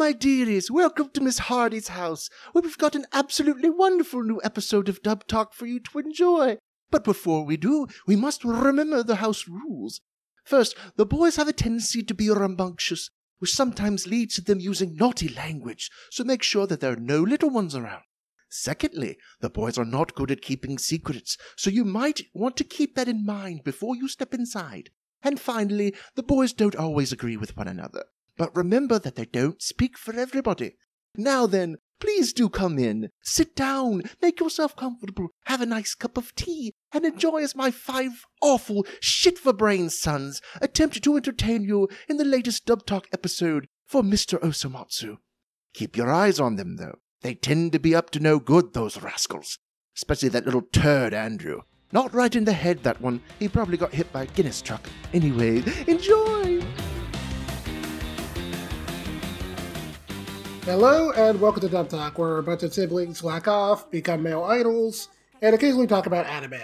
my dearies, welcome to Miss Hardy's house, where we've got an absolutely wonderful new episode of Dub Talk for you to enjoy. But before we do, we must remember the house rules. First, the boys have a tendency to be rambunctious, which sometimes leads to them using naughty language, so make sure that there are no little ones around. Secondly, the boys are not good at keeping secrets, so you might want to keep that in mind before you step inside. And finally, the boys don't always agree with one another. But remember that they don't speak for everybody. Now then, please do come in, sit down, make yourself comfortable, have a nice cup of tea, and enjoy as my five awful, shit for brains sons attempt to entertain you in the latest Dub Talk episode for Mr. Osomatsu. Keep your eyes on them, though. They tend to be up to no good, those rascals. Especially that little turd, Andrew. Not right in the head, that one. He probably got hit by a Guinness truck. Anyway, enjoy! Hello and welcome to Dub Talk, where a bunch of siblings slack off, become male idols, and occasionally talk about anime.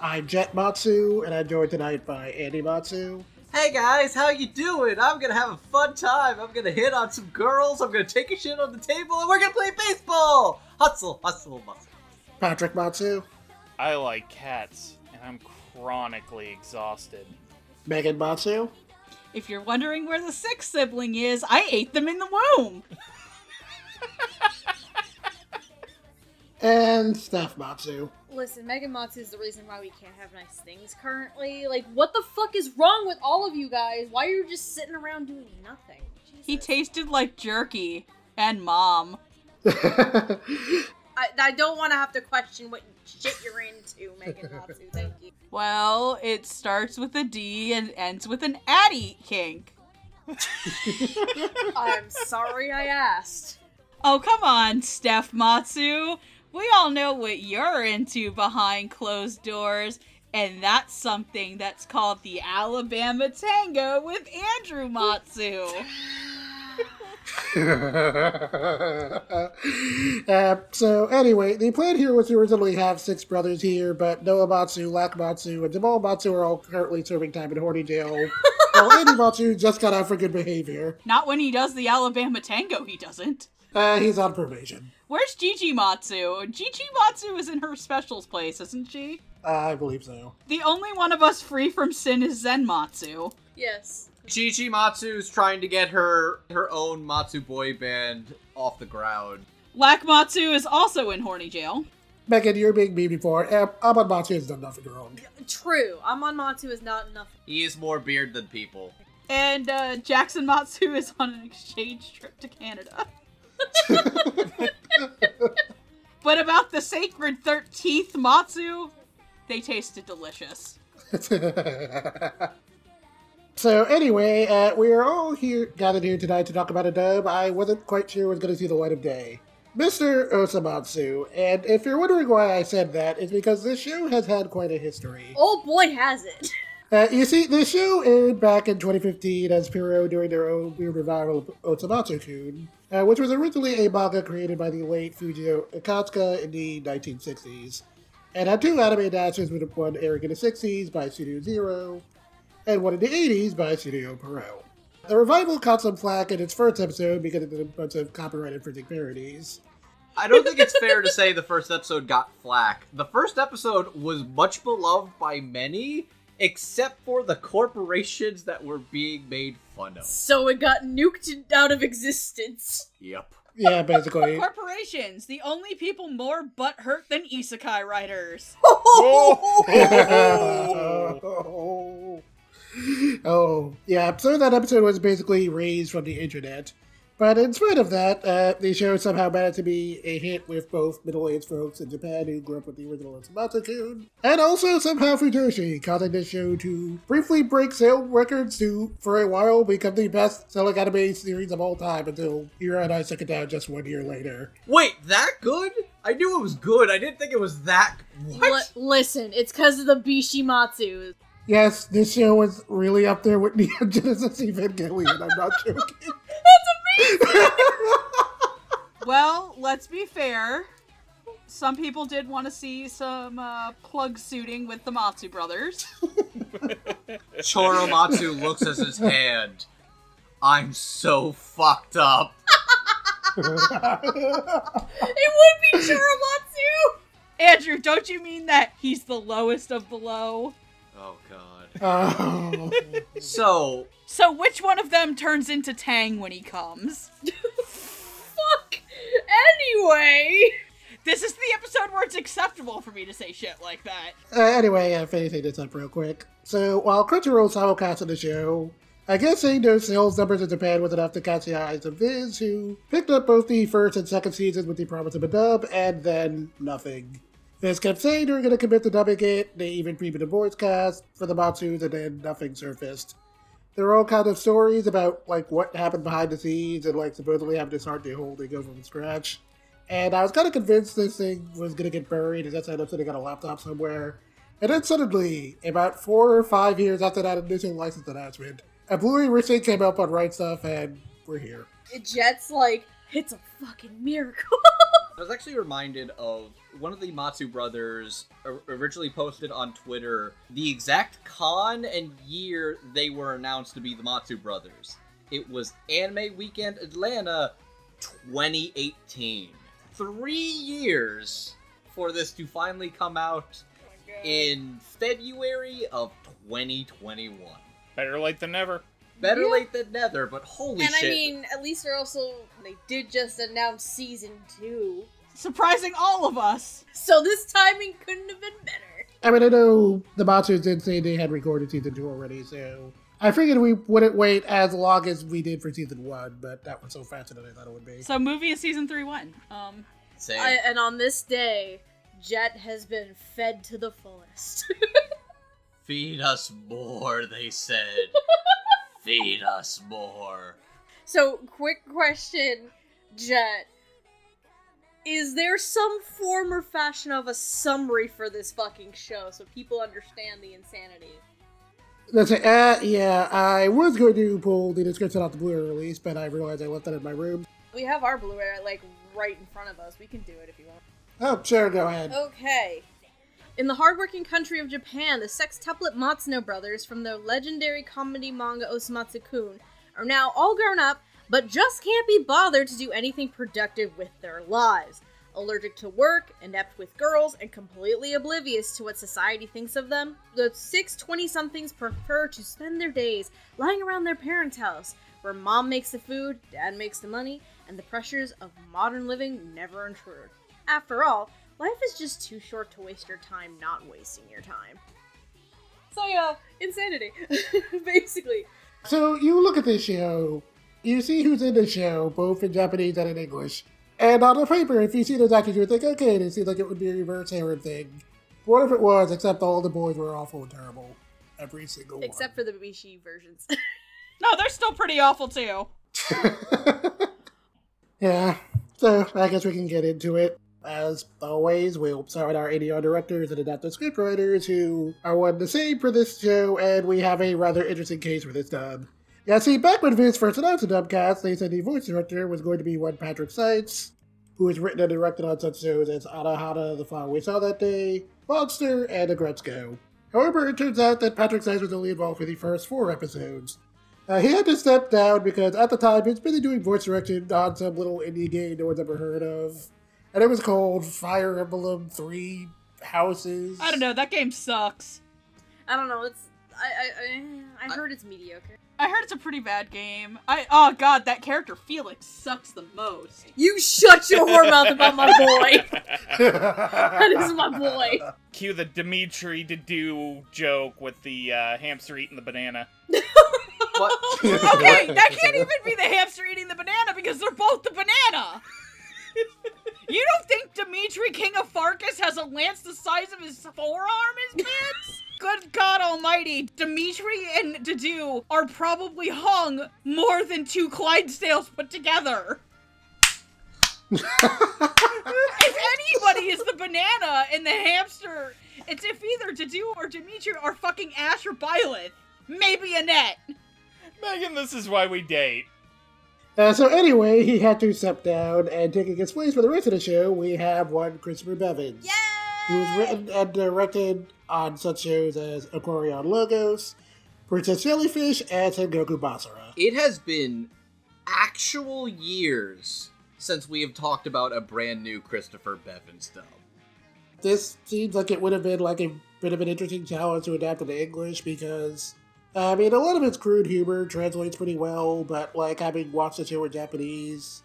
I'm Jet Matsu, and I'm joined tonight by Andy Matsu. Hey guys, how you doing? I'm gonna have a fun time. I'm gonna hit on some girls. I'm gonna take a shit on the table, and we're gonna play baseball. Hustle, hustle, hustle. Patrick Matsu, I like cats, and I'm chronically exhausted. Megan Matsu, If you're wondering where the sixth sibling is, I ate them in the womb. and Steph Matsu. Listen, Megan Matsu is the reason why we can't have nice things currently. Like, what the fuck is wrong with all of you guys? Why are you just sitting around doing nothing? He tasted like jerky. And mom. I, I don't want to have to question what shit you're into, Megan Matsu. Thank you. Well, it starts with a D and ends with an Addy kink. I'm sorry I asked. Oh, come on, Steph Matsu. We all know what you're into behind closed doors, and that's something that's called the Alabama Tango with Andrew Matsu. uh, so anyway, the plan here was to originally have six brothers here, but Noah Matsu, Lak Matsu, and Jamal Matsu are all currently serving time in horny jail. while Andy Matsu just got out for good behavior. Not when he does the Alabama Tango, he doesn't. Uh, he's on probation. Where's Gigi Matsu? Gigi Matsu is in her specials place, isn't she? Uh, I believe so. The only one of us free from sin is Zen Matsu. Yes. Chichi Matsu's trying to get her her own Matsu boy band off the ground. Lak Matsu is also in horny jail. Megan, you're being mean before. Amon Matsu has done nothing wrong. True. Amon Matsu is not enough. He is more beard than people. And uh, Jackson Matsu is on an exchange trip to Canada. but about the sacred 13th Matsu, they tasted delicious. so anyway, uh, we are all here gathered here tonight to talk about a dub I wasn't quite sure was going to see the light of day. Mr. Osomatsu, and if you're wondering why I said that, it's because this show has had quite a history. Oh boy, has it. Uh, you see, this show aired back in 2015 as Pierrot doing their own weird revival of Osomatsu-kun, uh, which was originally a manga created by the late Fujio Akatsuka in the 1960s, and had two anime adaptations with one airing in the 60s by Studio Zero, and one in the 80s by Studio Pierrot. The revival caught some flack in its first episode because of a bunch of copyright infringing parodies. I don't think it's fair to say the first episode got flack. The first episode was much beloved by many, except for the corporations that were being made fun of. So it got nuked out of existence. Yep. Yeah, basically. Corporations, the only people more butthurt than isekai writers. oh. yeah. So that episode was basically raised from the internet. But in spite of that, uh, the show somehow managed to be a hit with both middle-aged folks in Japan who grew up with the original Matsu-kun, and also somehow Fujoshi, causing the show to briefly break sale records to, for a while, become the best-selling anime series of all time until Yuri on Ice took it down just one year later. Wait, that good? I knew it was good. I didn't think it was that. What? Li- listen, it's because of the Bishimatsu. Yes, this show was really up there with Neon Genesis Evangelion, I'm not joking. That's amazing. well, let's be fair. Some people did want to see some uh, plug suiting with the Matsu brothers. Choromatsu looks at his hand. I'm so fucked up. It would be Churamatsu! Andrew, don't you mean that he's the lowest of the low? Oh god. oh. So So which one of them turns into Tang when he comes? Fuck! Anyway! This is the episode where it's acceptable for me to say shit like that. Uh, anyway, uh, finishing this up real quick. So, while Crunchyroll simulcasted the show, I guess seeing those sales numbers in Japan was enough to catch the eyes of Viz, who picked up both the first and second seasons with the promise of a dub, and then nothing. Viz kept saying they were going to commit to dubbing it, they even previewed a voice cast for the Matsus, and then nothing surfaced. There are all kind of stories about, like, what happened behind the scenes, and, like, supposedly having to start the whole thing over from scratch. And I was kind of convinced this thing was going to get buried and just end up sitting on a laptop somewhere. And then suddenly, about four or five years after that initial license announcement, a Blu-ray recently came up on Right Stuf, and we're here. Jet's like, it's a fucking miracle. I was actually reminded of one of the Matsu brothers originally posted on Twitter the exact con and year they were announced to be the Matsu brothers. It was Anime Weekend Atlanta 2018. Three years for this to finally come out in February of 2021. Better late than never. Better Yeah. late than never, but holy and shit. And I mean, at least they're also, they did just announce season two. Surprising all of us. So this timing couldn't have been better. I mean, I know the Matsus did say they had recorded season two already, so I figured we wouldn't wait as long as we did for season one, but that was so faster than I thought it would be. So movie is season three one. Um Same. I, and on this day, Jet has been fed to the fullest. Feed us more, they said. Feed us more. so, quick question, Jet. Is there some form or fashion of a summary for this fucking show so people understand the insanity? That's it. Uh, yeah, I was going to pull the description off the Blu-ray release, but I realized I left that in my room. We have our Blu-ray like right in front of us. We can do it if you want. Oh, sure, go ahead. Okay. In the hardworking country of Japan, the sextuplet Matsuno brothers from the legendary comedy manga Osomatsu-kun are now all grown up, but just can't be bothered to do anything productive with their lives. Allergic to work, inept with girls, and completely oblivious to what society thinks of them, the six 20 somethings prefer to spend their days lying around their parents' house, where mom makes the food, dad makes the money, and the pressures of modern living never intrude. After all, life is just too short to waste your time not wasting your time. So yeah, insanity. Basically. So you look at this show, you see who's in the show, both in Japanese and in English. And on the paper, if you see those actors, you would think, okay, it seems like it would be a reverse harem thing. What if it was, except all the boys were awful and terrible? Every single one. Except for the Bishi versions. No, they're still pretty awful too. yeah, so I guess we can get into it. As always, we'll start with our ADR directors and adaptive scriptwriters who are one the same for this show, and we have a rather interesting case for this dub. Yeah, see, back when Viz first announced the dubcast, they said the voice director was going to be one Patrick Seitz, who has written and directed on such shows as Anohana, The Flower We Saw That Day, Monster, and The Aggretsuko. However, it turns out that Patrick Seitz was only involved for the first four episodes. Uh, he had to step down because at the time he's been doing voice direction on some little indie game no one's ever heard of. And it was called Fire Emblem Three Houses. I don't know, that game sucks. I don't know, it's I I I, I heard it's mediocre. I heard it's a pretty bad game. I oh god, that character Felix sucks the most. You shut your whore mouth about my boy. that is my boy. Cue the Dimitri to do joke with the uh, hamster eating the banana. What? Okay, that can't even be the hamster eating the banana because they're both the banana. You don't think Dimitri, King of Faerghus, has a lance the size of his forearm, his pants? Good God Almighty, Dimitri and Dedue are probably hung more than two Clydesdales put together. if anybody is the banana and the hamster, it's if either Dedue or Dimitri are fucking Ash or Byleth. Maybe Annette. Megan, this is why we date. Uh, so anyway, he had to step down, and taking his place for the rest of the show, we have one Christopher Bevins, who was written and directed on such shows as Aquarion Logos, Princess Jellyfish, and Sengoku Basara. It has been actual years since we have talked about a brand new Christopher Bevins dub. This seems like it would have been like a bit of an interesting challenge to adapt into English because, I mean, a lot of its crude humor translates pretty well, but like having watched the show in Japanese,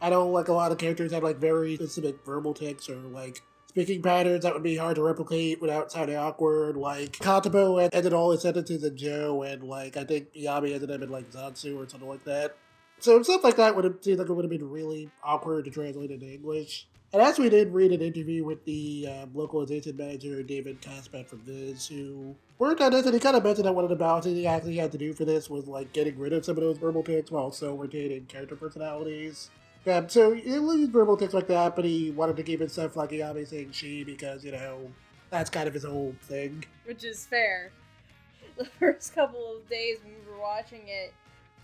I know like a lot of characters have like very specific verbal tics or like speaking patterns that would be hard to replicate without sounding awkward. Like Hatabo had- ended all his sentences in Joe, and like I think Iyami ended up in like Zansu or something like that. So stuff like that would have seemed like it would have been really awkward to translate into English. And as we did read an interview with the um, localization manager, David Caspat from Viz, who worked on this, and he kind of mentioned that one of the balances he actually had to do for this was like getting rid of some of those verbal tics while also retaining character personalities. Um, so he used verbal tics like that, but he wanted to keep it stuff like obviously saying she because, you know, that's kind of his whole thing. which is fair. The first couple of days when we were watching it,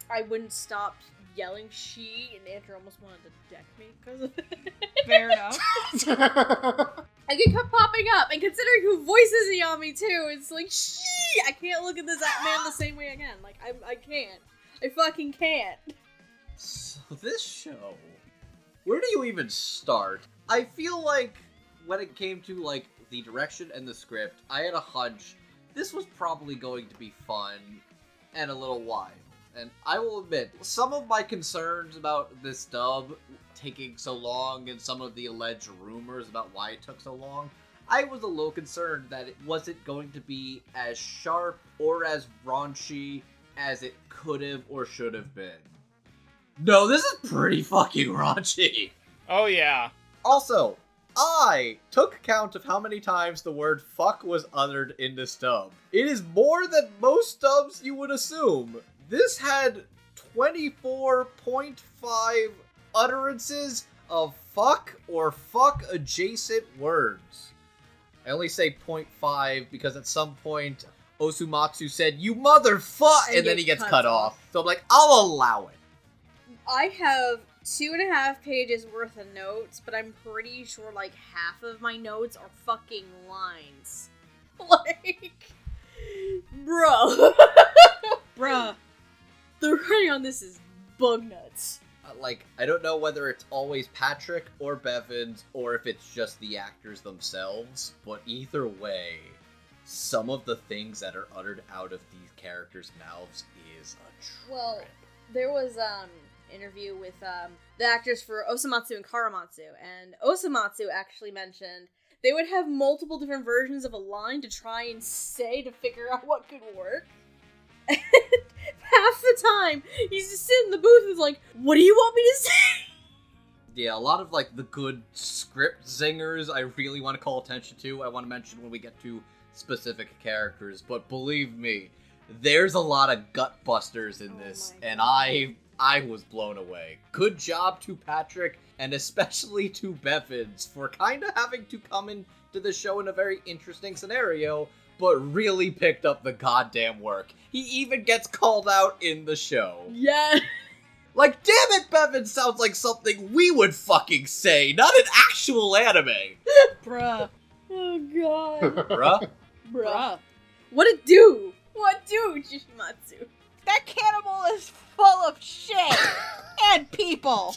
I wouldn't stop yelling she, and Andrew almost wanted to deck me because of it. Fair enough. Like it kept popping up, and considering who voices Iyami too, it's like she. I can't look at this man the same way again. Like I, I can't. I fucking can't. So this show, where do you even start? I feel like when it came to like the direction and the script, I had a hunch this was probably going to be fun and a little wild. And I will admit, some of my concerns about this dub taking so long and some of the alleged rumors about why it took so long, I was a little concerned that it wasn't going to be as sharp or as raunchy as it could have or should have been. No, this is pretty fucking raunchy. Oh yeah. Also, I took count of how many times the word fuck was uttered in this dub. It is more than most dubs you would assume. This had 24.5 utterances of fuck or fuck adjacent words. I only say 0.5 because at some point Osomatsu said, You motherfuck! And And then he gets cuts cut off. off. So I'm like, I'll allow it. I have two and a half pages worth of notes, but I'm pretty sure like half of my notes are fucking lines. Like, bro, Bruh. the writing on this is bug nuts. Uh, like I don't know whether it's always Patrick or Bevins or if it's just the actors themselves, but either way, some of the things that are uttered out of these characters' mouths is a trip. Well, there was um interview with um the actors for Osomatsu and Karamatsu, and Osomatsu actually mentioned they would have multiple different versions of a line to try and say to figure out what could work. Half the time, he's just sitting in the booth and is like, "What do you want me to say?" yeah, a lot of like the good script zingers I really want to call attention to. I want to mention when we get to specific characters, but believe me, there's a lot of gut busters in Oh this, and I I was blown away. Good job to Patrick and especially to Bevins for kind of having to come into the show in a very interesting scenario, but really picked up the goddamn work. He even gets called out in the show. Yeah. Like, damn it, Bevins sounds like something we would fucking say, not an actual anime. Bruh. Oh god. Bruh. Bruh. Bruh. What it do? What do, Jyushimatsu? That cannibal is full of shit and people.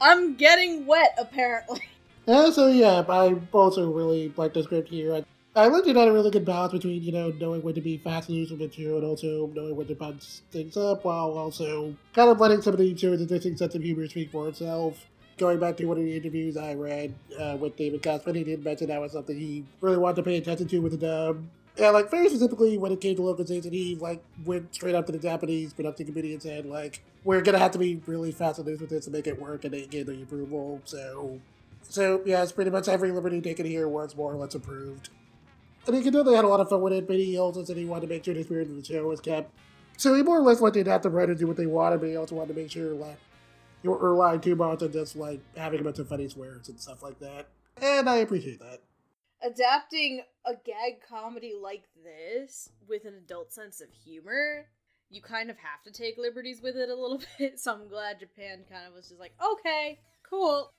I'm getting wet, apparently. Yeah, so yeah, I also really like the script here. I, I looked at a really good balance between, you know, knowing when to be fast and with material and also knowing when to punch things up while also kind of letting some of the show's existing sense of humor speak for itself. Going back to one of the interviews I read uh, with David Cosman, he did mention that was something he really wanted to pay attention to with the dub. Yeah, like very specifically when it came to localization, he like went straight up to the Japanese production committee and said like, "We're gonna have to be really fast and loose with this to make it work," and they gave the approval. So so, yeah, it's pretty much every liberty taken here was more or less approved. And he could tell they had a lot of fun with it, but he also said he wanted to make sure the spirit of the show was kept. So he more or less let the adaptive writers do what they wanted, but he also wanted to make sure, like, you weren't relying too much on just, like, having a bunch of funny swears and stuff like that. And I appreciate that. Adapting a gag comedy like this with an adult sense of humor, you kind of have to take liberties with it a little bit. So I'm glad Japan kind of was just like, okay, cool.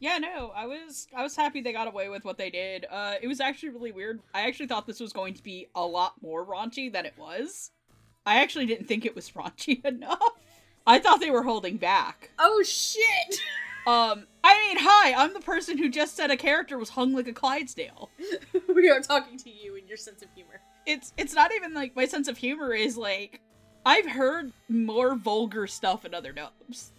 Yeah, no, I was I was happy they got away with what they did. Uh it was actually really weird. I actually thought this was going to be a lot more raunchy than it was. I actually didn't think it was raunchy enough. I thought they were holding back. Oh shit! Um, I mean, hi, I'm the person who just said a character was hung like a Clydesdale. we are talking to you and your sense of humor. It's it's not even like my sense of humor is like I've heard more vulgar stuff in other dubs.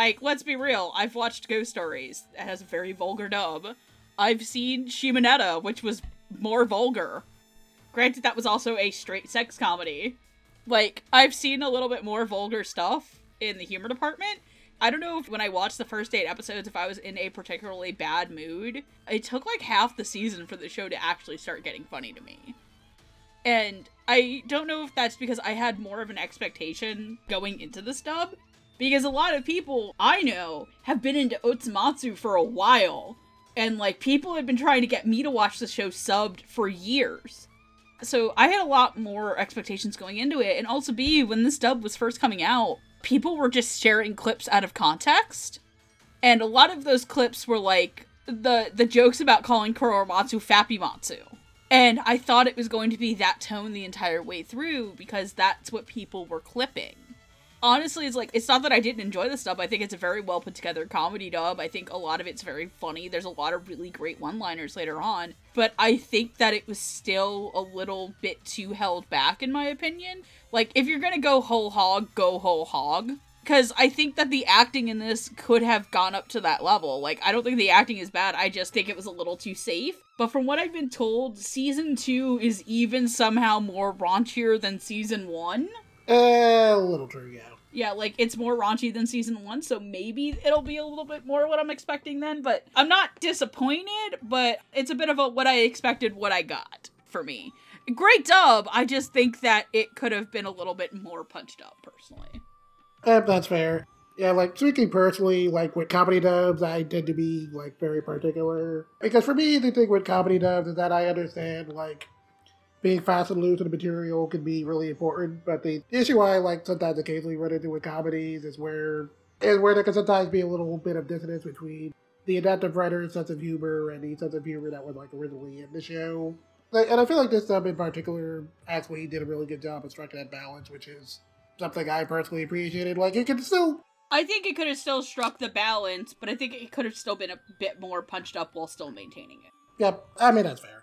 Like, let's be real, I've watched Ghost Stories that has a very vulgar dub. I've seen Shimoneta, which was more vulgar. Granted, that was also a straight sex comedy. Like, I've seen a little bit more vulgar stuff in the humor department. I don't know if when I watched the first eight episodes, if I was in a particularly bad mood. It took like half the season for the show to actually start getting funny to me. And I don't know if that's because I had more of an expectation going into the stub. Because a lot of people I know have been into Osomatsu for a while. And like people have been trying to get me to watch the show subbed for years. So I had a lot more expectations going into it. And also B, when this dub was first coming out, people were just sharing clips out of context. And a lot of those clips were like the the jokes about calling Choromatsu Fappymatsu. And I thought it was going to be that tone the entire way through because that's what people were clipping. Honestly, it's like it's not that I didn't enjoy the dub. I think it's a very well put together comedy dub. I think a lot of it's very funny. There's a lot of really great one-liners later on, but I think that it was still a little bit too held back in my opinion. Like if you're to go whole hog, go whole hog because I think that the acting in this could have gone up to that level. Like, I don't think the acting is bad. I just think it was a little too safe. But from what I've been told, season two is even somehow more raunchier than season one. Uh, a little true, yeah. Yeah, like it's more raunchy than season one, so maybe it'll be a little bit more what I'm expecting then. But I'm not disappointed, but it's a bit of a what I expected, what I got for me. Great dub. I just think that it could have been a little bit more punched up, personally. Uh, that's fair. Yeah, like speaking personally, like with comedy dubs, I tend to be like very particular because for me, the thing with comedy dubs is that I understand like being fast and loose with the material can be really important, but the issue I like sometimes occasionally run into with comedies is where is where there can sometimes be a little bit of dissonance between the adaptive writer's sense of humor and the sense of humor that was like originally in the show. And I feel like this dub in particular actually did a really good job of striking that balance, which is something I personally appreciated. Like it could still I think it could have still struck the balance, but I think it could have still been a bit more punched up while still maintaining it. Yep, I mean that's fair.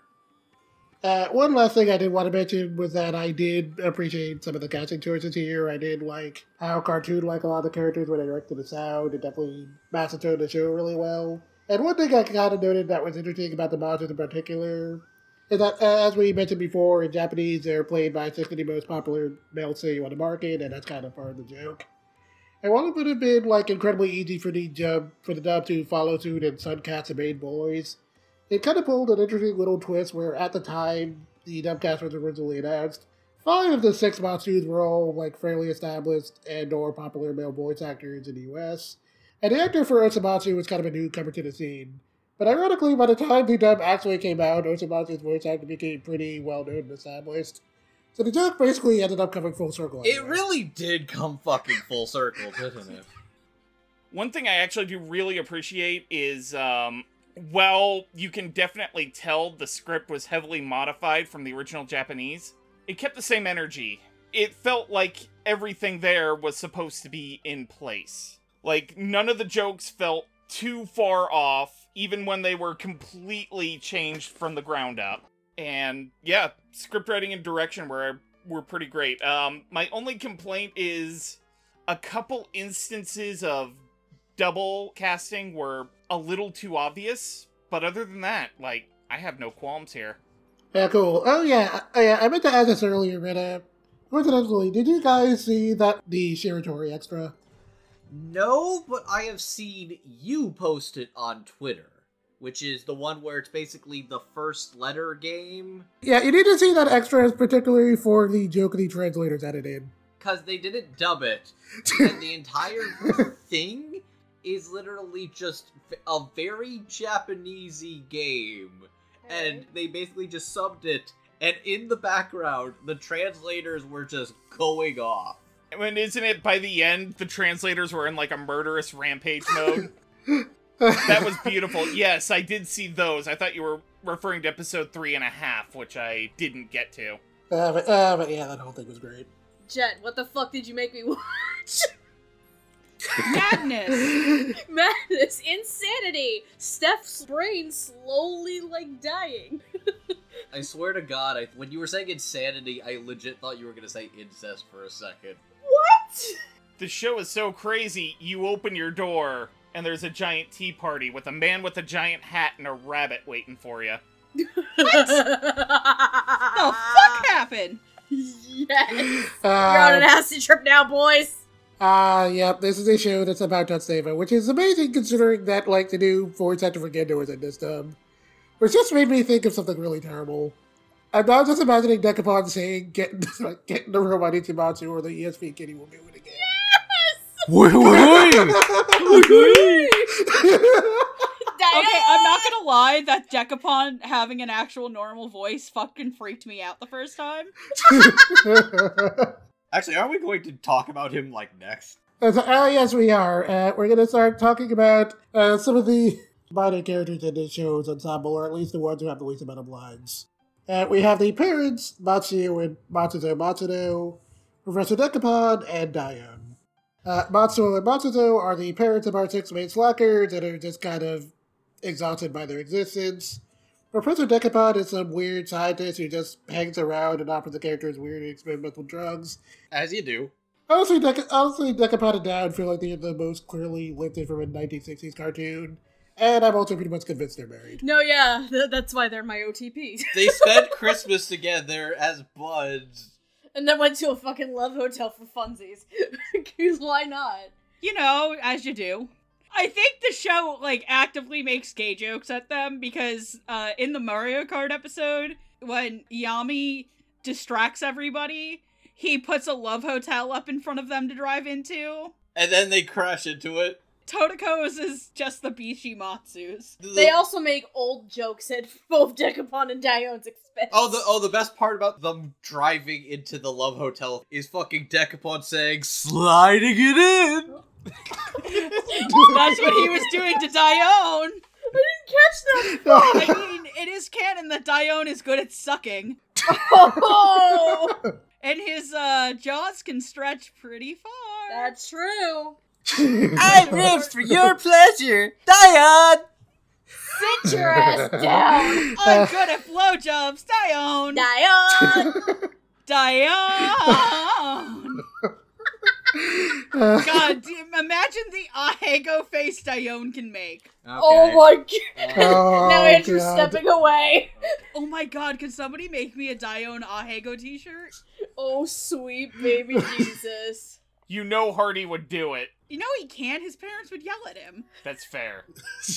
Uh, one last thing I did want to mention was that I did appreciate some of the casting choices here. I did like how cartoon-like a lot of the characters were directed the sound. It definitely matched the show really well. And one thing I kind of noted that was interesting about the monsters in particular is that, as we mentioned before, in Japanese they're played by six of the most popular male seiyuu on the market, and that's kind of part of the joke. And while it would have been like incredibly easy for the dub for the dub to follow suit and Suncats the main boys, it kind of pulled an interesting little twist where at the time the dubcast was originally announced, five of the six Matsus were all like fairly established and or popular male voice actors in the US. And the actor for Osomatsu was kind of a newcomer to the scene. But ironically, by the time the dub actually came out, Osomatsu's voice actor became pretty well known and established. So the joke basically ended up coming full circle. It really did come fucking full circle, didn't it? One thing I actually do really appreciate is, um, well, you can definitely tell the script was heavily modified from the original Japanese. It kept the same energy. It felt like everything there was supposed to be in place. Like, none of the jokes felt too far off, even when they were completely changed from the ground up. And yeah, script writing and direction were were pretty great. Um, my only complaint is a couple instances of double casting were a little too obvious, but other than that, like I have no qualms here. Yeah, cool. Oh yeah, oh, yeah. I meant to ask this earlier, but uh, coincidentally, did you guys see that the Shiritori extra? No, but I have seen you post it on Twitter, which is the one where it's basically the first letter game. Yeah, you need to see that extra, particularly for the joke the translators edited. Because they didn't dub it, and the entire thing is literally just a very Japanesey game. And they basically just subbed it, and in the background, the translators were just going off. I mean, isn't it by the end the translators were in like a murderous rampage mode? that was beautiful. Yes, I did see those. I thought you were referring to episode three and a half, which I didn't get to. Uh, but, uh, but yeah, that whole thing was great. Jet, what the fuck did you make me watch? Madness! Madness. this insanity. Steph's brain slowly like dying. I swear to God, I, when you were saying insanity, I legit thought you were gonna say incest for a second. What? The show is so crazy, you open your door, and there's a giant tea party with a man with a giant hat and a rabbit waiting for you. What? the fuck happened? Yes. You're on an acid trip now, boys. Ah, yep, this is a show that's about Tuxteva, which is amazing considering that, like, the new voice actor for Gendo was in this dub. Which just made me think of something really terrible. I'm now just imagining Dekapan saying, get, like, get in the room, I need Shimatsu, or the ESP kitty will do it again. Wait, wait, Okay, I'm not gonna lie, that Dekapan having an actual normal voice fucking freaked me out the first time. Actually, aren't we going to talk about him like next? Uh, so, uh, yes, we are. Uh, we're going to start talking about uh, some of the minor characters in this show's ensemble, or at least the ones who have the least amount of lines. Uh, we have the parents, Matsuyo and Matsuzo Matsuno, Professor Dekapan, and Dayon. Uh, Matsuyo and Matsuzo are the parents of our six main slackers that are just kind of exhausted by their existence. Professor Dekapan is some weird scientist who just hangs around and offers the characters weird experimental drugs. As you do. Honestly, Deca- honestly, Dekapan and Dayon feel like they're the most clearly lifted from a 1960s cartoon. And I'm also pretty much convinced they're married. No, yeah, th- that's why they're my OTP. They spent Christmas together as buds. and then went to a fucking love hotel for funsies. Because why not? You know, as you do. I think the show like actively makes gay jokes at them because uh in the Mario Kart episode when Iyami distracts everybody, he puts a love hotel up in front of them to drive into. And then they crash into it. Totoko's is just the Bishi Matsu's. They also make old jokes at both Dekapan and Dayon's expense. Oh, the oh, the best part about them driving into the love hotel is fucking Dekapan saying, "Sliding it in." That's what he was doing to Dayon. I didn't catch them! I mean, it is canon that Dayon is good at sucking. Oh, And his uh, jaws can stretch pretty far. that's true. ribs for your pleasure, Dayon. Sit your ass down, I'm good at blowjobs, Dayon. Dayon. Dayon. God, imagine the ahegao face Dayon can make. Oh my god! Oh, now Andrew's God. stepping away. Oh my God, can somebody make me a Dayon ahegao T-shirt? Oh sweet baby Jesus. You know Hardy would do it. You know he can't. His parents would yell at him That's fair.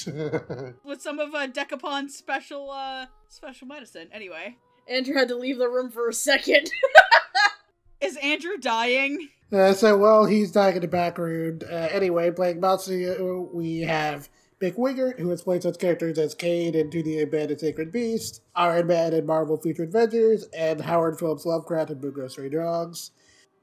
with some of uh, Dekapan's special uh special medicine. Anyway, Andrew had to leave the room for a second. Is Andrew dying? Uh, so well, he's dying in the background, uh, anyway, playing Matsuyo, we have Mick Wingert, who has played such characters as Kane in To the Abandoned Sacred Beast, Iron Man in Marvel Future Avengers, and Howard Phillips Lovecraft in Bungo Stray Dogs.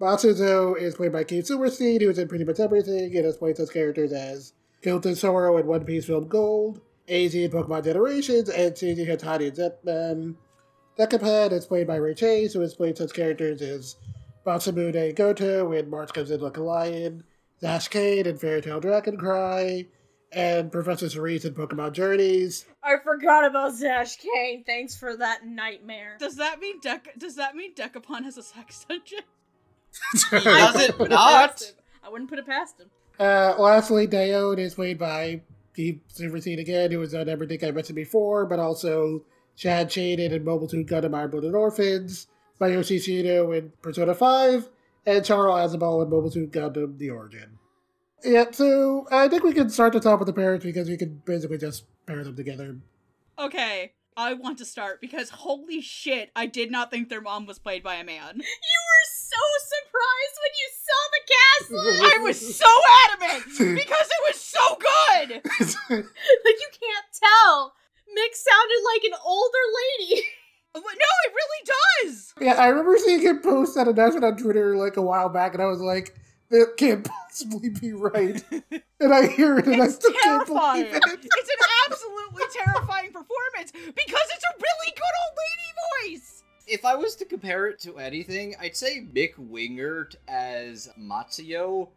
Matsuzo is played by Keith Silverstein, who is in pretty much everything, and has played such characters as Gild Tesoro in One Piece Film Gold, AZ in Pokemon Generations, and Shinji Hatani in Zetman. Dekapan is played by Ray Chase, who has played such characters as Masamune Goto in March Comes In Like a Lion, Zash Caine in Fairy Tail Dragon Cry, and Professor Cerise in Pokemon Journeys. I forgot about Zash Caine. Thanks for that nightmare. Does that mean Dec- Does that mean Dekapan has a sex dungeon? Does it not? past. I wouldn't put it past him. Uh, lastly, Dayon is played by Keith Silverstein again, who was on everything I mentioned before, but also Chad Chadan in Mobile Suit Gundam Iron Blooded Orphans, Masayoshi Shido in Persona 5, and Char Aznable in Mobile Suit Gundam The Origin. Yeah, so I think we can start the top with the parents because we can basically just pair them together. Okay, I want to start because holy shit, I did not think their mom was played by a man. You were so surprised when you saw the cast I was so adamant because it was so good. like you can't tell. Mick sounded like an older lady. No, it really does. Yeah, I remember seeing him post that announcement on Twitter like a while back, and I was like, "That can't possibly be right." and I hear it, and I It's still can't terrifying. believe it. It's an absolutely terrifying performance because it's a really good old lady voice. If I was to compare it to anything, I'd say Mick Wingert as Matsuyo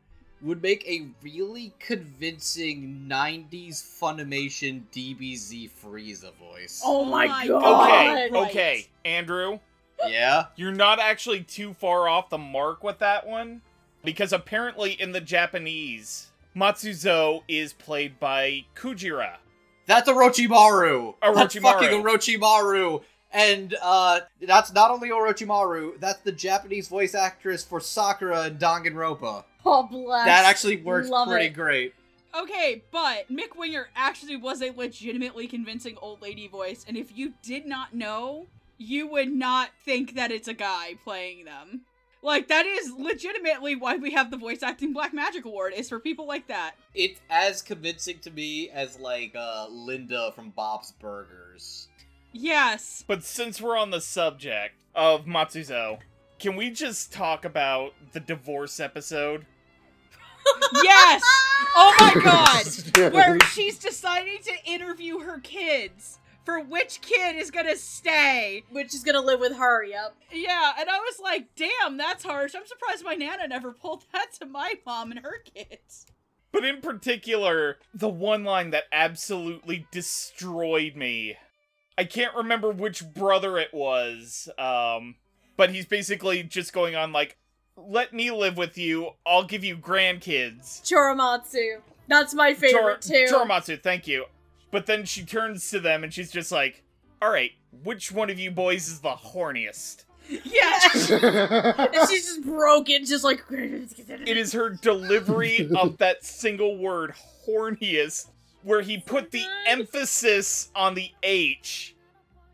would make a really convincing 90s Funimation DBZ Frieza voice. Oh my, my god. Okay, right. okay, Andrew, Yeah? you're not actually too far off the mark with that one, because apparently in the Japanese, Matsuzo is played by Kujira. That's Orochimaru. That's Orochimaru. fucking Orochimaru. And uh that's not only Orochimaru, that's the Japanese voice actress for Sakura and Danganronpa. Oh bless. That actually works Love pretty it. great. Okay, but Mick Wingert actually was a legitimately convincing old lady voice, and if you did not know, you would not think that it's a guy playing them. Like that is legitimately why we have the voice acting Black Magic Award is for people like that. It's as convincing to me as like uh Linda from Bob's Burgers. Yes. But since we're on the subject of Matsuzo, can we just talk about the divorce episode? Yes. Oh my god. Where she's deciding to interview her kids for which kid is gonna stay. Which is gonna live with her, yep. Yeah, and I was like, damn, that's harsh. I'm surprised my nana never pulled that to my mom and her kids. But in particular, the one line that absolutely destroyed me. I can't remember which brother it was, um, but he's basically just going on like, let me live with you, I'll give you grandkids. Choromatsu. That's my favorite Chor- too. Choromatsu, thank you. But then she turns to them and she's just like, alright, which one of you boys is the horniest? Yeah. and she's just broken, just like. It is her delivery of that single word, horniest, where he put the emphasis on the H.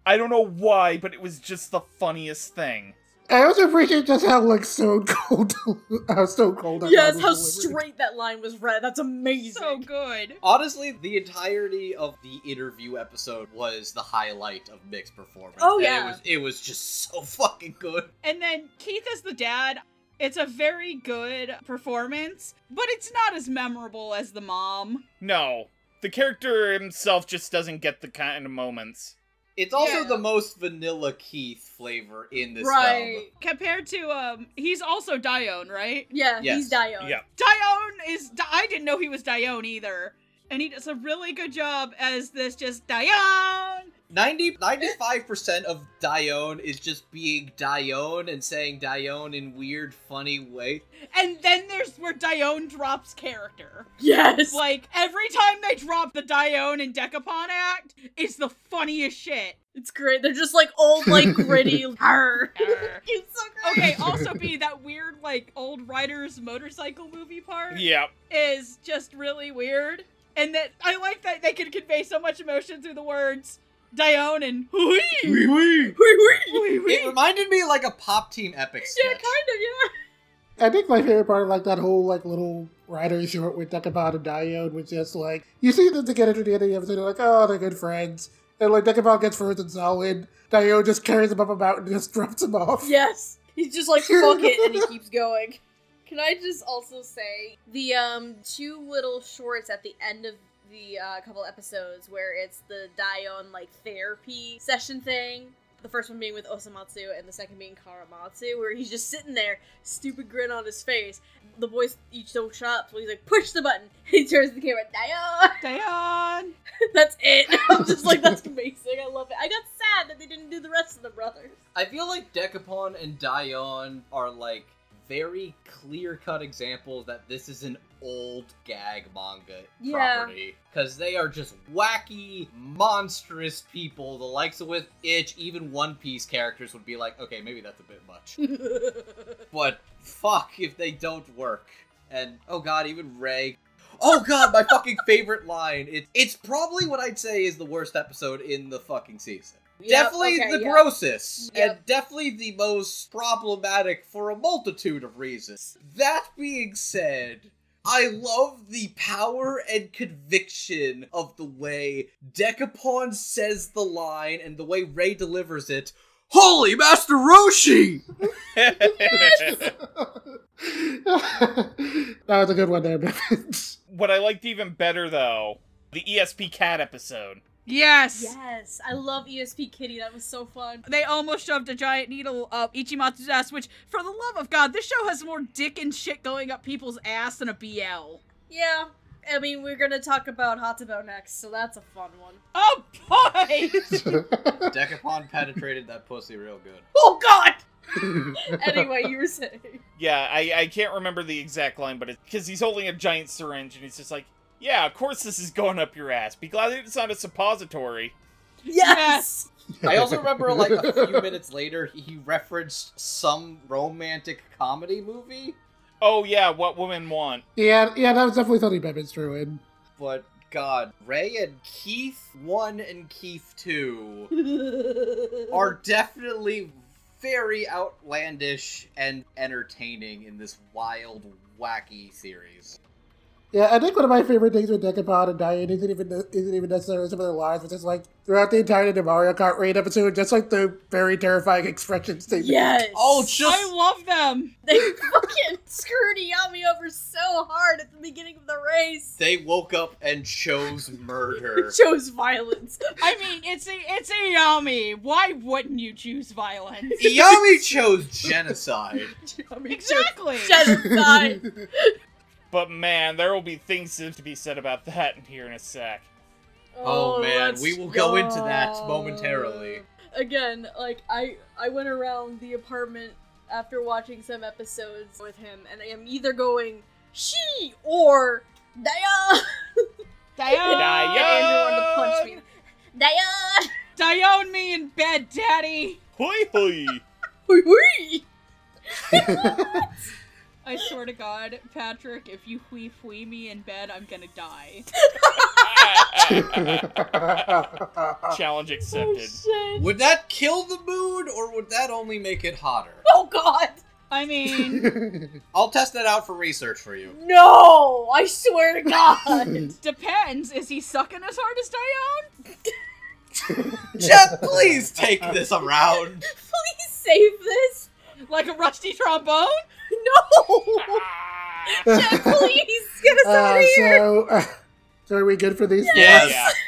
I don't know why, but it was just the funniest thing. I also appreciate just how like so cold, how so cold. that Yes, line how was delivered. straight that line was read. That's amazing. so good. Honestly, the entirety of the interview episode was the highlight of Mick's performance. Oh, and yeah. it was it was just so fucking good. And then Keith as the dad, it's a very good performance, but it's not as memorable as the mom. No, the character himself just doesn't get the kind of moments. It's also Yeah. the most vanilla Keith flavor in this right. Compared to um he's also Dayon, right? Yeah, Yes. he's Dayon. Yeah. Dayon is I didn't know he was Dayon either. And he does a really good job as this just Dayon. 90, 95% of Dayon is just being Dayon and saying Dayon in weird, funny way. And then there's where Dayon drops character. Yes. Like every time they drop the Dayon and Dekapan act, it's the funniest shit. It's great. They're just like old, like gritty. Arr. Arr. it's so great. Okay, also be that weird like old writer's motorcycle movie part Yeah, is just really weird. And that I like that they can convey so much emotion through the words Dayon and Hui. Wee wee. Hui, hui. It reminded me like a Pop Team Epic Yeah, kind of. Yeah. I think my favorite part of like that whole like little writer short with Dekapan and Dayon was just like you see them together at the end of the episode, they're like, oh, they're good friends. And like Dekapan gets frozen solid, Dayon just carries him up a mountain and just drops him off. Yes. He's just like fuck it, and he keeps going. Can I just also say the um two little shorts at the end of the uh, couple episodes where it's the Dayon like therapy session thing. The first one being with Osomatsu and the second being Karamatsu, where he's just sitting there, stupid grin on his face. The boys each don't shut up, so he's like, push the button. He turns to the camera, Dayon. Dayon. That's it. I'm just like, that's amazing. I love it. I got sad that they didn't do the rest of the brothers. I feel like Dekapan and Dayon are like very clear cut examples that this is an old gag manga Yeah. property. Because they are just wacky, monstrous people, the likes of with Itch, even One Piece characters would be like, okay, maybe that's a bit much. but fuck if they don't work. And oh god, even Ray. Oh god, my fucking favorite line. It, it's probably what I'd say is the worst episode in the fucking season. Yep, definitely okay, the yep. grossest, Yep. and definitely the most problematic for a multitude of reasons. That being said, I love the power and conviction of the way Dekapan says the line and the way Ray delivers it. Holy Master Roshi! that was a good one there, Bevins. what I liked even better though, the ESP Cat episode. Yes. Yes, I love ESP Kitty. That was so fun. They almost shoved a giant needle up Ichimatsu's ass, which, for the love of God, this show has more dick and shit going up people's ass than a BL. Yeah, I mean we're gonna talk about Hatabo next, so that's a fun one. Oh boy! Decapon penetrated that pussy real good. Oh God! anyway, you were saying. Yeah, I, I can't remember the exact line, but it's because he's holding a giant syringe and he's just like, yeah, of course this is going up your ass. Be glad it's not a suppository. Yes. I also remember, like, a few minutes later, he referenced some romantic comedy movie. Oh yeah, what women want. yeah, yeah, that was definitely something Bevins threw in. But, God, Ray and Keith 1 and Keith 2 are definitely very outlandish and entertaining in this wild, wacky series. Yeah, I think one of my favorite things with Dekapan and Dayon isn't even isn't even necessarily some of their lines, but just like throughout the entire Mario Kart Raid episode, just like the very terrifying expressions they make. yes. Oh, just I love them. They fucking screwed Iyami over so hard at the beginning of the race. they woke up and chose murder. chose violence. I mean, it's a it's a Yami. Why wouldn't you choose violence? Iyami chose genocide. Iyami Exactly. chose genocide. But man, there will be things to be said about that in here in a sec. Oh, oh man, we will go into that momentarily. Again, like I I went around the apartment after watching some episodes with him, and I am either going she or Daya. Dione. Andrew wanted to punch me. Daya. Dione me in bed, daddy. Hoi hoi! Hui hui. I swear to God, Patrick, if you hui hui me in bed, I'm gonna die. Challenge oh, accepted. Shit. Would that kill the mood, or would that only make it hotter? Oh God. I mean, I'll test that out for research for you. No, I swear to God. depends. Is he sucking as hard as Dayon? Jet, please take this around. Please save this. Like a rusty trombone? No. Jet, please get us out Uh, of here. so, uh, so are we good for these? Yes. Yeah.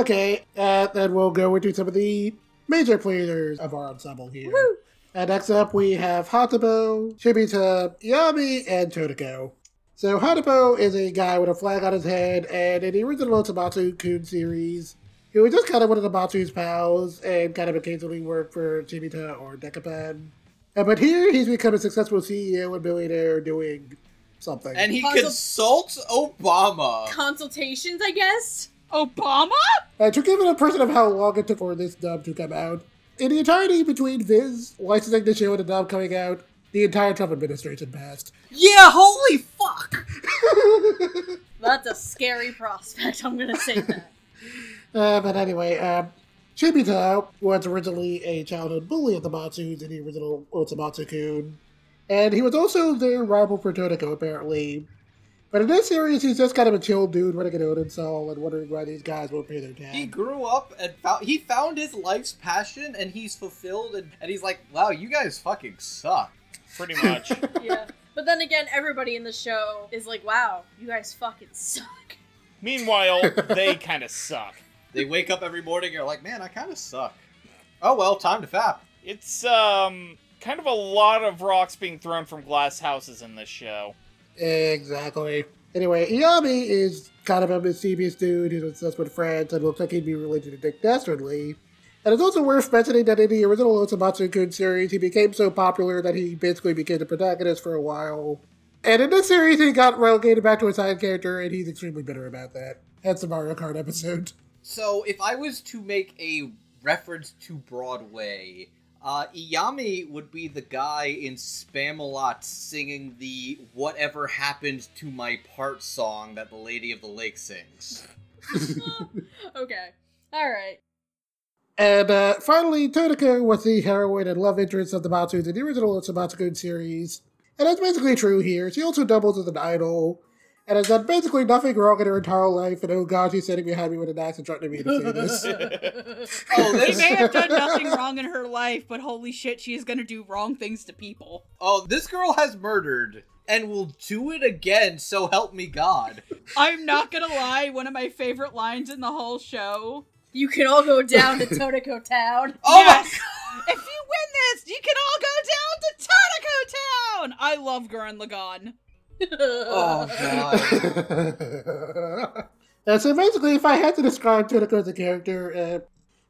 Okay, uh, then we'll go into some of the major players of our ensemble here. Woo. And next up, we have Hatabo, Chibita, Iyami, and Totoko. So Hatabo is a guy with a flag on his head, and in the original Osomatsu Kun series, he was just kind of one of the Matsu's pals, and kind of occasionally worked for Chibita or Dekapan. Uh, but here, he's become a successful CEO and billionaire doing something. And he Consult- consults Obama. Consultations, I guess. Obama? Uh, to give an impression of how long it took for this dub to come out, in the entirety between Viz licensing the show and the dub coming out, the entire Trump administration passed. Yeah, holy fuck. That's a scary prospect. I'm gonna say that. Uh, but anyway, um, Chibita was originally a childhood bully of the Matsus in the original Osomatsu Kun, and he was also their rival for Totoko, apparently. But in this series, he's just kind of a chill dude running an Oden Soul and wondering why these guys won't pay their tab. He grew up and found he found his life's passion and he's fulfilled and, and he's like, wow, you guys fucking suck. Pretty much. Yeah. But then again, everybody in the show is like, "Wow, you guys fucking suck." Meanwhile, they kind of suck. They wake up every morning and are like, man, I kind of suck. Oh well, time to fap. It's um kind of a lot of rocks being thrown from glass houses in this show. Exactly. Anyway, Iyami is kind of a mischievous dude who's obsessed with France and looks like he'd be related to Dick Dastardly. And it's also worth mentioning that in the original Osomatsu Kun series, he became so popular that he basically became the protagonist for a while. And in this series, he got relegated back to a side character, and he's extremely bitter about that. Hence the Mario Kart episode. So if I was to make a reference to Broadway, uh, Iyami would be the guy in Spamalot singing the "Whatever Happened to My Part" song that the Lady of the Lake sings. Okay. All right. And uh, finally, Totoko was the heroine and love interest of the Matsus in the original Osomatsu Kun series. And that's basically true here. She also doubles as an idol, and has done uh, basically nothing wrong in her entire life, and oh god, she's sitting behind me with an axe and threatening me to say this. Oh, She may have done nothing wrong in her life, but holy shit, she is gonna do wrong things to people. oh this girl has murdered and will do it again. So help me God. I'm not gonna lie, one of my favorite lines in the whole show You can all go down to Totoko Town. Oh Yes. if you win this, you can all go down to Totoko Town. I love Gurren Lagann. Oh god. Uh, so basically, if I had to describe Totoko as a character, uh,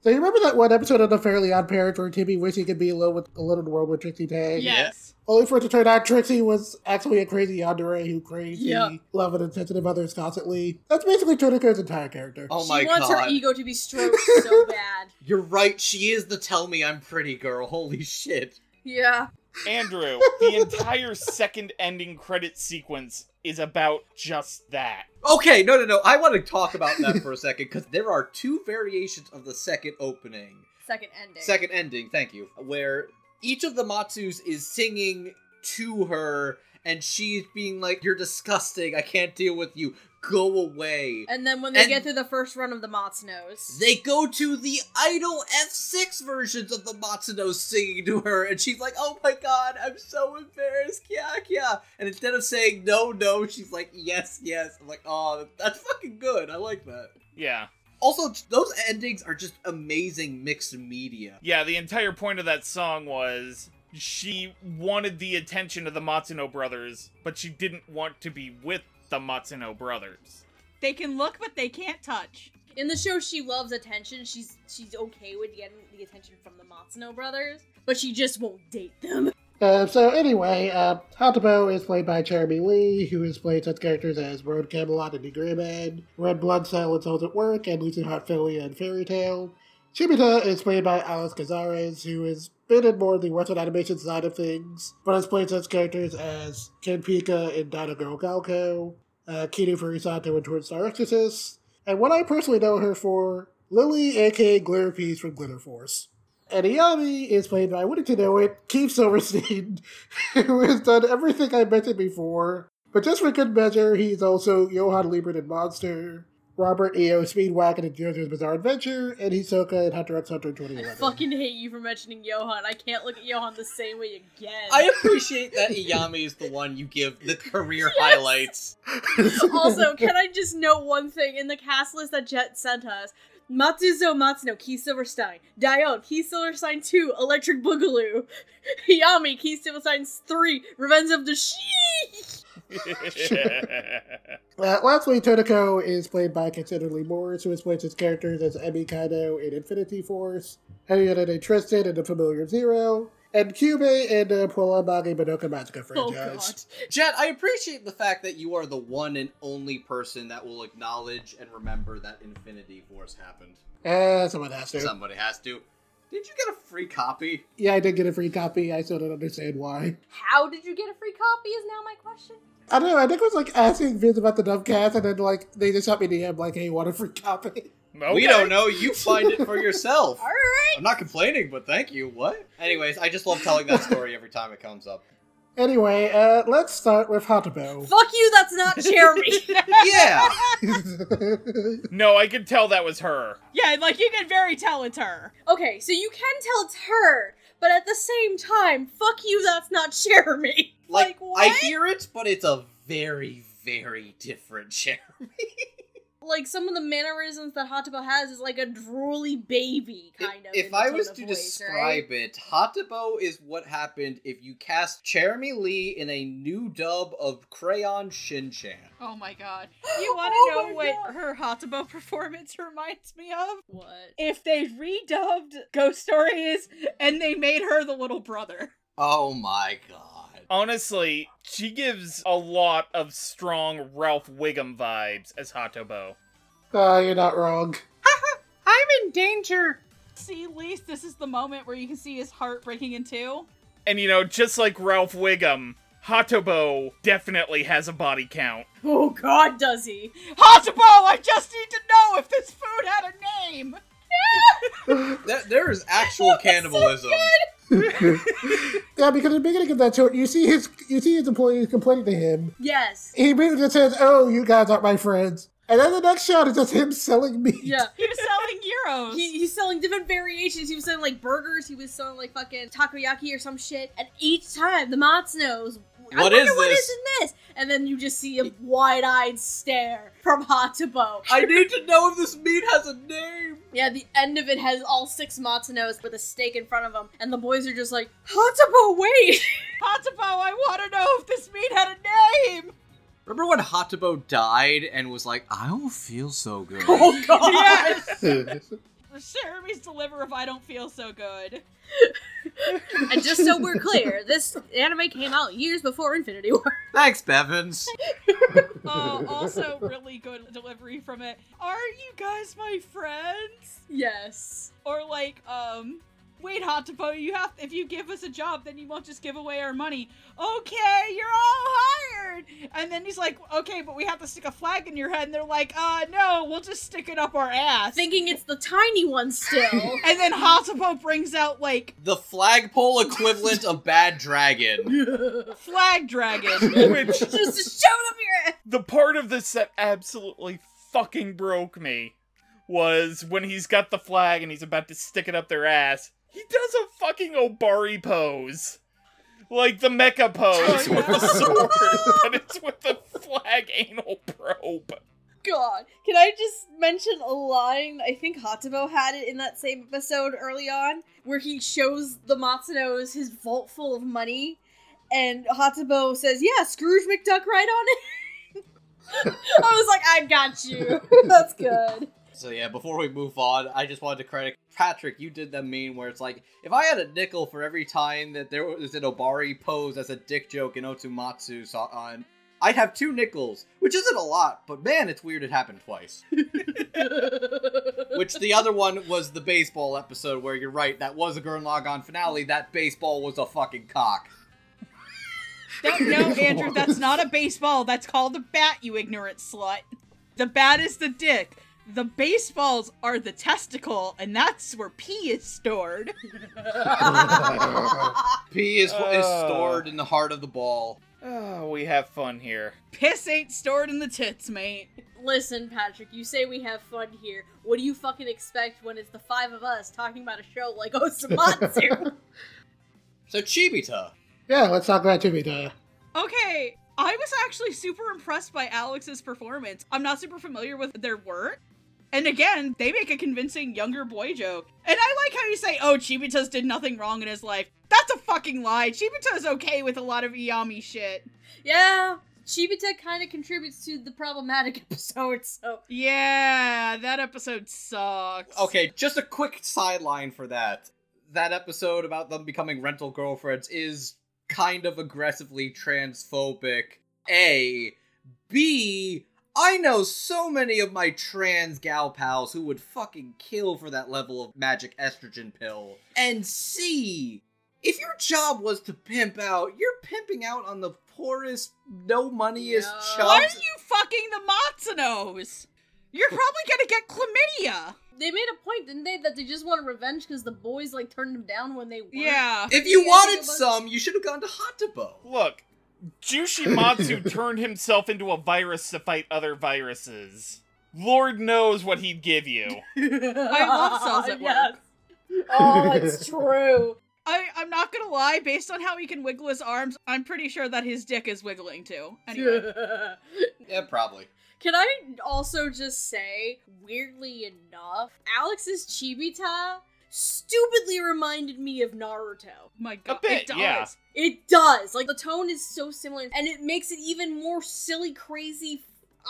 so you remember that one episode of The Fairly Odd Parents where Timmy wished he could be alone with alone in the world with Trixie Tang? Yes. Only for it to turn out Trixie was actually a crazy yandere who craves Yeah. the love and attention of others constantly. That's basically Totoko's entire character. Oh my god. she wants god. her ego to be stroked so bad. You're right, she is the tell me I'm pretty girl. Holy shit. Yeah. Andrew, the entire second ending credit sequence is about just that. Okay, no, no, no. I want to talk about that for a second because there are two variations of the second opening. Second ending. Second ending, thank you. Where each of the Matsus is singing to her and she's being like, You're disgusting. I can't deal with you. Go away. And then when they And- get through the first run of the Matsunos. They go to the idol F6 versions of the Matsuno singing to her, and she's like, Oh my god, I'm so embarrassed, kya kya. And instead of saying no, no, she's like, Yes, yes. I'm like, Oh, that's fucking good. I like that. Yeah. Also, those endings are just amazing mixed media. Yeah, the entire point of that song was she wanted the attention of the Matsuno brothers, but she didn't want to be with the Matsuno brothers. They can look, but they can't touch. In the show, she loves attention. She's she's okay with getting the attention from the Matsuno brothers, but she just won't date them. Uh, so anyway, uh, Hatabo is played by Cherami Leigh, who has played such characters as Road Kamelot and D.Gray-man, Red Blood Cell and Cells at Work, and Lucy Heartfilia and Fairy Tail. Chibita is played by Alex Cazares, who has been in more of the Western animation side of things, but has played such characters as Ken Pika in Dino Girl Galco, uh, Furisato in Twin Star Exorcist, and what I personally know her for, Lily, aka Glitter Peace from Glitter Force. And Iyami is played by, wouldn't you know it, Keith Silverstein, who has done everything I mentioned before. But just for good measure, he's also Johan Liebert in Monster, Robert E.O. Speedwagon in JoJo's Bizarre Adventure, and Hisoka in Hunter x Hunter I fucking hate you for mentioning Johan. I can't look at Johan the same way again. I appreciate that Iyami is the one you give the career highlights. also, can I just note one thing in the cast list that Jet sent us? Matsuzo Matsuno, Keith Silverstein. Dayon, Keith Silverstein 2, Electric Boogaloo. Iyami, Keith Silverstein 3, Revenge of the She. Uh, lastly, Totoko is played by Cassandra Lee Morris, who has played his characters as Emi Kaido in Infinity Force, de Tristain in The Familiar Zero, and Kyubey in the Puella Magi Madoka Magica Oh franchise. god. Jet, I appreciate the fact that you are the one and only person that will acknowledge and remember that Infinity Force happened. Uh, someone has to. Somebody has to. Did you get a free copy? Yeah, I did get a free copy. I still don't understand why. How did you get a free copy is now my question. I don't know. I think it was like asking Vince about the Dubcast, and then like they just shot me DM like, "Hey, want a free copy?" We don't know. You find it for yourself. Alright. I'm not complaining, but thank you. What? Anyways, I just love telling that story every time it comes up. Anyway, uh, let's start with Hatabo. Fuck you, that's not Cherami. Yeah. no, I could tell that was her. Yeah, like you can very tell it's her. okay, so you can tell it's her, but at the same time, fuck you, that's not Cherami. Like, Like, what? I hear it, but it's a very, very different Cherami. like some of the mannerisms that Hatabo has is like a drooly baby kind of. If I was to voice, describe right? it, Hatabo is what happened if you cast Cherami Leigh in a new dub of Crayon Shin-Chan. Oh my god. You want to Oh know what God. her Hatabo performance reminds me of? What? If they redubbed Ghost Stories and they made her the little brother. Oh my god. Honestly, she gives a lot of strong Ralph Wiggum vibes as Hatabo. Oh, you're not wrong. I'm in danger. See, least this is the moment where you can see his heart breaking in two. And you know, just like Ralph Wiggum, Hatabo definitely has a body count. Oh god, does he? Hatabo, I just need to know if this food had a name. There, there is actual cannibalism. Yeah, because at the beginning of that show, you see his you see his employees complaining to him. Yes. He immediately just says, "Oh, you guys aren't my friends," and then the next shot is just him selling meat. Yeah. He was selling gyros. He, he's selling different variations. He was selling like burgers. He was selling like fucking takoyaki or some shit. And each time the Matsunos, I What wonder is what this? is in this? And then you just see a wide-eyed stare from Hatabo. I need to know if this meat has a name. Yeah, the end of it has all six Matsunos with a steak in front of them, and the boys are just like, Hatabo, wait! Hatabo, I want to know if this meat had a name. Remember when Hatabo died and was like, I don't feel so good? oh god! Yes. Cherami's deliver if I don't feel so good. and just so we're clear, this anime came out years before Infinity War. Thanks, Bevins. Uh, also, really good delivery from it. Are you guys my friends? Yes. Or like, um, wait, Hatabo, you have if you give us a job, then you won't just give away our money. Okay, you're all hired. And then he's like, okay, but we have to stick a flag in your head. And they're like, uh, no, we'll just stick it up our ass. Thinking it's the tiny one still. and then Hatabo brings out like The flagpole equivalent of Bad Dragon. flag dragon. Which just to shove it up your ass. the part of this that absolutely fucking broke me was when he's got the flag and he's about to stick it up their ass. He does a fucking Obari pose. Like the mecha pose with the sword, but it's with the flag anal probe. God. Can I just mention a line? I think Hatabo had it in that same episode early on, where he shows the Matsunos his vault full of money, and Hatabo says, Yeah, Scrooge McDuck right on it. I was like, I got you. That's good. So yeah, before we move on, I just wanted to credit Patrick. You did the meme where it's like, if I had a nickel for every time that there was an Obari pose as a dick joke in Osomatsu so- on, I'd have two nickels, which isn't a lot, but man, it's weird it happened twice. which the other one was the baseball episode where you're right, that was a Gurren Lagann finale. That baseball was a fucking cock. Don't know, Andrew. That's not a baseball. That's called a bat, you ignorant slut. The bat is the dick. The baseballs are the testicle, and that's where pee is stored. P is, is Oh. stored in the heart of the ball. Oh, we have fun here. Piss ain't stored in the tits, mate. Listen, Patrick, you say we have fun here. What do you fucking expect when it's the five of us talking about a show like Osomatsu? So Chibita. yeah, let's talk about Chibita. Okay, I was actually super impressed by Alex's performance. I'm not super familiar with their work. And again, they make a convincing younger boy joke. And I like how you say, oh, Chibita's did nothing wrong in his life. That's a fucking lie. Chibita's okay with a lot of Iyami shit. yeah, Chibita kind of contributes to the problematic episode, so. Yeah, that episode sucks. Okay, just a quick sideline for that. That episode about them becoming rental girlfriends is kind of aggressively transphobic. A. B. I know so many of my trans gal pals who would fucking kill for that level of magic estrogen pill. And C. If your job was to pimp out, you're pimping out on the poorest, no moneyest Yeah. chubs. Why are you fucking the Matsunos? You're probably gonna get chlamydia. They made a point, didn't they, that they just want revenge because the boys, like, turned them down when they were Yeah. If you wanted some, you should have gone to Hatabo. Look, Jyushimatsu turned himself into a virus to fight other viruses. Lord knows what he'd give you. I love cells at work. Oh, it's true. I, I'm not gonna lie, based on how he can wiggle his arms, I'm pretty sure that his dick is wiggling too. Anyway. Yeah, probably. Can I also just say, weirdly enough, Alex's Chibita stupidly reminded me of Naruto. My god, bit, it does. yeah. It does. Like the tone is so similar, and it makes it even more silly, crazy.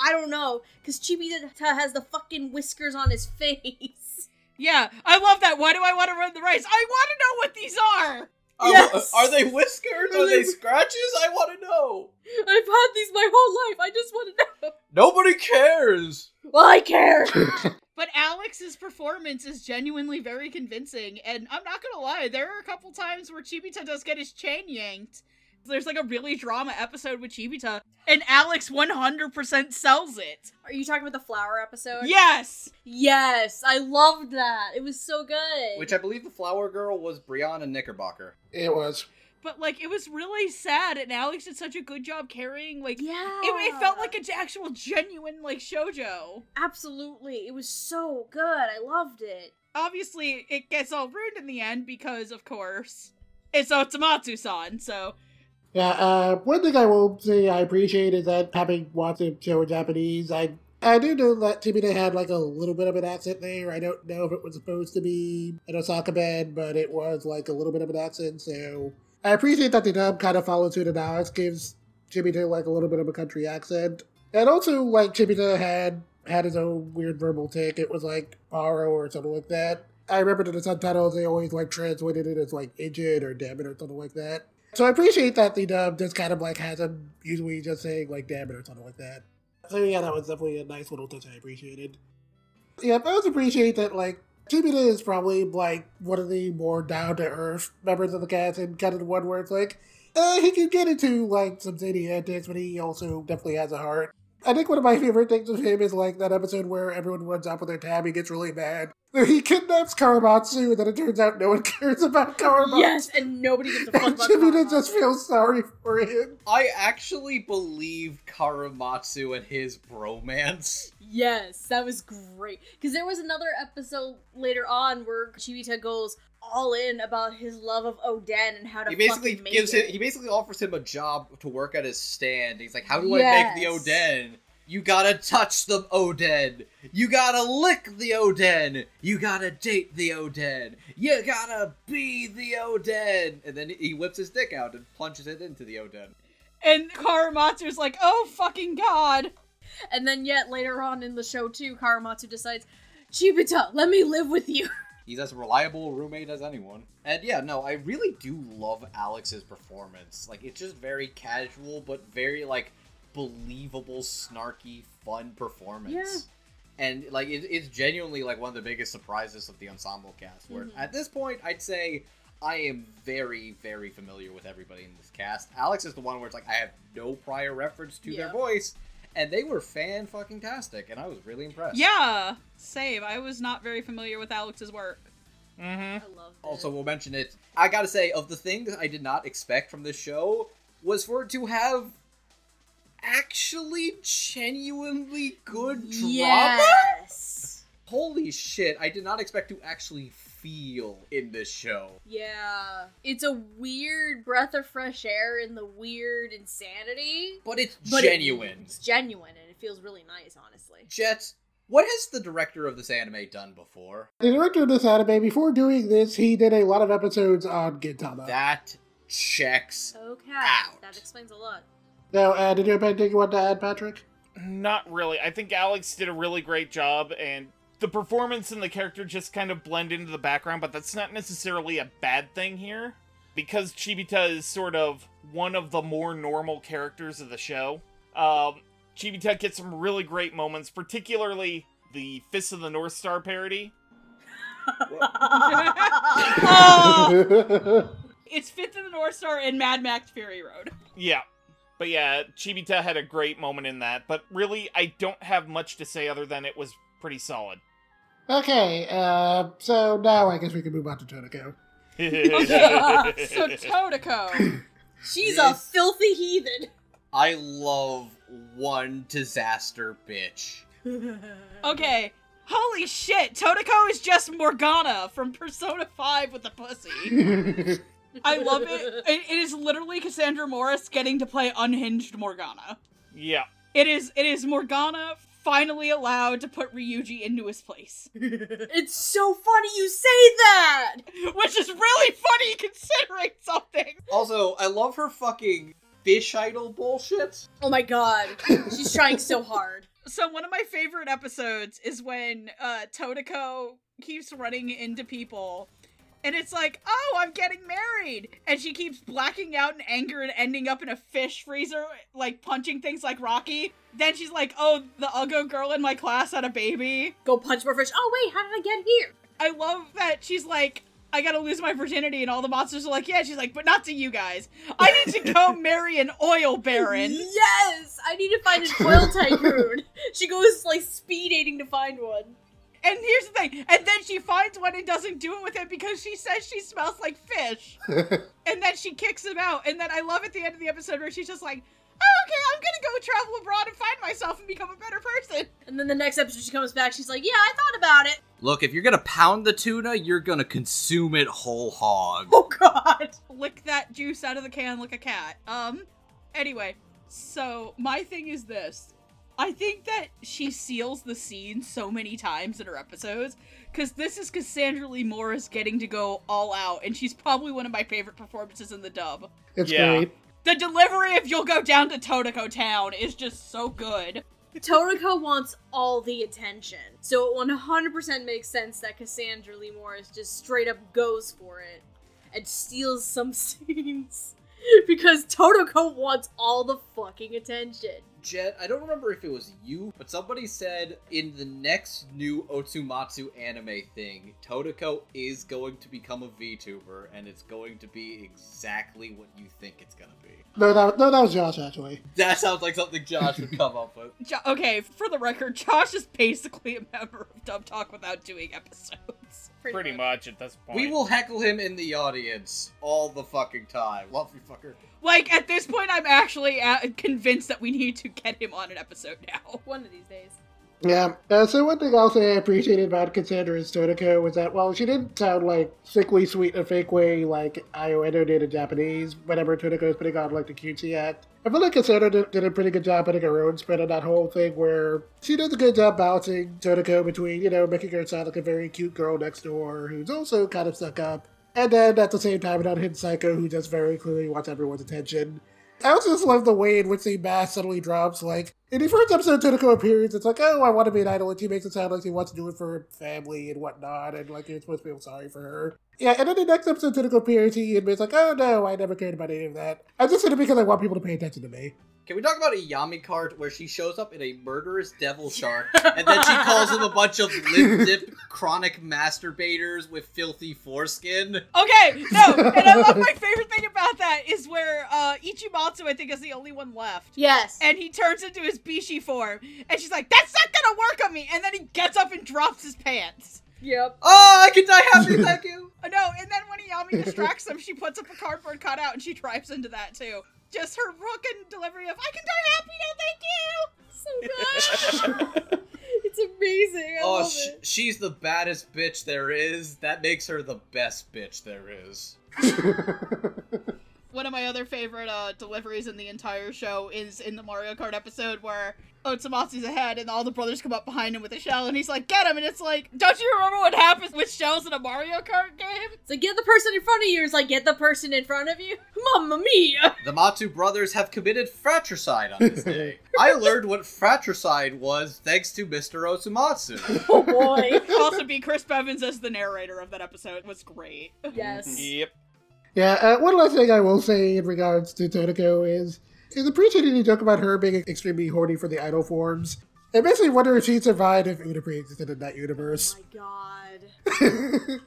I don't know, because Chibita has the fucking whiskers on his face. Yeah, I love that. Why do I want to run the race? I want to know what these are. Are, Yes! are they whiskers? Are Are they they- scratches? I want to know. I've had these my whole life. I just want to know. Nobody cares. Well, I care. But Alex's performance is genuinely very convincing, and I'm not gonna lie, there are a couple times where Chibita does get his chain yanked. There's like a really drama episode with Chibita, and Alex 100% sells it. Are you talking about the flower episode? Yes! Yes, I loved that. It was so good. Which I believe the flower girl was Brianna Knickerbocker. It was. But like, it was really sad, and Alex did such a good job carrying, like, yeah, it, it felt like an actual genuine, like, shojo absolutely. It was so good. I loved it. Obviously, it gets all ruined in the end because, of course, it's Osomatsu-san, so Yeah, uh, one thing I will say I appreciate is that having watched the show in Japanese, I I do know that Chibita had like a little bit of an accent there. I don't know if it was supposed to be an Osaka-ben, but it was like a little bit of an accent. So I appreciate that the dub kind of follows suit and Alex gives Jimmy Chibita like a little bit of a country accent, and also like Chibita had had his own weird verbal tick. It was like Paro or something like that. I remember in the subtitles they always like translated it as like Injit or damn it or something like that. So I appreciate that the dub just kind of like has him usually just saying like damn it or something like that. So yeah, that was definitely a nice little touch I appreciated. Yeah, I also appreciate that like Chibita is probably like one of the more down to earth members of the cast and kind of the one where it's like uh, he can get into like some zany antics, but he also definitely has a heart. I think one of my favorite things of him is like that episode where everyone runs up with their tab, he gets really mad. He kidnaps Karamatsu, and then it turns out no one cares about Karamatsu. yes, and nobody gives a fuck And about Chibita Karamatsu. just feels sorry for him. I actually believed Karamatsu and his bromance. Yes, that was great. Because there was another episode later on where Chibita goes all in about his love of Oden and how to He basically fucking make gives it. him. He basically offers him a job to work at his stand. He's like, "How do I make the Yes. Oden? You gotta touch the Oden. You gotta lick the Oden. You gotta date the Oden. You gotta be the Oden." And then he whips his dick out and plunges it into the Oden. And Karamatsu's like, oh fucking god. And then yet later on in the show too, Karamatsu decides, Chibita, let me live with you. He's as reliable a roommate as anyone. And yeah, no, I really do love Alex's performance. Like it's just very casual but very like believable, snarky, fun performance. Yeah. And like it, it's genuinely like one of the biggest surprises of the ensemble cast. Where Mhm. at this point, I'd say I am very, very familiar with everybody in this cast. Alex is the one where it's like I have no prior reference to their voice, and they were fan fucking tastic, and I was really impressed. Yeah, same. I was not very familiar with Alex's work. Mm-hmm. I love it. Also, we'll mention it. I gotta say, of the things I did not expect from this show, was for it to have actually genuinely good drama. Yes. Holy shit! I did not expect to actually feel in this show. Yeah. It's a weird breath of fresh air in the weird insanity. But it's But it- genuine. it's genuine and it feels really nice, honestly. Jet, what has the director of this anime done before? The director of this anime, before doing this, he did a lot of episodes on Gintama. That checks. Okay. Out. That explains a lot. Now, uh, did you have anything you want to add, Patrick? Not really. I think Alex did a really great job, and the performance and the character just kind of blend into the background, but that's not necessarily a bad thing here. Because Chibita is sort of one of the more normal characters of the show, um, Chibita gets some really great moments, particularly the Fist of the North Star parody. Oh, it's Fifth of the North Star and Mad Max Fury Road. Yeah. But yeah, Chibita had a great moment in that, but really, I don't have much to say other than it was pretty solid. okay, uh, so now I guess we can move on to Totoko. Okay, so Totoko. She's a filthy heathen. I love one disaster bitch. Okay, holy shit, Totoko is just Morgana from Persona 5 with the pussy. I love it. it. It is literally Cassandra Morris getting to play unhinged Morgana. yeah. It is it is Morgana finally allowed to put Ryuji into his place. It's so funny you say that. Which is really funny considering something. Also, I love her fucking fish idol bullshit. Oh my god. She's trying so hard. So one of my favorite episodes is when uh Totoko keeps running into people and it's like, "Oh, I'm getting married." And she keeps blacking out in anger and ending up in a fish freezer like punching things like Rocky. Then she's like, "Oh, the Uggo girl in my class had a baby." Go punch more fish. Oh wait, how did I get here? I love that she's like, I gotta lose my virginity, and all the monsters are like, yeah. She's like, but not to you guys. I need to go marry an oil baron. Yes, I need to find an oil tycoon. she goes like speed dating to find one. And here's the thing, and then she finds one and doesn't do it with it because she says she smells like fish. and then she kicks him out. And then I love at the end of the episode where she's just like, oh, okay, I'm gonna go travel abroad and find myself and become a better person. And then the next episode she comes back, she's like, "Yeah, I thought about it." Look, if you're gonna pound the tuna, you're gonna consume it whole hog. Oh god. lick that juice out of the can like a cat. Um, anyway, so my thing is this. I think that she seals the scene so many times in her episodes because this is Cassandra Lee Morris getting to go all out, and she's probably one of my favorite performances in the dub. It's Yeah. great. The delivery of "You'll go down to Totoko Town" is just so good. Totoko wants all the attention. So it 100% makes sense that Cassandra Lee Morris just straight up goes for it and steals some scenes. because Totoko wants all the fucking attention. Jet, I don't remember if it was you, but somebody said in the next new Osomatsu anime thing, Totoko is going to become a VTuber, and it's going to be exactly what you think it's gonna be. No, that, no, that was Josh actually. That sounds like something Josh would come up with. Jo- okay, for the record, Josh is basically a member of Dub Talk without doing episodes. Pretty much at this point. We will heckle him in the audience all the fucking time. Love you, fucker. Like at this point, I'm actually uh, convinced that we need to get him on an episode now. One of these days. Yeah. Uh, so one thing say I appreciated about Cassandra's Totoko was that while she didn't sound like sickly sweet in a fake way like Aya Endo did in Japanese, whenever Totoko was putting on like the cutesy act, I feel like Cassandra did, did a pretty good job putting her own spin on that whole thing where she does a good job balancing Totoko between, you know, making her sound like a very cute girl next door who's also kind of stuck up, and then at the same time an unhinged psycho who just very clearly wants everyone's attention. I also just love the way in which the mask suddenly drops. Like, in the first episode, of Totoko appears, it's like, oh, I want to be an idol, and she makes it sound like she wants to do it for her family and whatnot, and like, you're supposed to feel sorry for her. Yeah, and then the next episode, Totoko appears, he admits, like, oh no, I never cared about any of that. I just did it because I want people to pay attention to me. Can we talk about a Yami card where she shows up in a murderous devil shark and then she calls them a bunch of lip dip chronic masturbators with filthy foreskin? Okay, no, and I love my favorite thing about that is where uh, Ichimatsu, I think, is the only one left. Yes. And he turns into his Bishi form, and she's like, "That's not gonna work on me." And then he gets up and drops his pants. Yep. Oh, I can die happy, thank you. No, and then when Yami distracts them, she puts up a cardboard cutout and she drives into that too. Just her fucking delivery of "I can die happy now, thank you." So good. it's amazing. I Oh, love sh- it. she's the baddest bitch there is. That makes her the best bitch there is. One of my other favorite uh, deliveries in the entire show is in the Mario Kart episode where Osomatsu's ahead and all the brothers come up behind him with a shell and he's like, get him! And it's like, don't you remember what happens with shells in a Mario Kart game? So get the person in front of you is like get the person in front of you. Mamma mia! The Matsu brothers have committed fratricide on this day. I learned what fratricide was thanks to Mr. Osomatsu. Oh boy. also, be Chris Bevins as the narrator of that episode was great. yes. Yep. Yeah, uh, one last thing I will say in regards to Totoko is, is appreciating the joke about her being extremely horny for the idol forms. It makes me wonder if she'd survive if Utapri existed in that Oh universe. my god.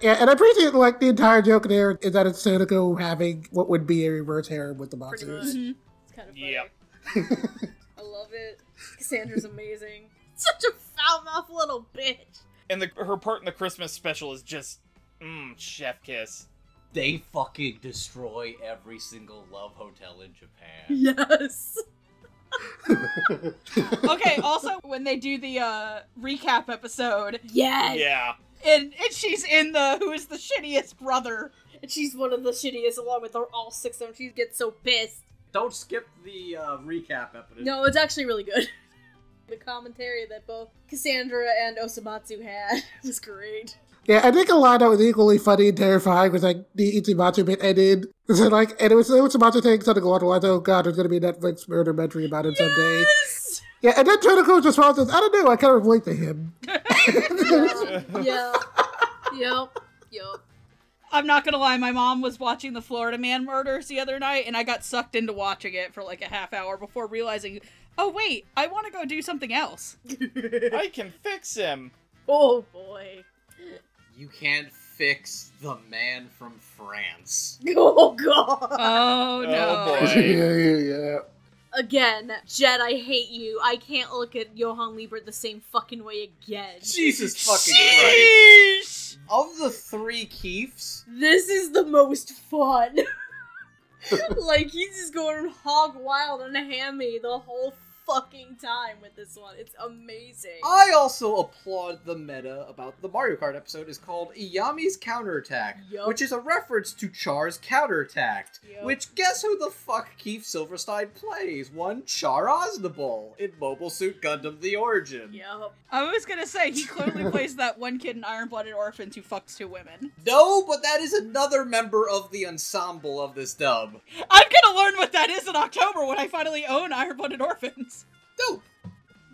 yeah, and I appreciate like the entire joke there is that it's Totoko having what would be a reverse harem with the Pretty Matsus. much. It's kind of funny. Yep. I love it. Cassandra's amazing. Such a foul mouthed little bitch. And the, her part in the Christmas special is just, mmm, chef kiss. They fucking destroy every single love hotel in Japan. Yes. Okay, also, when they do the uh, recap episode, Yes. Yeah. and, and she's in the Who is the Shittiest Brother? And she's one of the shittiest along with all six of them. She gets so pissed. Don't skip the uh, recap episode. No, it's actually really good. the commentary that both Cassandra and Osomatsu had was great. Yeah, I think a line that was equally funny and terrifying was like the Ichimatsu bit ended. So like, and it was the Ichimatsu saying something along the lines, "Oh God, there's gonna be a Netflix murdermentary about him someday." Yes! Yeah, and then Totoko's response is, "I don't know, I kind of relate to him." yeah. Yep. Yep. I'm not gonna lie, my mom was watching the Florida Man murders the other night, and I got sucked into watching it for like a half hour before realizing, oh wait, I want to go do something else. I can fix him. Oh boy. You can't fix the man from France. Oh god. Oh, oh no! Oh, boy. yeah, yeah, yeah. Again, Jet, I hate you. I can't look at Johan Liebert the same fucking way again. Jesus fucking Christ. Of the three Keefs, This is the most fun. like he's just going hog wild on Hammy the whole fucking time with this one. It's amazing. I also applaud the meta about the Mario Kart episode is called Iyami's Counterattack, Yup. which is a reference to Char's Counterattack. Yup. Which guess who the fuck Keith Silverstein plays? One Char Aznable in Mobile Suit Gundam The Origin. Yup. I was gonna say he clearly plays that one kid in Iron Blooded Orphans who fucks two women. No, but that is another member of the ensemble of this dub. I'm gonna learn what that is in October when I finally own Iron Blooded Orphans. Dope.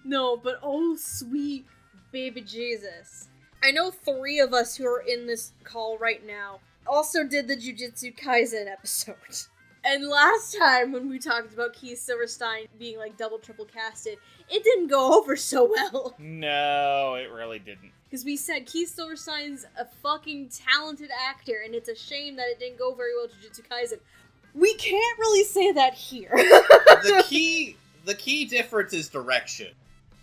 No, but oh sweet baby Jesus. I know three of us who are in this call right now also did the Jujutsu Kaisen episode. And last time when we talked about Keith Silverstein being like double triple casted, it didn't go over so well. No, it really didn't. Because we said Keith Silverstein's a fucking talented actor, and it's a shame that it didn't go very well to Jujutsu Kaisen. We can't really say that here. the key the key difference is direction.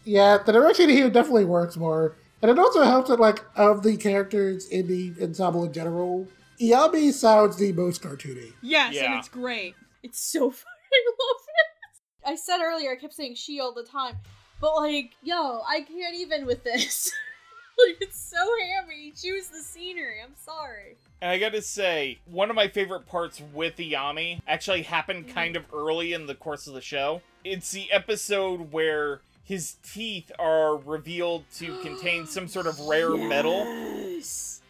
Yeah, the direction here definitely works more. And it also helps that, like, of the characters in the ensemble in general, Iyami sounds the most cartoony. Yes, and it's great. It's so fucking love it. I said earlier I kept saying she all the time, but like, yo, I can't even with this. like, it's so hammy. Choose the scenery. I'm sorry. And I gotta say, one of my favorite parts with Iyami actually happened mm-hmm. kind of early in the course of the show. It's the episode where his teeth are revealed to contain some sort of rare metal. Yes.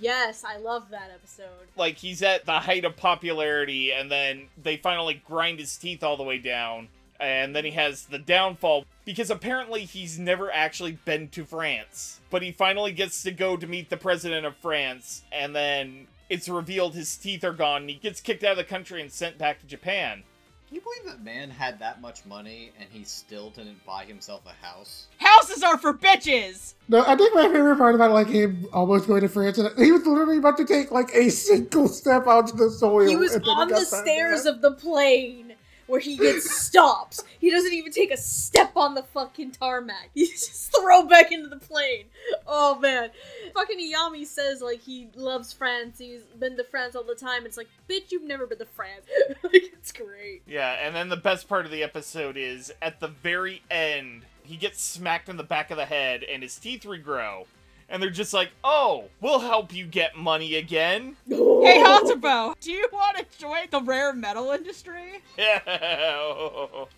Yes, I love that episode. Like he's at the height of popularity, and then they finally grind his teeth all the way down. And then he has the downfall because apparently he's never actually been to France. But he finally gets to go to meet the president of France, and then it's revealed his teeth are gone, and he gets kicked out of the country and sent back to Japan. Can you believe that man had that much money and he still didn't buy himself a house? Houses are for bitches! No, I think my favorite part about like him almost going to France, and he was literally about to take like a single step onto the soil. He was on the stairs there. of the plane where he gets stops. He doesn't even take a step on the fucking tarmac. He just throw back into the plane. Oh man. Fucking Iyami says like he loves France. He's been to France all the time. It's like, bitch, you've never been to France. like it's great. Yeah, and then the best part of the episode is at the very end, he gets smacked in the back of the head and his teeth regrow. And they're just like, oh, we'll help you get money again. Hey, Hatabo, do you want to join the rare metal industry? Yeah.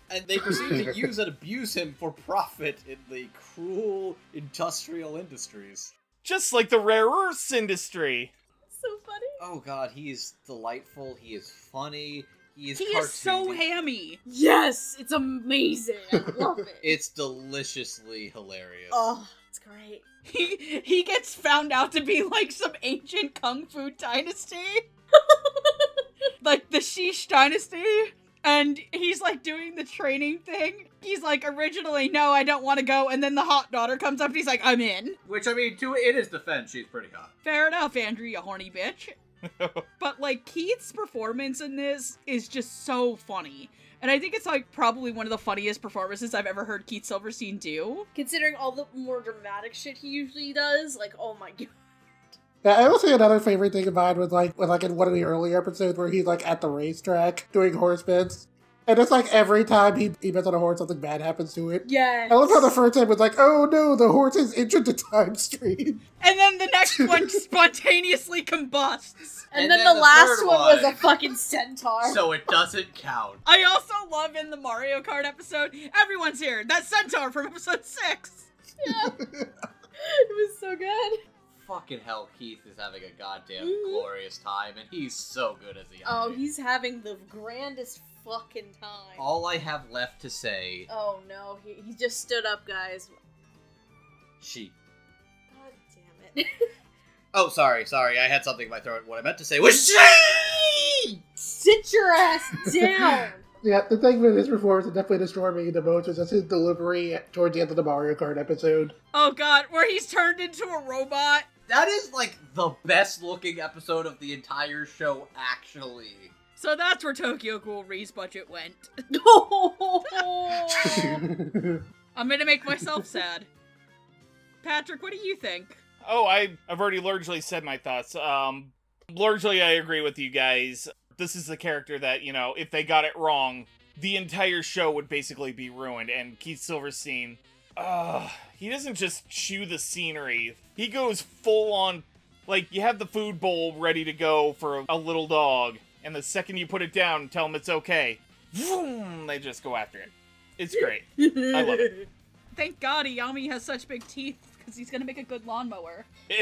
And they proceed to use and abuse him for profit in the cruel industrial industries. Just like the rare earths industry. so funny. Oh god, he is delightful, he is funny, he is He is so hammy. Yes, it's amazing. I love it. It's deliciously hilarious. oh, it's great. He he gets found out to be like some ancient kung fu dynasty, like the Shish dynasty, and he's like doing the training thing. He's like originally, no, I don't want to go, and then the hot daughter comes up and he's like, I'm in. Which I mean, to in his defense, she's pretty hot. Fair enough, Andrew, you horny bitch. but like Keith's performance in this is just so funny. And I think it's like probably one of the funniest performances I've ever heard Keith Silverstein do. Considering all the more dramatic shit he usually does, like, oh my god. Yeah, I will say another favorite thing of mine was like was like in one of the earlier episodes where he's like at the racetrack doing horse bits. And it's like every time he, he bets on a horse, something bad happens to it. Yeah. I love how the first time was like, oh no, the horse is injured the time stream. And then the next one spontaneously combusts. And, And then, then the, the last third one, was a fucking centaur. So it doesn't count. I also love in the Mario Kart episode, everyone's here. That centaur from episode 6. Yeah. it was so good. Fucking hell, Keith is having a goddamn Mhm. glorious time, and he's so good as the Oh, he's having the grandest fucking time. All I have left to say, Oh no, he, he just stood up, guys. she. God damn it. Oh, sorry, sorry, I had something in my throat. What I meant to say was she. Sit your ass down. Yeah, the thing with his performance that definitely destroyed me the most was just his delivery towards the end of the Mario Kart episode. Oh god, where he's turned into a robot. That is like the best looking episode of the entire show, actually. So that's where Tokyo Ghoul Re's budget went. I'm gonna make myself sad. Patrick, what do you think? Oh, I, I've already largely said my thoughts. Um, largely, I agree with you guys. This is the character that, you know, if they got it wrong, the entire show would basically be ruined. And Keith Silverstein, uh, he doesn't just chew the scenery. He goes full on, like you have the food bowl ready to go for a little dog, and the second you put it down tell them it's okay, vroom, they just go after it. It's great. I love it. Thank God Iyami has such big teeth because he's gonna make a good lawnmower.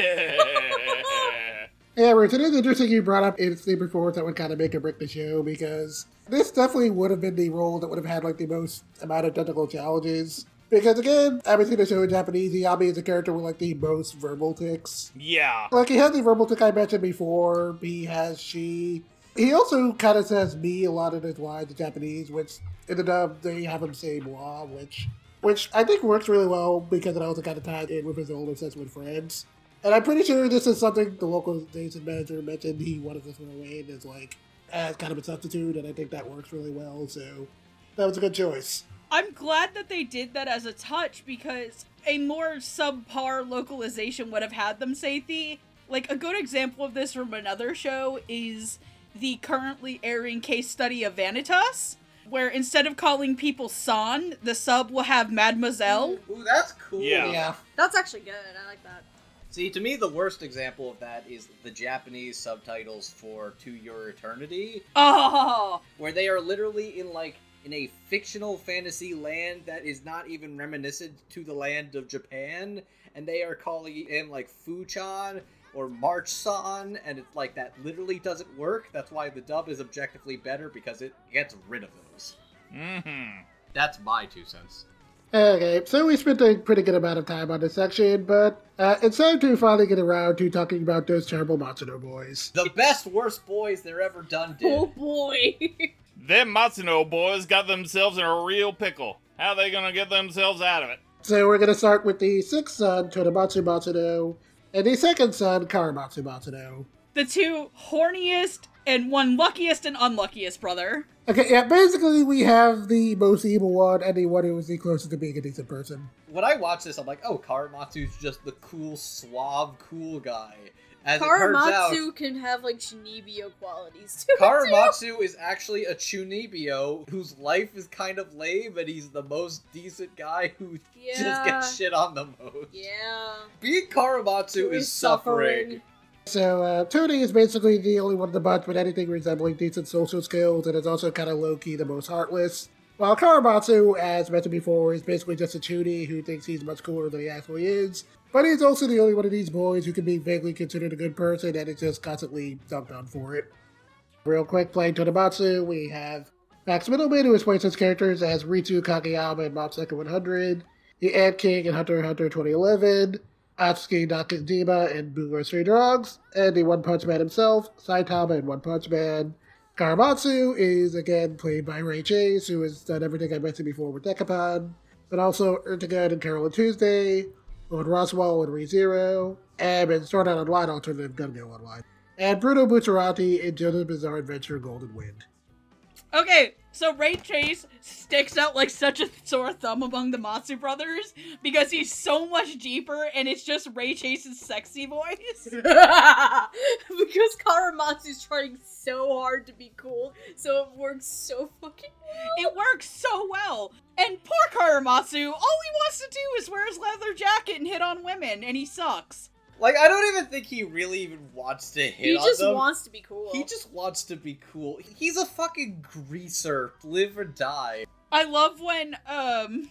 Yeah, Rich, it is interesting you brought up instant performance that would kind of make or break the show because this definitely would have been the role that would have had like the most amount of technical challenges. Because again, having seen the show in Japanese, Iyami is a character with like the most verbal ticks. yeah. Like he has the verbal tick I mentioned before. He has she. He also kind of says me a lot in his lines in Japanese, which in the dub they have him say moi, which which I think works really well because it also kind of ties in with his older obsession with France. And I'm pretty sure this is something the localization manager mentioned he wanted to throw and is like as kind of a substitute, and I think that works really well. So that was a good choice. I'm glad that they did that as a touch because a more subpar localization would have had them say the. Like, a good example of this from another show is the currently airing case study of Vanitas, where instead of calling people San, the sub will have Mademoiselle. Ooh, that's cool. Yeah. That's actually good. I like that. See, to me, the worst example of that is the Japanese subtitles for To Your Eternity, Oh! where they are literally in like in a fictional fantasy land that is not even reminiscent to the land of Japan, and they are calling him like Fuchan or March San, and it's like that literally doesn't work. That's why the dub is objectively better because it gets rid of those. Mm-hmm. That's my two cents. Okay, so we spent a pretty good amount of time on this section, but uh, it's time to finally get around to talking about those terrible Matsuno boys. The best worst boys they're ever done did. Oh boy. Them Matsuno boys got themselves in a real pickle. How they gonna get themselves out of it? So we're gonna start with the sixth son, Todomatsu Matsuno, and the second son, Karamatsu Matsuno. The two horniest and one luckiest and unluckiest brother. Okay, yeah, basically we have the most evil one and the one who was the closest to being a decent person. when I watch this, I'm like, oh, Karamatsu's just the cool, suave, cool guy. As it turns out, Karamatsu can have like Chunibyo qualities too. Karamatsu is actually a Chunibyo whose life is kind of lame, and he's the most decent guy who just gets shit on the most. Yeah. Being Karamatsu He's is suffering. So uh, Tony is basically the only one of the bunch with anything resembling decent social skills, and is also kind of low key the most heartless. While Karamatsu, as mentioned before, is basically just a chuny who thinks he's much cooler than he actually is. But he's also the only one of these boys who can be vaguely considered a good person and is just constantly dumped on for it. Real quick, playing Todomatsu, we have Max Mittelman, who has played such characters as Ritsu Kageyama in Mob Psycho 100, the Ant King in Hunter Hunter 2011, Atsushi Nakajima in Bungo Stray Dogs, and the One Punch Man himself, Saitama in One Punch Man. Karamatsu is again played by Ray Chase, who has done everything I mentioned before with Dekapan, but also Ertegun and Carol and Tuesday, Lord Roswaal and ReZero, and in Sword Art Online Alternative Gun Gale Online, and Bruno Bucciarati in JoJo's Bizarre Adventure Golden Wind. Okay, so Ray Chase sticks out like such a sore thumb among the Matsu brothers because he's so much deeper and it's just Ray Chase's sexy voice. because Karamatsu's trying so hard to be cool, so it works so fucking well. It works so well. And poor Karamatsu, all he wants to do is wear his leather jacket and hit on women, and he sucks. Like, I don't even think he really even wants to hit He on just them. wants to be cool. He just wants to be cool. He's a fucking greaser. Live or die. I love when, um,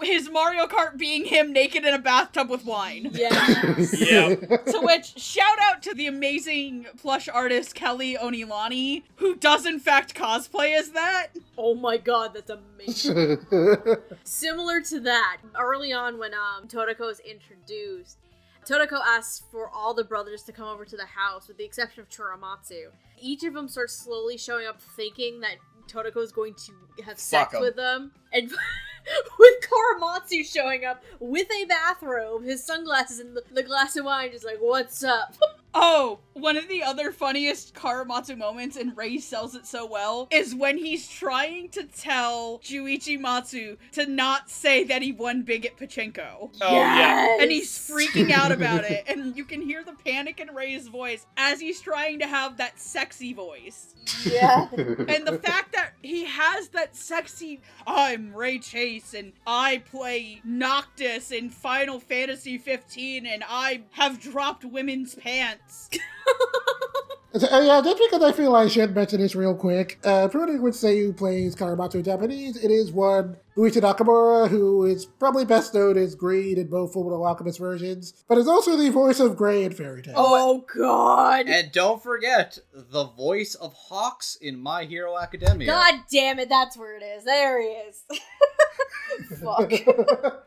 his Mario Kart being him naked in a bathtub with wine. Yes. Yeah. to which, shout out to the amazing plush artist Kelly Onilani, who does in fact cosplay as that. oh my god, that's amazing. Similar to that, early on when um Totoko is introduced, Totoko asks for all the brothers to come over to the house, with the exception of Choromatsu. Each of them starts slowly showing up thinking that Totoko is going to have sex with them, and with Karamatsu showing up with a bathrobe, his sunglasses, and the, the glass of wine, just like, "What's up?" Oh, one of the other funniest Karamatsu moments, and Ray sells it so well, is when he's trying to tell Jyushimatsu to not say that he won big at Pachinko. Oh yeah. And he's freaking out about it, and you can hear the panic in Ray's voice as he's trying to have that sexy voice. Yeah. And the fact that he has that sexy, I'm Ray Chase, and I play Noctis in Final Fantasy 15, and I have dropped women's pants. So, uh, yeah, just because I feel I should mention this real quick. Uh, promoting which Seiyu plays Karamatsu in Japanese, it is one Yuichi Nakamura, who is probably best known as Greed in both Fullmetal Alchemist versions, but is also the voice of Gray in Fairy Tail. Oh god. And don't forget the voice of Hawks in My Hero Academia. God damn it, that's where it is. There he is. Fuck.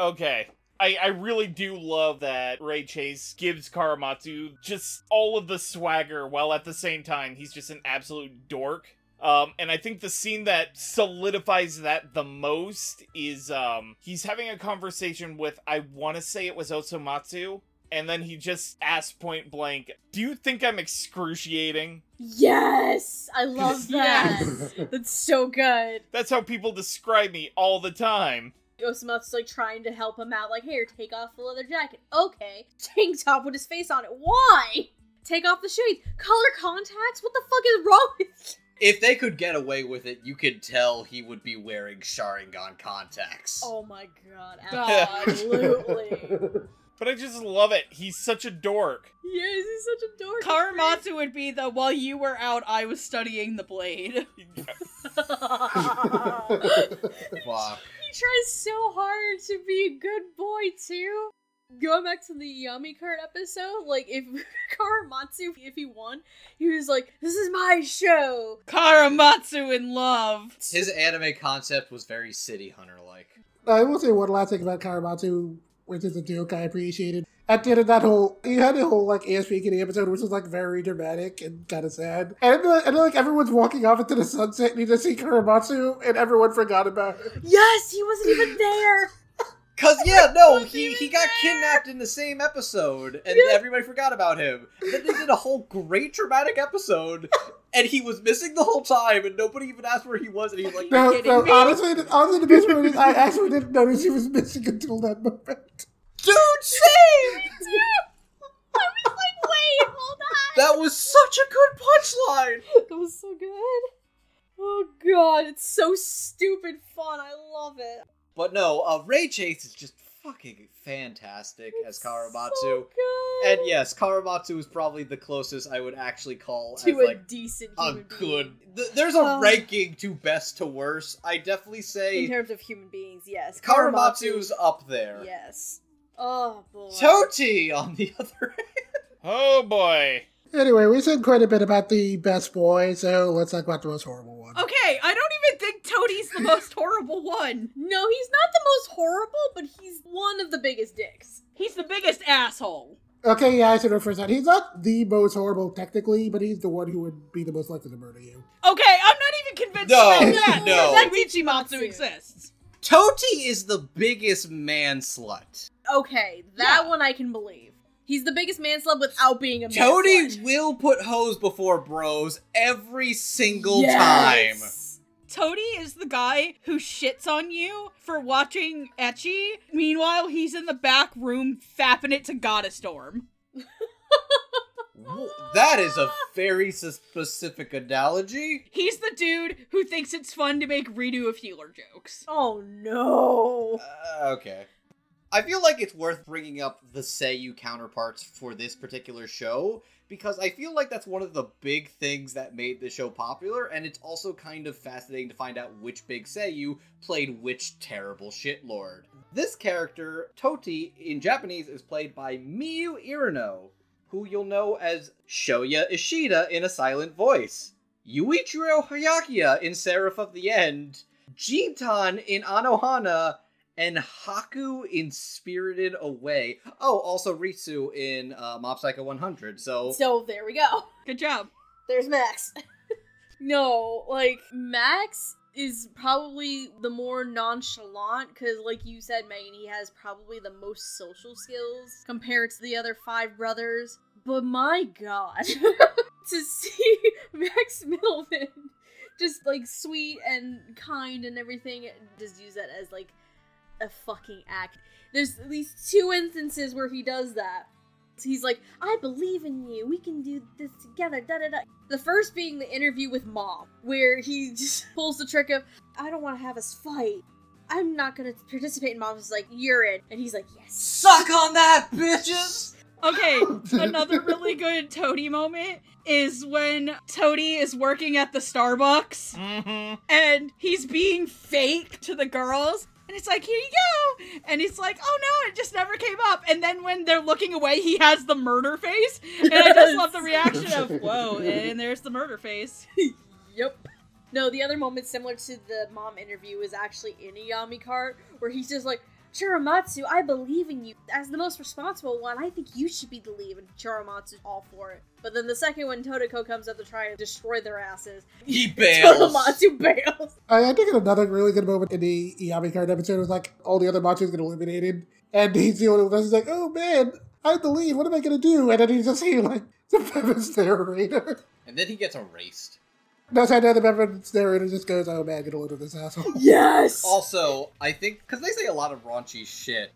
Okay. I, I really do love that Ray Chase gives Karamatsu just all of the swagger while at the same time he's just an absolute dork. Um, and I think the scene that solidifies that the most is um, he's having a conversation with, I want to say it was Osomatsu, and then he just asks point blank, Do you think I'm excruciating? yes! I love that. Yes. That's so good. That's how people describe me all the time. Osomatsu's like trying to help him out, like, here, take off the leather jacket. Okay. Tank top with his face on it. Why? Take off the shades. Color contacts? What the fuck is wrong with you? If they could get away with it, you could tell he would be wearing Sharingan contacts. Oh my god, God. absolutely. But I just love it. He's such a dork. yes, he's such a dork. Karamatsu would be the while you were out, I was studying the blade. Fuck. He tries so hard to be a good boy too. Going back to the Yummy Card episode, like if Karamatsu, if he won, he was like, "This is my show." Karamatsu in love. His anime concept was very City Hunter like. I will say one last thing about Karamatsu, which is a joke I appreciated. At the end of that whole, you had the whole like ESP Kitty episode, which was like very dramatic and kind of sad. And, uh, and like everyone's walking off into the sunset, and you just see Karamatsu, and everyone forgot about it. Yes, he wasn't even there. Cause yeah, no, he, he got there. kidnapped in the same episode, and Yeah. everybody forgot about him. Then they did a whole great dramatic episode, and he was missing the whole time, and nobody even asked where he was, and he was like, No, no, me? honestly, honestly, the best part is I actually didn't notice he was missing until that moment. "Dude, same!" I was like, wait, hold on. That was such a good punchline. That was so good. Oh god, it's so stupid fun. I love it. But no, uh, Ray Chase is just fucking fantastic as Karamatsu. So. And yes, Karamatsu is probably the closest I would actually call to as a like decent a human good. Th- there's a Oh. ranking to best to worst. I definitely say In terms of human beings, yes. Karamatsu's up there. Yes. Oh boy. Toti, on the other hand. Oh boy. Anyway, we said quite a bit about the best boy, so let's talk about the most horrible one. Okay, I don't even think Toadie's the most horrible one. No, he's not the most horrible, but he's one of the biggest dicks. He's the biggest asshole. Okay, yeah, I should have first that. He's not the most horrible technically, but he's the one who would be the most likely to murder you. Okay, I'm not even convinced No, about that. no. That Ichimatsu exists. Toti is the biggest man slut. Okay, that Yeah. one I can believe. He's the biggest man slut without being a man Toti slut. will put hoes before bros every single time. Tony is the guy who shits on you for watching ecchi. Meanwhile, he's in the back room fapping it to Goddess Storm. That is a very specific analogy. He's the dude who thinks it's fun to make redo of healer jokes. Oh no. Uh, okay. I feel like it's worth bringing up the Seiyu counterparts for this particular show because I feel like that's one of the big things that made the show popular, and it's also kind of fascinating to find out which big Seiyu played which terrible shitlord. This character, Toti, in Japanese is played by Miyu Irino, who you'll know as Shoya Ishida in A Silent Voice, Yuichiro Hyakuya in Seraph of the End, Jintan in Anohana, and Haku in Spirited Away. Oh, also Ritsu in uh, Mob Psycho 100. So, So there we go. Good job. There's Max. no, like Max is probably the more nonchalant because, like you said, Megan, he has probably the most social skills compared to the other five brothers. But my god, to see Max Mittelman just like sweet and kind and everything, just use that as like a fucking act. There's at least two instances where he does that. He's like, I believe in you. We can do this together. Da da da. The first being the interview with mom, where he just pulls the trick of, I don't want to have us fight. I'm not gonna participate. And mom's like, You're in. And he's like, Yes. Suck on that, bitches! Okay, another really good Toady moment is when Toady is working at the Starbucks Mm-hmm. and he's being fake to the girls. And it's like, here you go. And he's like, oh no, it just never came up. And then when they're looking away, he has the murder face. And I just love the reaction of, whoa, and there's the murder face. Yep. No, the other moment similar to the mom interview is actually in a Yami cart where he's just like, Choromatsu, I believe in you. As the most responsible one, I think you should be the lead. And Choromatsu's all for it. But then the second one, Totoko comes up to try and destroy their asses. He bails. Choromatsu bails. I, I think another really good moment in the Yami card episode was like all the other Matsus get eliminated, and he's the only one that's like, "Oh man, I'm the lead. What am I gonna do?" And then he's just here like the Bevins narrator. And then he gets erased. No, so I know the and narrator just goes, "Oh man, get a load of this asshole." Yes! Also, I think because they say a lot of raunchy shit,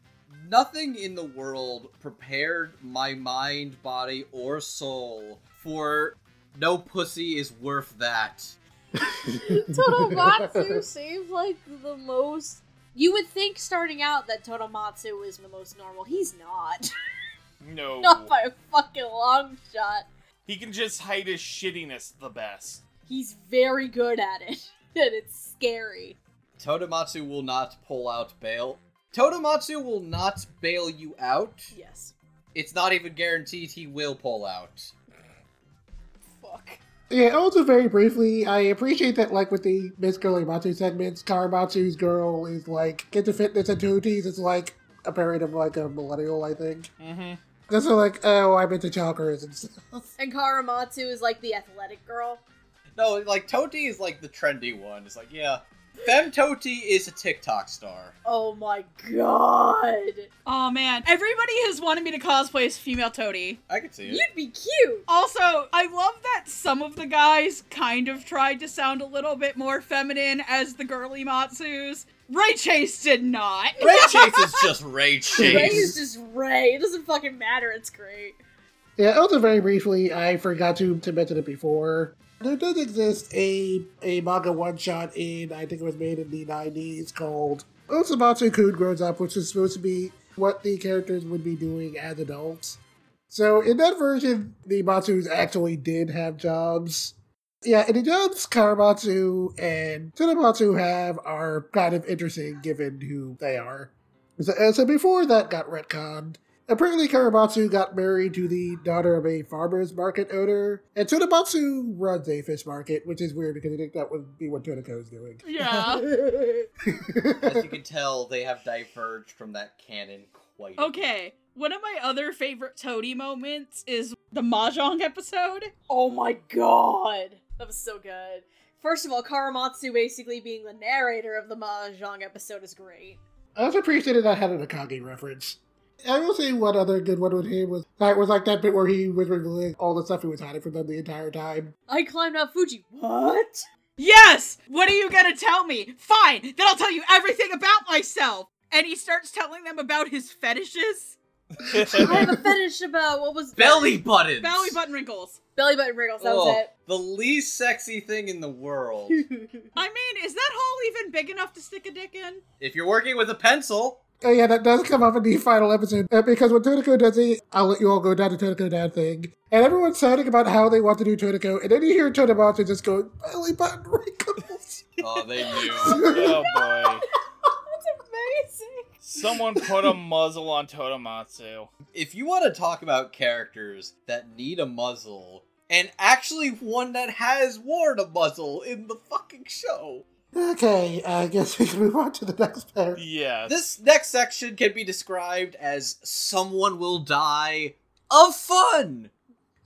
nothing in the world prepared my mind, body, or soul for no pussy is worth that. Todomatsu seems like the most. You would think starting out that Todomatsu is the most normal. He's not. No. not by a fucking long shot. He can just hide his shittiness the best. He's very good at it. And it's scary. Todomatsu will not pull out bail. Todomatsu will not bail you out. Yes. It's not even guaranteed he will pull out. Fuck. Yeah, also very briefly, I appreciate that, like, with the Miss Girly Matsu segments, Karamatsu's girl is, like, get to fitness and tooties It's like, a parent of, like, a millennial, I think. Mm-hmm. Just so, like, oh, I'm into chakras and stuff. And Karamatsu is like the athletic girl. No, like Toti is like the trendy one. It's like, yeah. Fem Toti is a TikTok star. Oh my god. Oh man, everybody has wanted me to cosplay as female Toady. I can see it. You'd be cute. Also, I love that some of the guys kind of tried to sound a little bit more feminine as the girly Matsus. Ray Chase did not. Ray Chase is just Ray Chase. Ray is just Ray. It doesn't fucking matter. It's great. Yeah, also very briefly, I forgot to, to mention it before. There does exist a a manga one shot in I think it was made in the nineties called Osomatsu-kun Grows Up, which is supposed to be what the characters would be doing as adults. So in that version, the Matsus actually did have jobs. Yeah, and the jobs Karamatsu and Tsunamatsu have are kind of interesting given who they are. So, uh, so before that got retconned, Apparently, Karamatsu got married to the daughter of a farmer's market owner, and Tsunamatsu runs a fish market, which is weird because I think that would be what Totoko is doing. Yeah. As you can tell, they have diverged from that canon quite. a bit. Okay. One of my other favorite Toady moments is the Mahjong episode. oh my god. That was so good. First of all, Karamatsu basically being the narrator of the Mahjong episode is great. I also appreciated that had an Akagi reference. I will say one other good one with him was that was like that bit where he was revealing all the stuff he was hiding from them the entire time. I climbed up Fuji. What? Yes! What are you gonna tell me? Fine, then I'll tell you everything about myself! And he starts telling them about his fetishes. I have a fetish about what was Belly buttons. Belly button wrinkles. belly button wrinkles. That Ugh, was oh, The least sexy thing in the world. I mean, is that hole even big enough to stick a dick in? if you're working with a pencil, Oh yeah, that does come up in the final episode uh, because when Totoko does the "I'll let you all go down to Totoko down" thing, and everyone's shouting about how they want to do Totoko, and then you hear Todomatsu just going belly button wrinkles. oh, they knew. oh boy. That's amazing. Someone put a muzzle on Todomatsu. if you want to talk about characters that need a muzzle, and actually one that has worn a muzzle in the fucking show, okay, I guess we can move on to the next pair. Yes. this next section can be described as someone will die of fun.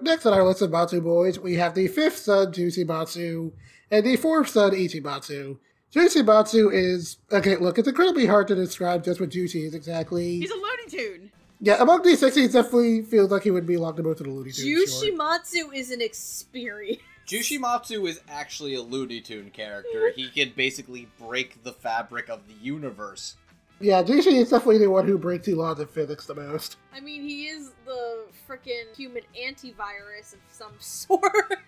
Next on our list of Matsu boys, we have the fifth son, Jyushimatsu, and the fourth son, Ichimatsu. Jyushimatsu is okay. Look, it's incredibly hard to describe just what Juicy is exactly. He's a Looney Tune. Yeah, among these six, he definitely feels like he would belong to both of the Looney Tunes. sure. Jyushimatsu is an experience. Jushimatsu is actually a Looney Tune character. He can basically break the fabric of the universe. Yeah, Jushi is definitely the one who breaks the laws of physics the most. I mean, he is the freaking human antivirus of some sort.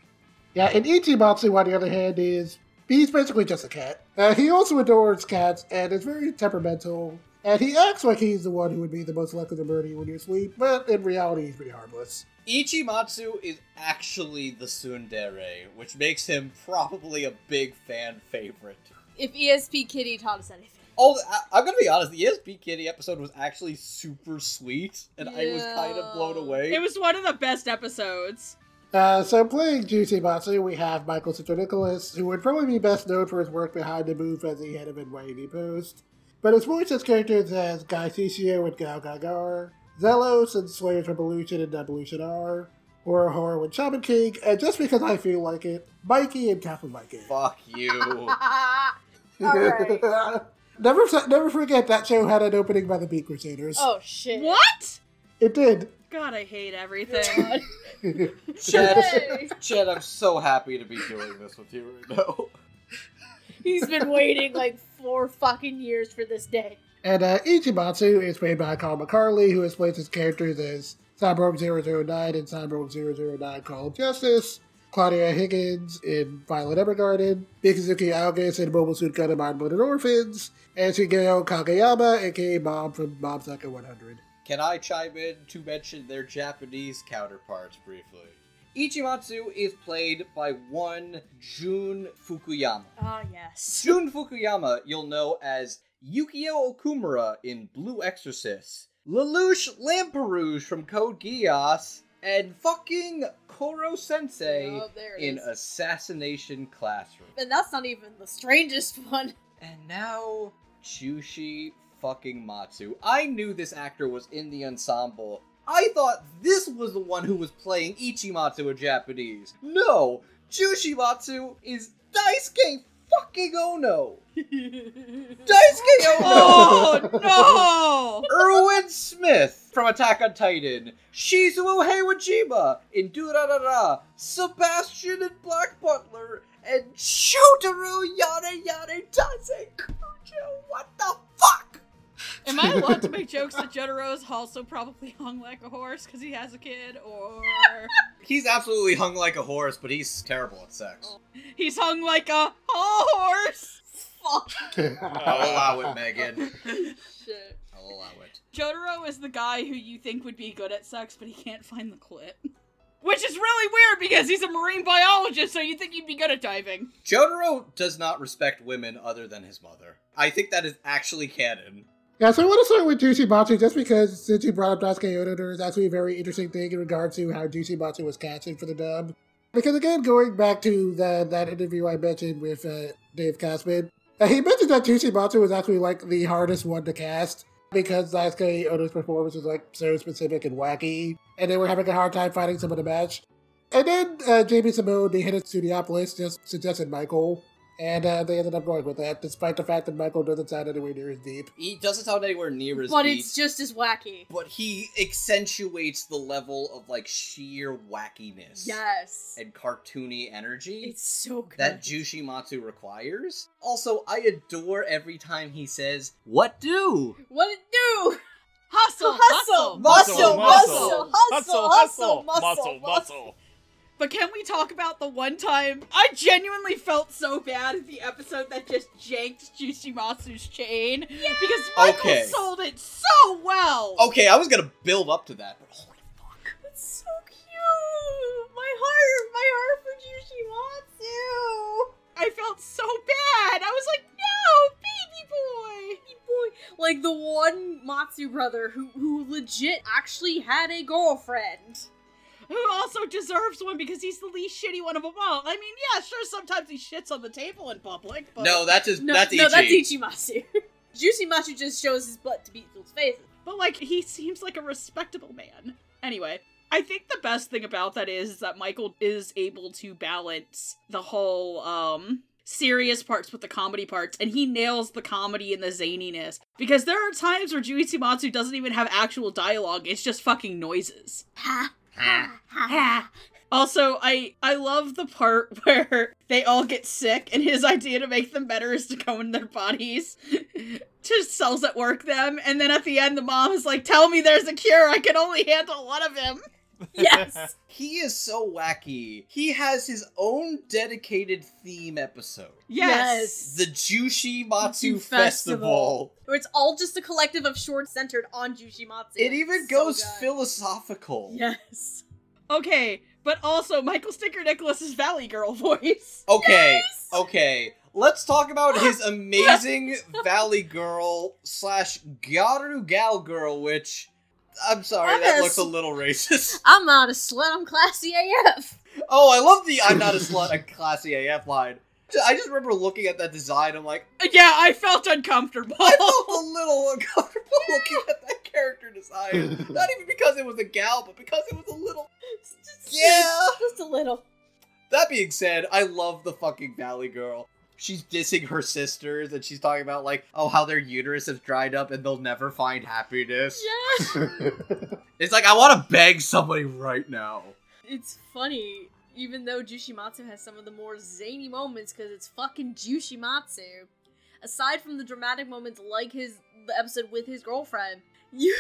Yeah, and Ichimatsu, on the other hand, is he's basically just a cat. Uh, he also adores cats and is very temperamental. And he acts like he's the one who would be the most likely to murder you when you sleep, but in reality, he's pretty harmless. Ichimatsu is actually the tsundere, which makes him probably a big fan favorite. if ESP Kitty taught us anything. Oh, I- I'm gonna be honest. The ESP Kitty episode was actually super sweet, and I was kind of blown away. It was one of the best episodes. Uh, so playing Jyushimatsu, we have Michael Nicholas, who would probably be best known for his work behind the move as the head of NYAV Post. But his voice as characters as Guy Ciccio and Gal Gagar, Xellos and Slayers Revolution and Evolution R, Horohoro with Shaman King, and just because I feel like it, Mikey and Catherine Mikey. Fuck you. Alright. never, never forget that show had an opening by the Beat Crusaders. Oh shit. What? It did. God, I hate everything. Hey. Chad, I'm so happy to be doing this with you right now. He's been waiting like four fucking years for this day. And uh, Ichimatsu is played by Kyle McCarley, who has played his characters as Cyborg 009 and Cyborg 009 Call of Justice, Claudia Hodgins in Violet Evergarden, Mikazuki Augus in Mobile Suit Gundam Unlimited Orphans, and Shigeo Kageyama, aka Mob from Mob Psycho 100. Can I chime in to mention their Japanese counterparts briefly? Ichimatsu is played by one Jun Fukuyama. Ah, yes. Jun Fukuyama you'll know as Yukio Okumura in Blue Exorcist, Lelouch Lamperouge from Code Geass, and fucking Koro Sensei Oh, in is. Assassination Classroom. And that's not even the strangest one. And now, Chushi fucking Matsu. I knew this actor was in the ensemble. I thought this was the one who was playing Ichimatsu in Japanese. No, Jushimatsu is Daisuke fucking Ono. Daisuke oh, Ono! oh no! Erwin Smith from Attack on Titan, Shizuo Heiwajima in Durarara, Sebastian and Black Butler, and Jotaro Yada Yada Tase Kujo. What the fuck? Am I allowed to make jokes that Jotaro's also probably hung like a horse because he has a kid, or He's absolutely hung like a horse, but he's terrible at sex. he's hung like a horse? Fuck. I'll allow it, Megan. Shit. I'll allow it. Jotaro is the guy who you think would be good at sex, but he can't find the clit. Which is really weird because he's a marine biologist, so you think he'd be good at diving. Jotaro does not respect women other than his mother. I think that is actually canon. Yeah, so I want to start with Jyushimatsu just because since you brought up Daisuke Ono, there is actually a very interesting thing in regards to how Jyushimatsu was casted for the dub. Because again, going back to the, that interview I mentioned with uh, Dave Casman, uh, he mentioned that Jyushimatsu was actually like the hardest one to cast because Daisuke Ono's performance was like so specific and wacky, and they were having a hard time finding someone to match. And then uh, Jamie Simone, the head of Studiopolis, just suggested Michael, and uh, they ended up going with that, despite the fact that Michael doesn't sound anywhere near as deep. He doesn't sound anywhere near as But deep. But it's just as wacky. but he accentuates the level of like sheer wackiness Yes. and cartoony energy It's so good. that Jushimatsu requires. Also, I adore every time he says, What do? What it do? Hustle, Hustle, hustle, muscle, muscle, muscle, hustle, muscle, muscle, muscle. But can we talk about the one time I genuinely felt so bad at the episode that just janked Jushimatsu's chain? Because Michael Okay. sold it so well! Okay, I was gonna build up to that, but holy fuck. It's so cute. My heart, my heart for Jushimatsu. I felt so bad! I was like, no, baby boy! Baby boy. Like the one Matsu brother who who legit actually had a girlfriend. Who also deserves one because he's the least shitty one of them all. I mean, yeah, sure, sometimes he shits on the table in public, but. No, that's his No, that's no, Ichi. that's Ichimatsu. Jyushimatsu just shows his butt to people's faces. But like he seems like a respectable man. Anyway, I think the best thing about that is, is that Michael is able to balance the whole um serious parts with the comedy parts, and he nails the comedy and the zaniness. Because there are times where Jyushimatsu doesn't even have actual dialogue, it's just fucking noises. Ha ha ha. Also, I I love the part where they all get sick, and his idea to make them better is to go in their bodies to cells at work them, and then at the end, the mom is like, "Tell me there's a cure. I can only handle one of him." Yes. He is so wacky. He has his own dedicated theme episode. Yes. The Jushi Matsu Matsu Festival. Festival. Where it's all just a collective of shorts centered on Jushimatsu. It even So goes good. philosophical. Yes. Okay, but also Michael Sinterniklaas's Valley Girl voice. Okay, Yes! okay. Let's talk about his amazing Valley Girl slash Garu Gal Girl, which I'm sorry, I'm that looks a little racist. I'm not a slut, I'm classy AF. Oh, I love the I'm not a slut, a classy AF line. I just remember looking at that design, I'm like, uh, Yeah, I felt uncomfortable. I felt a little uncomfortable looking at that character design. Not even because it was a gal, but because it was a little. Just- Yeah. Just a little. That being said, I love the fucking Valley Girl. She's dissing her sisters and she's talking about, like, oh, how their uterus has dried up and they'll never find happiness. Yes. It's like, I want to beg somebody right now. it's funny, even though Jushimatsu has some of the more zany moments because it's fucking Jushimatsu. Aside from the dramatic moments like his the episode with his girlfriend, you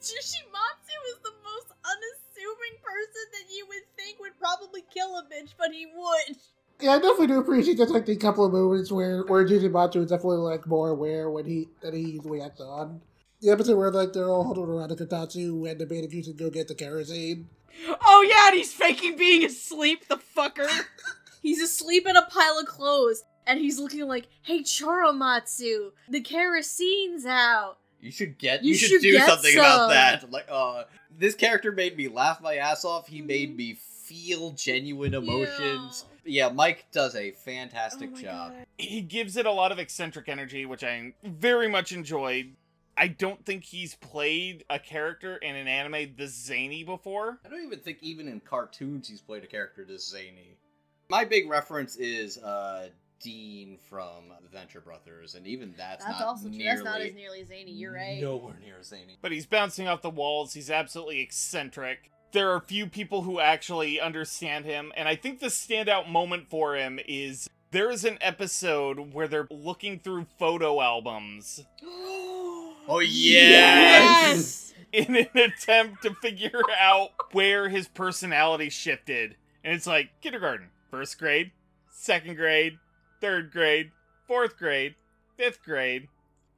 Jushimatsu is the most unassuming person that you would think would probably kill a bitch, but he would. Yeah, I definitely do appreciate just like the couple of moments where where Jyushimatsu is definitely like more aware when he that he usually acts on. The episode where like they're all huddled around the Kotatsu and the beta goose to go get the kerosene. Oh yeah, and he's faking being asleep, the fucker. He's asleep in a pile of clothes, and he's looking like, "Hey, Choromatsu, the kerosene's out." You should get. You You, should, should do get something about some. that. Like, uh, this character made me laugh my ass off. He Mhm. made me feel genuine emotions. Yeah, Mike does a fantastic Oh job. God. he gives it a lot of eccentric energy, which I very much enjoyed. I don't think he's played a character in an anime this zany before. I don't even think even in cartoons he's played a character this zany. My big reference is uh Dean from the Venture Brothers, and even that's, That's not also true. nearly That's not as nearly zany. You're right. nowhere near as zany. But he's bouncing off the walls, he's absolutely eccentric. There are few people who actually understand him, and I think the standout moment for him is there is an episode where they're looking through photo albums Oh Yes! in an attempt to figure out where his personality shifted. And it's like kindergarten, first grade, second grade, third grade, fourth grade, fifth grade.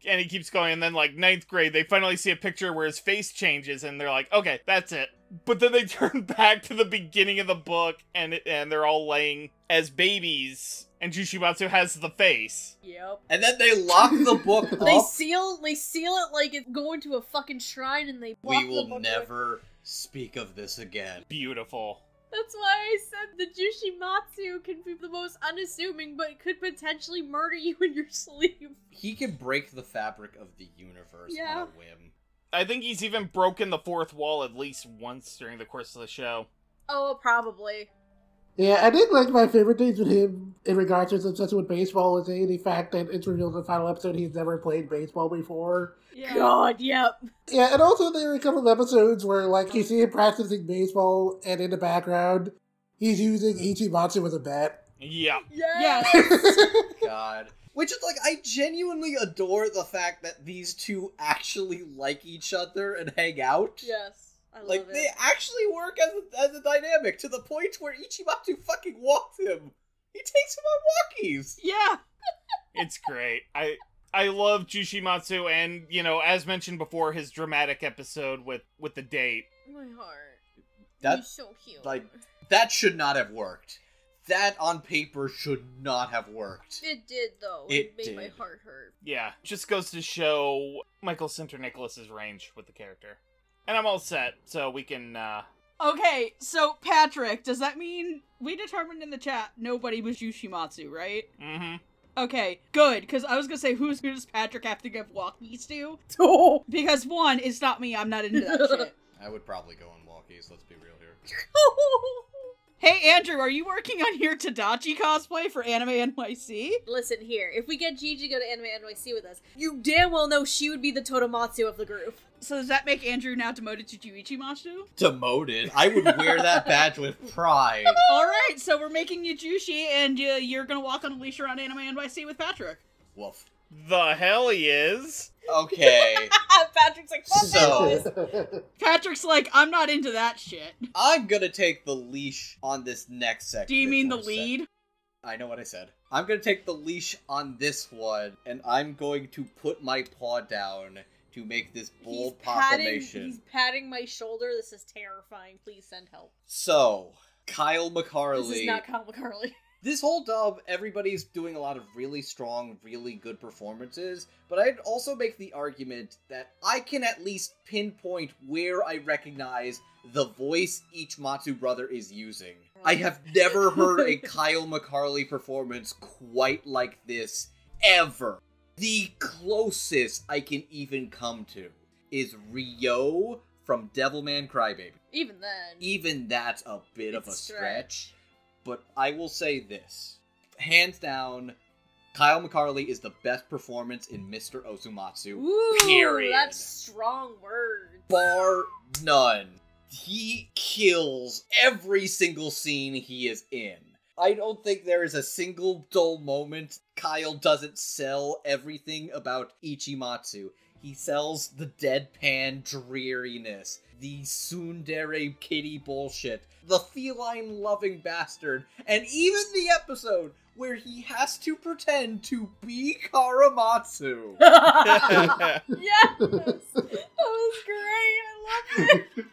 And he keeps going, and then like ninth grade, they finally see a picture where his face changes, and they're like, "Okay, that's it." But then they turn back to the beginning of the book, and it, and they're all laying as babies, and Jushimatsu has the face. Yep. And then they lock the book They seal. They seal it like it's going to a fucking shrine, and they. We block the will book never speak of this again. Beautiful. That's why I said the Jushimatsu can be the most unassuming, but could potentially murder you in your sleep. He can break the fabric of the universe Yeah. on a whim. I think he's even broken the fourth wall at least once during the course of the show. Oh, probably. Yeah, I think like my favorite things with him in regards to his obsession with baseball is A, the fact that it's revealed in the final episode he's never played baseball before. Yeah. God, yep. Yeah, and also there are a couple of episodes where like you see him practicing baseball and in the background he's using Ichimatsu as a bat. Yeah. Yes. God. Which is like, I genuinely adore the fact that these two actually like each other and hang out. yes. I love it. Like, it. they actually work as a, as a dynamic to the point where Ichimatsu fucking walks him. He takes him on walkies. Yeah. It's great. I I love Jushimatsu and, you know, as mentioned before, his dramatic episode with with the date. My heart. That- He's so cute. like- That should not have worked. That on paper should not have worked. it did though. It made my heart hurt. Yeah, just goes to show Michael Sinterniklaas's range with the character. And I'm all set, so we can uh Okay, so Patrick, does that mean we determined in the chat nobody was Jyushimatsu, right? Mm-hmm. Okay, good, because I was gonna say who's who does Patrick have to give walkies to? Because one, it's not me, I'm not into that shit. I would probably go on walkies, let's be real here. Hey, Andrew, are you working on your Tadachi cosplay for Anime NYC? Listen here, if we get Gigi to go to Anime NYC with us, you damn well know she would be the Todomatsu of the group. So does that make Andrew now demoted to Jyushimatsu? Demoted. I would wear that badge with pride. All right, so we're making you Juicy, and uh, you're gonna walk on a leash around Anime NYC with Patrick. Woof. The hell he is. Okay. Patrick's like, fuck So- that. Patrick's like, I'm not into that shit. I'm gonna take the leash on this next section. Do you mean the lead? I know what I said. I'm gonna take the leash on this one, and I'm going to put my paw down to make this He's bold patting, proclamation. he's patting my shoulder. This is terrifying. Please send help. So, Kyle McCarley. This is not Kyle McCarley. this whole dub, everybody's doing a lot of really strong, really good performances, but I'd also make the argument that I can at least pinpoint where I recognize the voice each Matsu brother is using. I have never heard a Kyle McCarley performance quite like this, ever. The closest I can even come to is Ryo from Devilman Crybaby. Even then. Even that's a bit of a stretch. But I will say this. Hands down, Kyle McCarley is the best performance in Mr. Osomatsu. Ooh, period. that's strong words. Bar none. He kills every single scene he is in. I don't think there is a single dull moment Kyle doesn't sell everything about Ichimatsu. He sells the deadpan dreariness, the tsundere kitty bullshit, the feline loving bastard, and even the episode where he has to pretend to be Karamatsu. yes! That was great. I love it.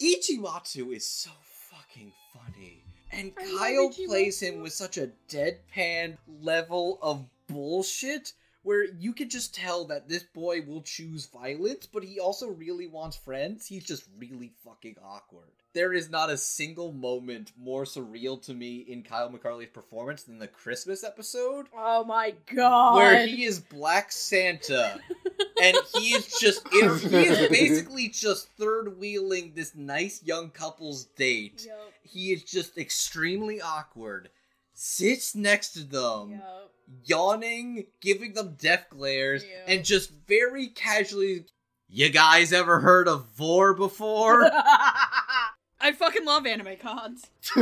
Ichimatsu is so fucking funny. And I Kyle plays him with such a deadpan level of bullshit where you can just tell that this boy will choose violence, but he also really wants friends. He's just really fucking awkward. There is not a single moment more surreal to me in Kyle McCarley's performance than the Christmas episode Oh my god. where he is Black Santa, and he is just he is basically just third wheeling this nice young couple's date. Yup, He is just extremely awkward. Sits next to them, yup. Yawning, giving them death glares, Yeah. and just very casually. You guys ever heard of Vor before? I fucking love anime cons.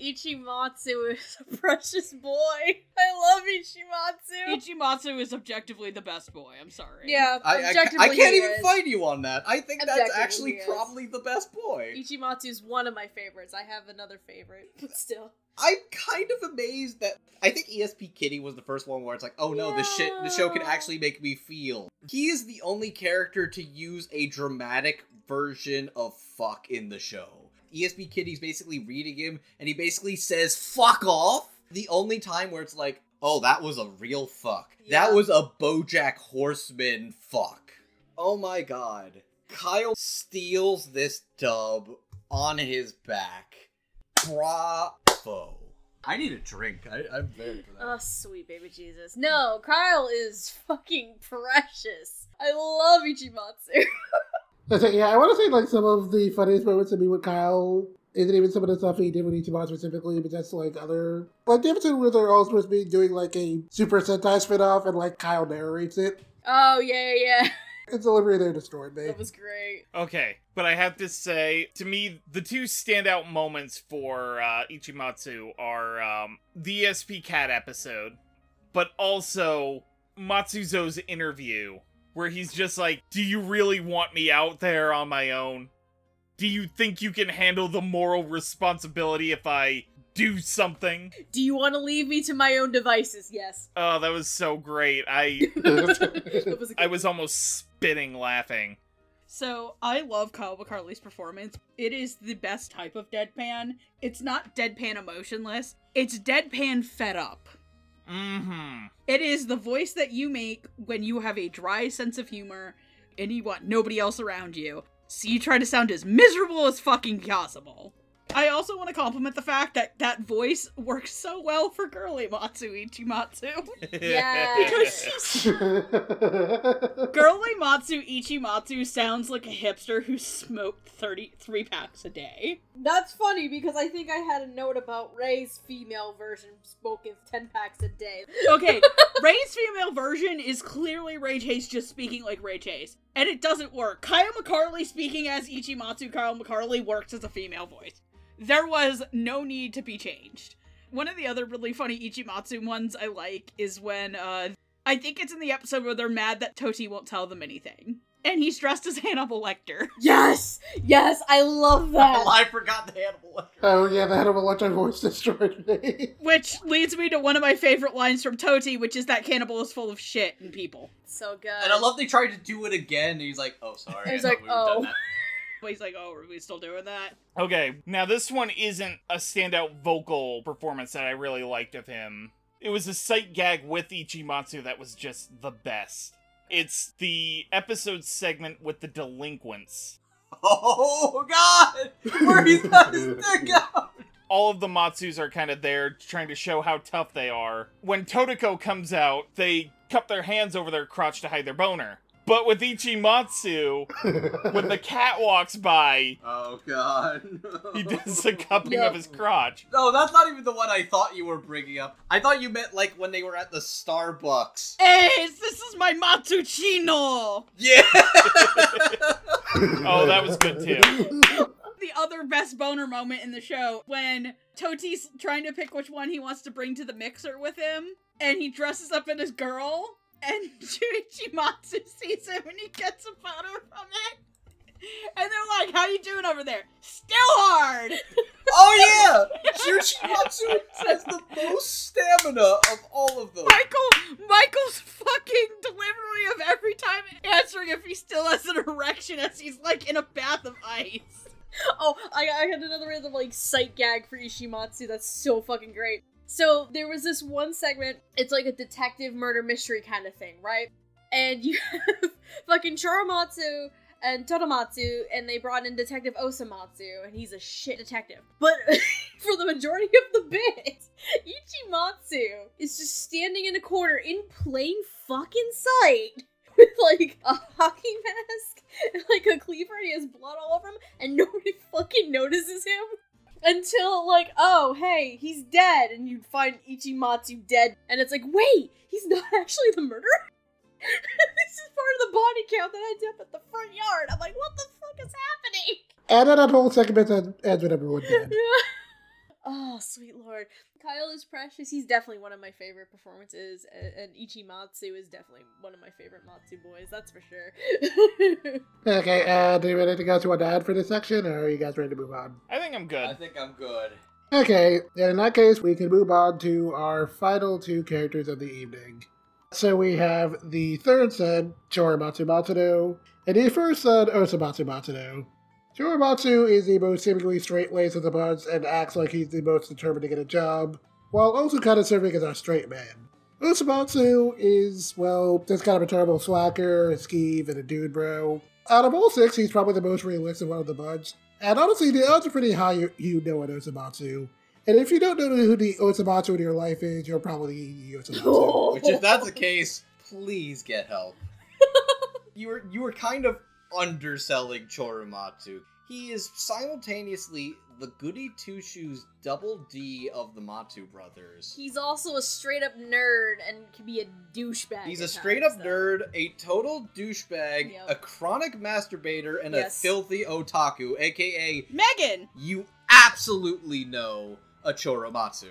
Ichimatsu is a precious boy. I love Ichimatsu. Ichimatsu is objectively the best boy. I'm sorry. yeah, I, I, objectively I can't he even is. fight you on that. I think that's actually probably the best boy. Ichimatsu's one of my favorites. I have another favorite, but still. I'm kind of amazed that I think ESP Kitty was the first one where it's like, oh no, the shit, the show can actually make me feel. He is the only character to use a dramatic version of fuck in the show. ESP Kitty's basically reading him, and he basically says "fuck off." The only time where it's like, oh, that was a real fuck. Yeah. That was a BoJack Horseman fuck. Oh my god, Kyle steals this dub on his back. Bravo. I need a drink. I, I'm very for that. Oh, sweet baby Jesus. No, Kyle is fucking precious. I love Ichimatsu. That's it, yeah, I want to say like some of the funniest moments to me with Kyle isn't even some of the stuff he did with Ichiban specifically, but just like other like the episode where they're all supposed to be doing like a Super Sentai spin-off and like Kyle narrates it. oh, yeah, yeah. His delivery there destroyed me. That was great. Okay, but I have to say, to me, the two standout moments for uh, Ichimatsu are um, the ESP Cat episode, but also Matsuzo's interview, where he's just like, Do you really want me out there on my own? Do you think you can handle the moral responsibility if I do something? Do you want to leave me to my own devices? Yes. Oh, that was so great. I That was a I good- was almost spitting laughing. So I love Kyle McCarley's performance. It is the best type of deadpan. It's not deadpan emotionless. It's deadpan fed up. Mm-hmm. It is the voice that you make when you have a dry sense of humor and you want nobody else around you. So you try to sound as miserable as fucking possible. I also want to compliment the fact that that voice works so well for girly Matsu Ichimatsu. Yes. girly Matsu Ichimatsu sounds like a hipster who smoked 33 packs a day. That's funny because I think I had a note about Ray's female version smoking 10 packs a day. Okay, Ray's female version is clearly Ray Chase just speaking like Ray Chase. And it doesn't work. Kyle McCarley speaking as Ichimatsu Kyle McCarley works as a female voice. There was no need to be changed. One of the other really funny Ichimatsu ones I like is when uh I think it's in the episode where they're mad that Toti won't tell them anything. And he's dressed as Hannibal Lecter. Yes! Yes, I love that. I forgot the Hannibal Lecter. oh yeah, the Hannibal Lecter voice destroyed me. Which leads me to one of my favorite lines from Toti, which is that cannibal is full of shit and people. So good. And I love they tried to do it again. And he's like, "Oh, sorry." He's I like, we were done "Oh." That." But he's like, oh, are we still doing that? Okay, now this one isn't a standout vocal performance that I really liked of him. It was a sight gag with Ichimatsu that was just the best. It's the episode segment with the delinquents. Oh God! Where he's got his dick out. All of the Matsus are kind of there trying to show how tough they are. When Totoko comes out, they cup their hands over their crotch to hide their boner. But with Ichimatsu, when the cat walks by, Oh God! he does the cupping of his crotch. No, that's not even the one I thought you were bringing up. I thought you meant like when they were at the Starbucks. Hey, this is my Matsuchino! Yeah. Oh, that was good too. The other best boner moment in the show when Toti's trying to pick which one he wants to bring to the mixer with him, and he dresses up in his girl, and Jyushimatsu sees him and he gets a photo from it. And they're like, how you doing over there? Still hard! oh yeah. Jyushimatsu has the most stamina of all of them. Michael, Michael's fucking delivery of every time answering if he still has an erection as he's like in a bath of ice. Oh, I, I had another random like sight gag for Ichimatsu that's so fucking great. So there was this one segment, it's like a detective murder mystery kind of thing, right? And you have fucking Charamatsu and Todomatsu, and they brought in Detective Osomatsu, and he's a shit detective. But for the majority of the bit, Ichimatsu is just standing in a corner in plain fucking sight with like a hockey mask and like a cleaver, and he has blood all over him, and nobody fucking notices him. Until like, oh hey, he's dead, and you find Ichimatsu dead, and it's like, wait, he's not actually the murderer. this is part of the body count that I did up at the front yard. I'm like, what the fuck is happening? and then that whole segment ends ends with everyone dead. oh, sweet lord. Kyle is precious. He's definitely one of my favorite performances, and Ichimatsu is definitely one of my favorite Matsu boys, that's for sure. Okay, uh, do you have anything else you want to add for this section, or are you guys ready to move on? I think I'm good. I think I'm good. Okay, then in that case, we can move on to our final two characters of the evening. So we have the third son, Choromatsu Matsuno, and the first son, Osomatsu Matsuno. Choromatsu is the most seemingly straight-laced of the bunch and acts like he's the most determined to get a job, while also kind of serving as our straight man. Osomatsu is, well, just kind of a terrible slacker, a skeeve, and a dude bro. Out of all six, he's probably the most realistic one of the bunch, and honestly, the odds are pretty high you, you know an Osomatsu. And if you don't know who the Osomatsu in your life is, you're probably the Osomatsu. Oh. Which, if that's the case, please get help. you were you were kind of underselling Choromatsu. He is simultaneously the goody two shoes double D of the Matsu brothers. He's also a straight up nerd and can be a douchebag. He's a straight up nerd, a total douchebag, Yep. a chronic masturbator, and Yes. a filthy otaku, aka Megan! you absolutely know a Choromatsu.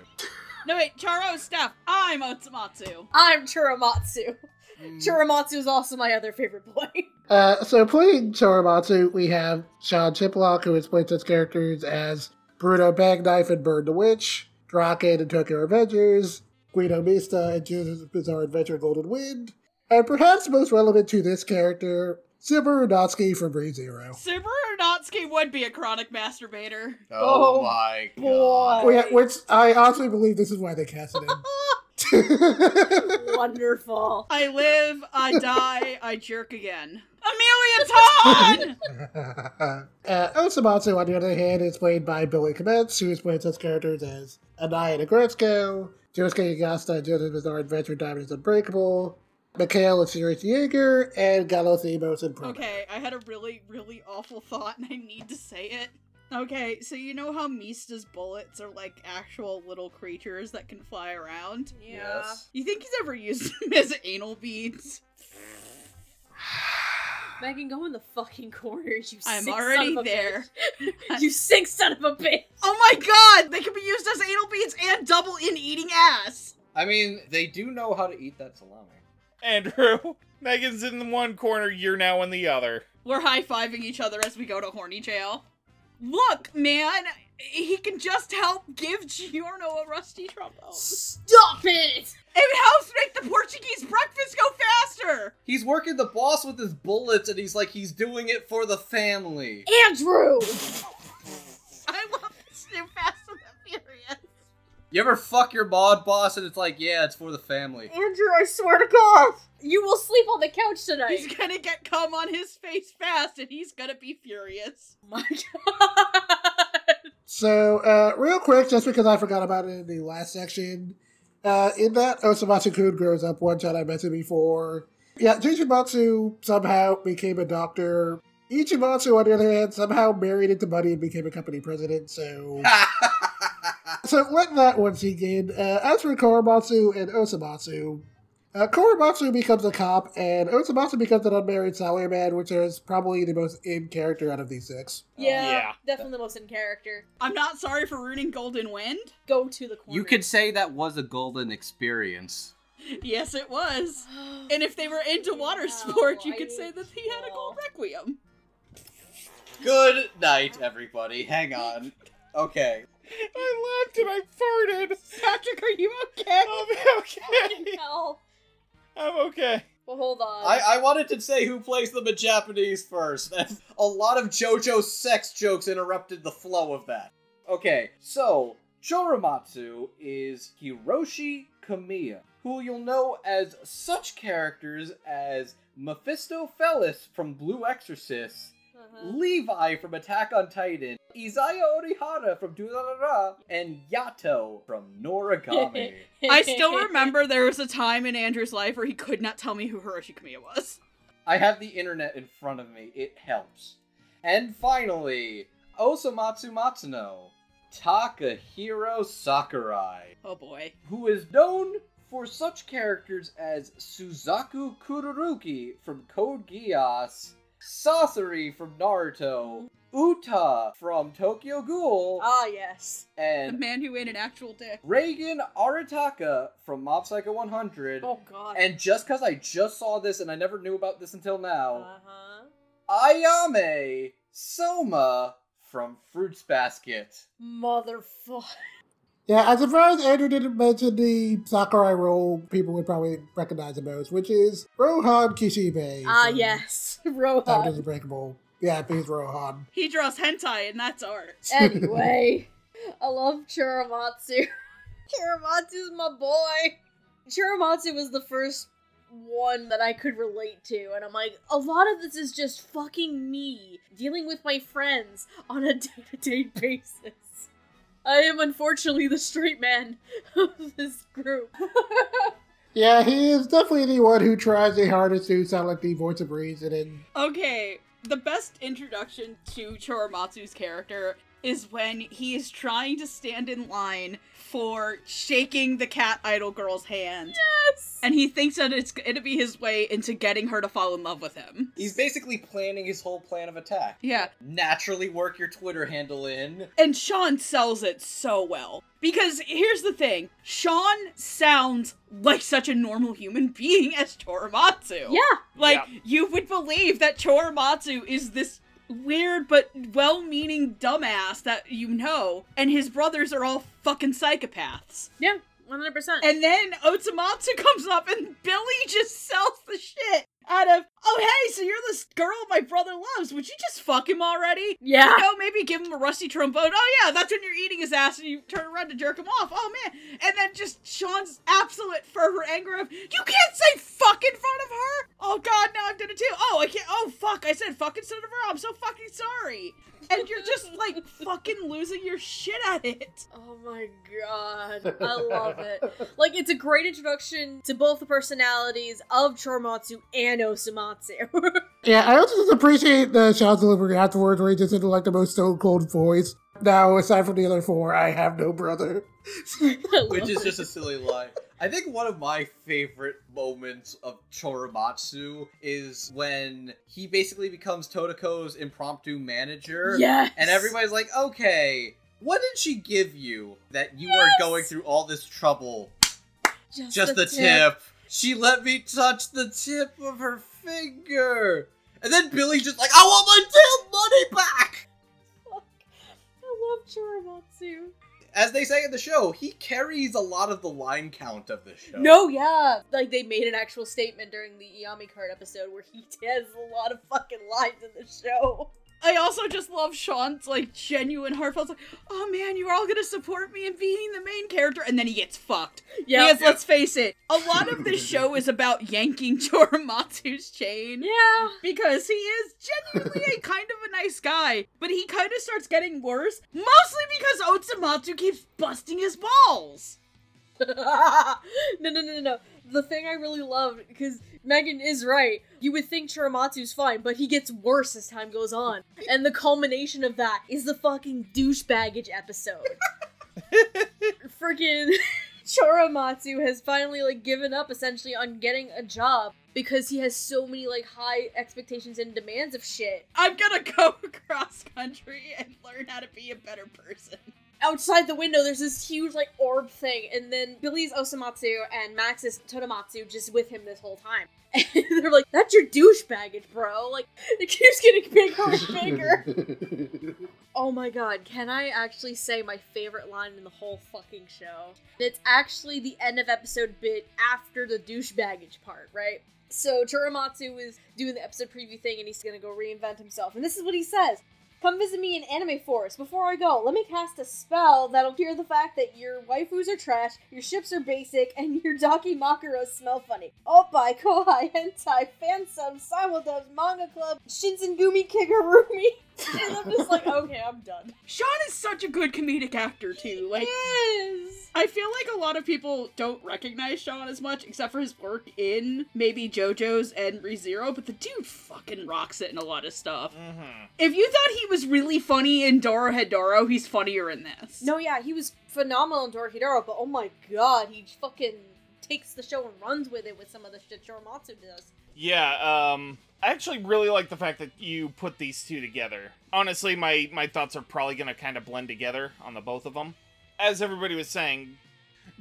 No, wait, Charo, Steph, I'm Otsumatsu. I'm Choromatsu. Mm. Choromatsu is also my other favorite boy. Uh, so playing Choromatsu, we have Sean Chiplock, who explains his characters as Bruno Bangnyfe and Burn the Witch, Draken and Tokyo Revengers, Guido Mista and JoJo's Bizarre Adventure Golden Wind, and perhaps most relevant to this character, Subaru Natsuki from ReZero. Subaru Natsuki would be a chronic masturbator. Oh, Oh, my boy. god. Which I honestly believe this is why they casted him. Wonderful. I live, I die, I jerk again. Amelia Todd! uh, Osamatsu, on the other hand, is played by Billy Kametz, who has played such characters as Anaya Negretzko, Josuke Higashikata and JoJo's Bizarre Adventure Diamonds Unbreakable, Mikhail and Sirius Jaeger, and Galo Thymos in Proto. Okay, I had a really, really awful thought and I need to say it. Okay, so you know how Mista's bullets are like actual little creatures that can fly around? Yeah. You think he's ever used them as anal beads? Megan, go in the fucking corner, you I'm sick already son of a there. bitch. you sick son of a bitch. Oh my god! They can be used as anal beads and double in eating ass! I mean, they do know how to eat that salami. Andrew, Megan's in the one corner, you're now in the other. We're high fiving each other as we go to horny jail. Look, man! He can just help give Giorno a rusty trombone. Stop it! It helps make the Portuguese breakfast go faster! He's working the boss with his bullets, and he's like, he's doing it for the family. Andrew! I love this new Fast and the Furious. You ever fuck your mod boss, and it's like, yeah, it's for the family. Andrew, I swear to God! You will sleep on the couch tonight! He's gonna get cum on his face fast and he's gonna be furious. Oh my God! So, uh, real quick, just because I forgot about it in the last section, uh, in that Osomatsu-kun grows up one time I mentioned before. Yeah, Ichimatsu somehow became a doctor. Ichimatsu, on the other hand, somehow married into money and became a company president, so. So let that one sink in. Uh, as for Choromatsu and Osomatsu, uh, Choromatsu becomes a cop, and Osomatsu becomes an unmarried salaryman, which is probably the most in character out of these six. Yeah, Yeah. definitely the most in character. I'm not sorry for ruining Golden Wind. Go to the corner. You could say that was a golden experience. Yes, it was. And if they were into water Wow, sports, you I could say that he had a gold requiem. Good night, everybody. Hang on. Okay. I laughed and I farted. Patrick, are you okay? I'm okay. Hell. I'm okay. Well, hold on. I, I wanted to say who plays them in Japanese first, a lot of JoJo sex jokes interrupted the flow of that. Okay, so Choromatsu is Hiroshi Kamiya, who you'll know as such characters as Mephistopheles from Blue Exorcist, Uh-huh. Levi from Attack on Titan, Izaya Orihara from Durarara, and Yato from Noragami. I still remember there was a time in Andrew's life where he could not tell me who Hiroshi Kamiya was. I have the internet in front of me. It helps. And finally, Osomatsu Matsuno, Takahiro Sakurai, Oh boy. who is known for such characters as Suzaku Kururugi from Code Geass, Sasori from Naruto, Uta from Tokyo Ghoul, Ah, yes. And the and man who ate an actual dick. Reigen Arataka from Mob Psycho 100. Oh, God. And just because I just saw this and I never knew about this until now, Uh-huh. Ayame Soma from Fruits Basket. Motherfucker. Yeah, I'm surprised Andrew didn't mention the Sakurai role people would probably recognize the most, which is Rohan Kishibe. Ah, from yes. Diamonds Rohan. Unbreakable. Yeah, he's Rohan. He draws hentai and that's art. Anyway, I love Choromatsu. Choromatsu's my boy. Choromatsu was the first one that I could relate to, and I'm like, a lot of this is just fucking me dealing with my friends on a day to day basis. I am unfortunately the straight man of this group. Yeah, he is definitely the one who tries the hardest to sound like the voice of reason and Okay, the best introduction to Choromatsu's character is when he is trying to stand in line for shaking the cat idol girl's hand. yes! And he thinks that it's gonna be his way into getting her to fall in love with him. He's basically planning his whole plan of attack. Yeah, Naturally work your Twitter handle in. and Sean sells it so well. Because here's the thing Sean sounds like such a normal human being as Choromatsu. Yeah! Like, Yeah. you would believe that Choromatsu is this weird but well meaning dumbass that you know, and his brothers are all fucking psychopaths. Yeah, 100%. And then Otsumatsu comes up and Billy just sells the shit out of, oh hey, so you're this girl my brother loves. Would you just fuck him already? yeah! You know, maybe give him a rusty trombone. Oh yeah, that's when you're eating his ass and you turn around to jerk him off. Oh man, and then just Sean's absolute fervor anger of you can't say fuck in front of her. Oh god, now I've done it too. Oh I can't. Oh fuck, I said fuck instead of her. I'm so fucking sorry. And you're just like fucking losing your shit at it. Oh my god. I love it. Like, it's a great introduction to both the personalities of Choromatsu and Osamatsu. Yeah, I also just appreciate the Sean's delivery afterwards where he just did like the most stone cold voice. Now, aside from the other four, I have no brother. Which is just a silly lie. I think one of my favorite moments of Choromatsu is when he basically becomes Totoko's impromptu manager. Yes. And everybody's like, okay, what did she give you that you are going through all this trouble? Just, Just the, tip. She let me touch the tip of her finger. And then Billy's just like, I want my damn money back! Fuck. I love Choromatsu. As they say in the show, he carries a lot of the line count of the show. No, yeah. Like, they made an actual statement during the Iyami card episode where he has a lot of fucking lines in the show. I also just love Sean's like genuine heartfelt like, oh man, you're all gonna support me in being the main character, and then he gets fucked. Yeah. Because let's face it, a lot of this show is about yanking Choromatsu's chain. Yeah. Because he is genuinely a kind of a nice guy, but he kind of starts getting worse, mostly because Otsumatsu keeps busting his balls. no, no, no, no, no. The thing I really love, because Megan is right, you would think Choromatsu's fine, but he gets worse as time goes on. And the culmination of that is the fucking douche baggage episode. Freaking Choromatsu has finally like given up essentially on getting a job because he has so many like high expectations and demands of shit. I'm gonna go across country and learn how to be a better person. Outside the window there's this huge like orb thing and then billy's osomatsu and max is todomatsu just with him this whole time. And they're like that's your douche baggage bro. Like it keeps getting bigger and bigger. Oh my god can i actually say my favorite line in the whole fucking show? It's actually the end of episode bit after the douche baggage part right? So Choromatsu is doing the episode preview thing and he's gonna go reinvent himself. And this is what he says Come visit me in Anime Forest. Before I go, let me cast a spell that'll cure the fact that your waifus are trash, your ships are basic, and your Dakimakuras smell funny. Oppai, Kohai, Hentai, Fansub, Simuldubs, Manga Club, Shinsengumi Kigurumi. and I'm just like, okay, I'm done. Sean is such a good comedic actor too. Like yes! I feel like a lot of people don't recognize Sean as much, except for his work in maybe JoJo's and ReZero, but the dude fucking rocks it in a lot of stuff. Mm-hmm. If you thought he was really funny in Dorohedoro, he's funnier in this. No, yeah, he was phenomenal in Dorohedoro, but oh my god, he fucking takes the show and runs with it with some of the shit Choromatsu does. Yeah, um, I actually really like the fact that you put these two together. Honestly, my my thoughts are probably gonna kind of blend together on the both of them. As everybody was saying,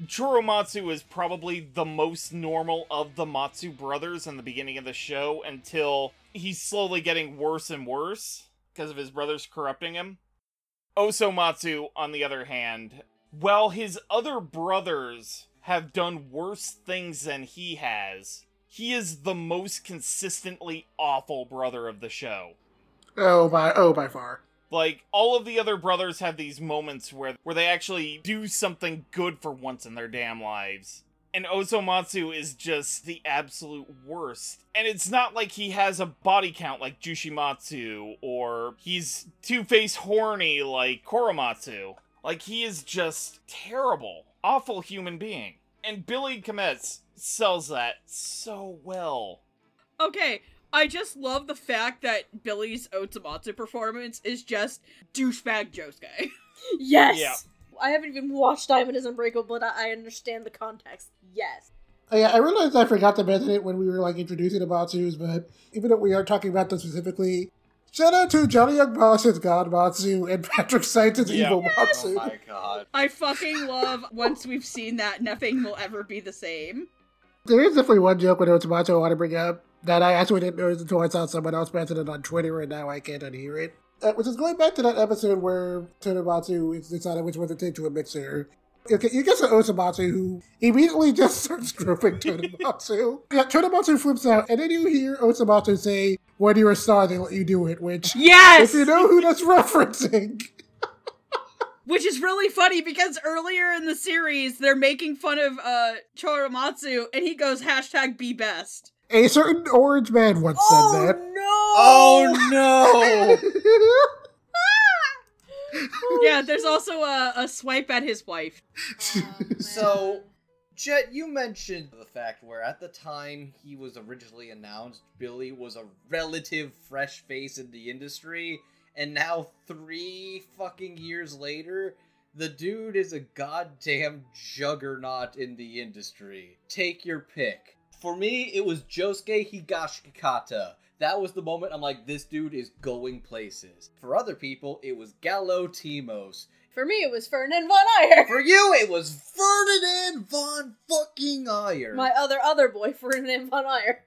Choromatsu is probably the most normal of the Matsu brothers in the beginning of the show until he's slowly getting worse and worse because of his brothers corrupting him. Osomatsu, on the other hand, while his other brothers have done worse things than he has, he is the most consistently awful brother of the show. oh, by oh, by far. Like all of the other brothers have these moments where where they actually do something good for once in their damn lives. And Osomatsu is just the absolute worst. And it's not like he has a body count like Jyushimatsu or he's two-face horny like Choromatsu. Like he is just terrible, awful human being. And Billy Kametz sells that so well. Okay, I just love the fact that Billy's Otsumatsu performance is just douchebag Josuke. Yes! Yeah. I haven't even watched Diamond is Unbreakable, but I I understand the context. Yes. Oh, yeah, I realized I forgot to mention it when we were like introducing the Matsus, but even though we are talking about them specifically, shout out to Johnny Yong Bosch's God Matsu and Patrick Seitz' Yeah. Evil Oh Matsu. Oh my god. I fucking love once we've seen that, nothing will ever be the same. There is definitely one joke with Otsumatsu I want to bring up that I actually didn't notice until I saw someone else mention it on Twitter, and now I can't unhear it. Uh, which is going back to that episode where Todomatsu decided which one to take to a mixer. Okay, you get to Osomatsu, who immediately just starts groping Todomatsu. yeah, Todomatsu flips out, and then you hear Osomatsu say, when you're a star, they let you do it, which, Yes! if you know who that's referencing, Which is really funny because earlier in the series, they're making fun of uh Choromatsu, and he goes hashtag be best. A certain orange man once oh said that. Oh no! Oh no! Yeah, there's also a, a swipe at his wife. So, Jet, you mentioned the fact where at the time he was originally announced, Billy was a relative fresh face in the industry, and now three fucking years later, the dude is a goddamn juggernaut in the industry. Take your pick. For me, it was Josuke Higashikata. That was the moment I'm like, this dude is going places. For other people, it was Galo Thymos. For me, it was Ferdinand von Aegir. For you, it was Ferdinand von fucking Aegir. My other other boy, Ferdinand von Aegir.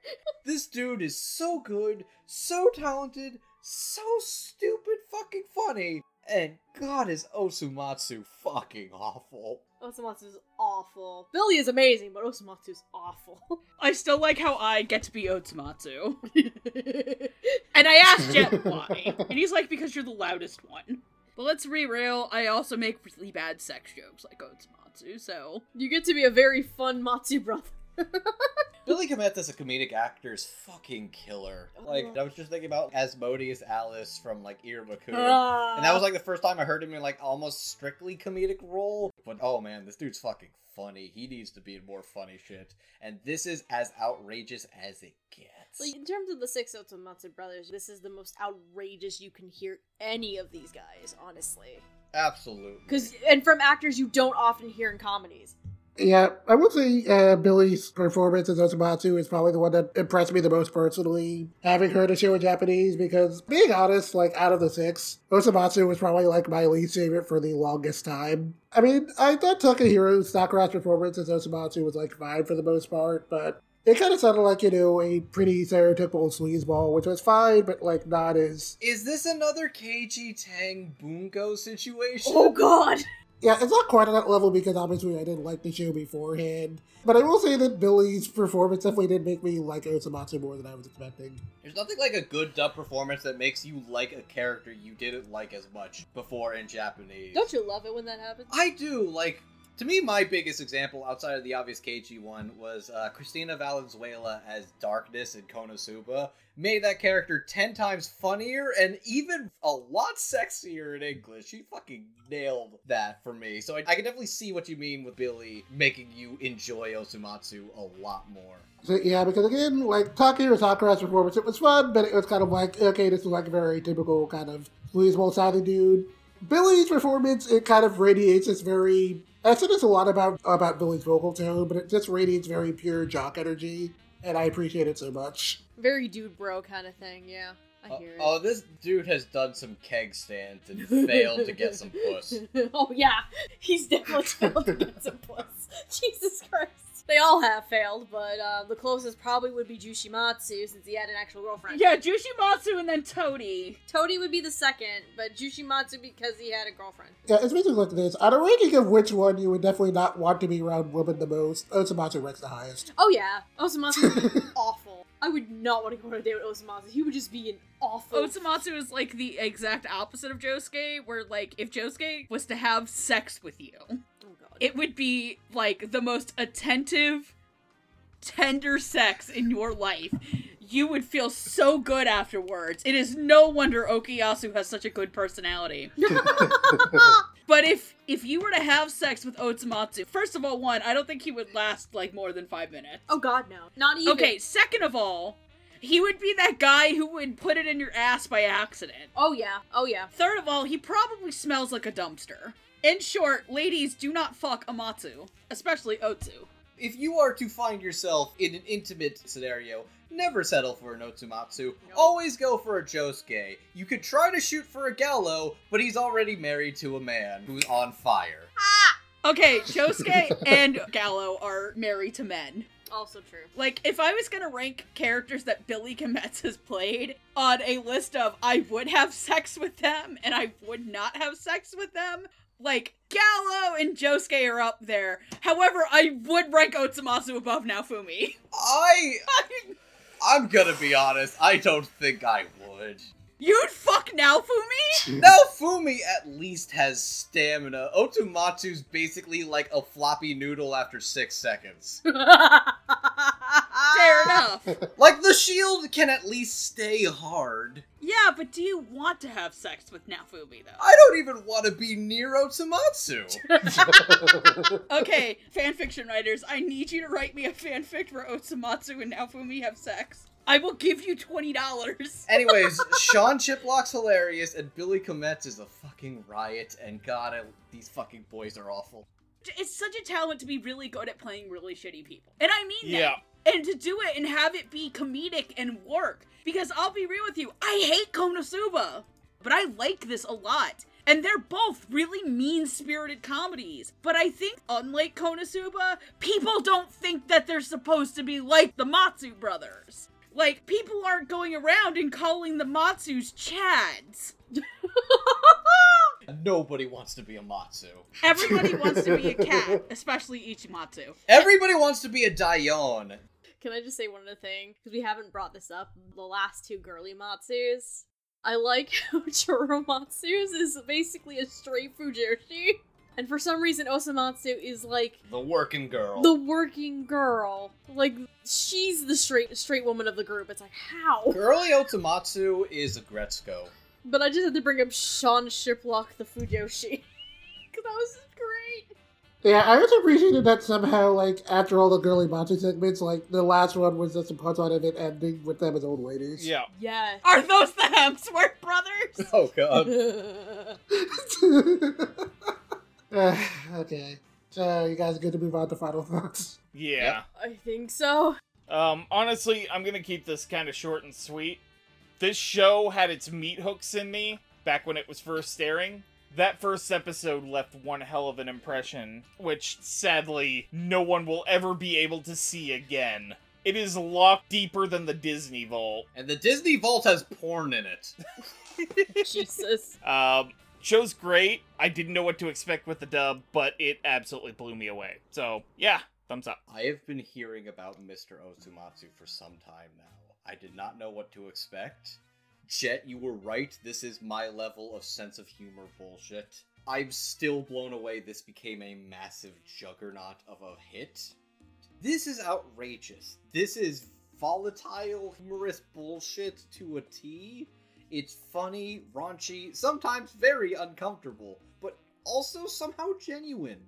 This dude is so good, so talented, so stupid fucking funny, and God is Osomatsu fucking awful. Osomatsu's awful. Billy is amazing, but Osomatsu's awful. I still like how I get to be Otsumatsu. and I asked Jet why. And he's like, because you're the loudest one. But let's be real, I also make really bad sex jokes like Otsumatsu, so. you get to be a very fun Matsu brother. Billy Komet as a comedic actor is fucking killer. Like, I was just thinking about Asmodeus Alice from, like, Iruma-kun. Ah. And that was like the first time I heard him in like almost strictly comedic role. But oh man, this dude's fucking funny. He needs to be in more funny shit. And this is as outrageous as it gets. Like, in terms of the six Otsumatsu brothers, this is the most outrageous you can hear any of these guys, honestly. Absolutely. Because and from actors you don't often hear in comedies. Yeah, I would say uh, Billy's performance as Osomatsu is probably the one that impressed me the most personally, having heard the show in Japanese, because being honest, like, out of the six, Osomatsu was probably, like, my least favorite for the longest time. I mean, I thought Takahiro Sakurai's performance as Osomatsu was, like, fine for the most part, but it kind of sounded like, you know, a pretty stereotypical sleazeball, which was fine, but, like, not as... Is this another Keiji Tang Bungo situation? Oh god! Yeah, it's not quite on that level because obviously I didn't like the show beforehand. But I will say that Billy's performance definitely did make me like Osomatsu more than I was expecting. There's nothing like a good dub performance that makes you like a character you didn't like as much before in Japanese. Don't you love it when that happens? I do. Like, to me, my biggest example outside of the obvious KG one was uh, Cristina Valenzuela as Darkness in Konosuba. Made that character 10 times funnier and even a lot sexier in English. She fucking nailed that for me. So I, I can definitely see what you mean with Billy making you enjoy Osomatsu a lot more. So yeah, because again, like Takahiro Sakurai's performance, it was fun, but it was kind of like, okay, this is like a very typical kind of sleazeball sounding dude. Billy's performance, it kind of radiates this very I said this a lot about about Billy's vocal tone, but it just radiates very pure jock energy, and I appreciate it so much. Very dude bro kind of thing, yeah. I Uh, it. oh, this dude has done some keg stands and failed to get some puss. oh yeah, he's definitely failed to get some puss. Jesus Christ. They all have failed, but uh, the closest probably would be Jyushimatsu since he had an actual girlfriend. Yeah, Jyushimatsu and then Todi. Todi would be the second, but Jyushimatsu because he had a girlfriend. Yeah, it's basically like this. On a ranking of which one you would definitely not want to be around women the most, Osomatsu ranks the highest. Oh yeah, Osomatsu is awful. I would not want to go on a date with Osomatsu. He would just be an awful. Otsumatsu is like the exact opposite of Josuke, where like if Josuke was to have sex with you, god. It would be like the most attentive, tender sex in your life. You would feel so good afterwards. It is no wonder Okuyasu has such a good personality. But if if you were to have sex with Otsumatsu, first of all, one, I don't think he would last like more than five minutes. oh god, no. Not even. Okay, second of all, he would be that guy who would put it in your ass by accident. Oh yeah. Oh yeah. Third of all, he probably smells like a dumpster. In short, ladies do not fuck Amatsu, especially Otsu. If you are to find yourself in an intimate scenario, never settle for an Otsumatsu. Always go for a Josuke. You could try to shoot for a Galo, but he's already married to a man who's on fire. Ah! Okay, Josuke and Galo are married to men. Also true. Like, if I was gonna rank characters that Billy Kametz has played on a list of I would have sex with them and I would not have sex with them, like Galo and Josuke are up there. However, I would rank Otsumatsu above Naofumi. I I'm gonna be honest. I don't think I would. You'd fuck Naofumi? Now Fumi at least has stamina. Otomatsu's basically like a floppy noodle after six seconds. Fair enough. Like the shield can at least stay hard. Yeah, but do you want to have sex with Naofumi though? I don't even want to be near Otsumatsu. Okay, fanfiction writers, I need you to write me a fanfic where Otsumatsu and Naofumi have sex. I will give you twenty dollars. Anyways, Sean Chiplock's hilarious and Billy Kametz is a fucking riot. And God, I, these fucking boys are awful. It's such a talent to be really good at playing really shitty people, and I mean that. Yeah. And to do it and have it be comedic and work. Because I'll be real with you, I hate Konosuba, but I like this a lot. And they're both really mean spirited comedies. But I think, unlike Konosuba, people don't think that they're supposed to be like the Matsu brothers. Like, people aren't going around and calling the Matsus Chads. Nobody wants to be a Matsu. Everybody wants to be a cat, especially Ichimatsu. Everybody wants to be a Dion. Can I just say one other thing? Because we haven't brought this up. The last two girly Matsus. I like how Choromatsu's is basically a straight Fujoshi. And for some reason, Osomatsu is like The working girl. the working girl. Like, she's the straight straight woman of the group. It's like, how? Girly Otsumatsu is a Gretzko. But I just had to bring up Sean Chiplock, the Fujoshi. Because that was great. Yeah, I also appreciated that somehow, like, after all the girly Matsu segments, like, the last one was just a part of it ending with them as old ladies. Yeah. Yeah. Are those the Hemsworth brothers? Oh god. Uh, okay. So, you guys good to move on to final thoughts? Yeah. I think so. Um, honestly, I'm gonna keep this kind of short and sweet. This show had its meat hooks in me back when it was first airing. That first episode left one hell of an impression, which sadly no one will ever be able to see again. It is locked deeper than the Disney Vault. And the Disney Vault has porn in it. Jesus. Um, show's great. I didn't know what to expect with the dub, but it absolutely blew me away. So yeah, thumbs up. I have been hearing about Mr. Osomatsu for some time now. I did not know what to expect. Jet, you were right. This is my level of sense of humor bullshit. I'm still blown away this became a massive juggernaut of a hit. This is outrageous. This is volatile, humorous bullshit to a T. It's funny, raunchy, sometimes very uncomfortable, but also somehow genuine.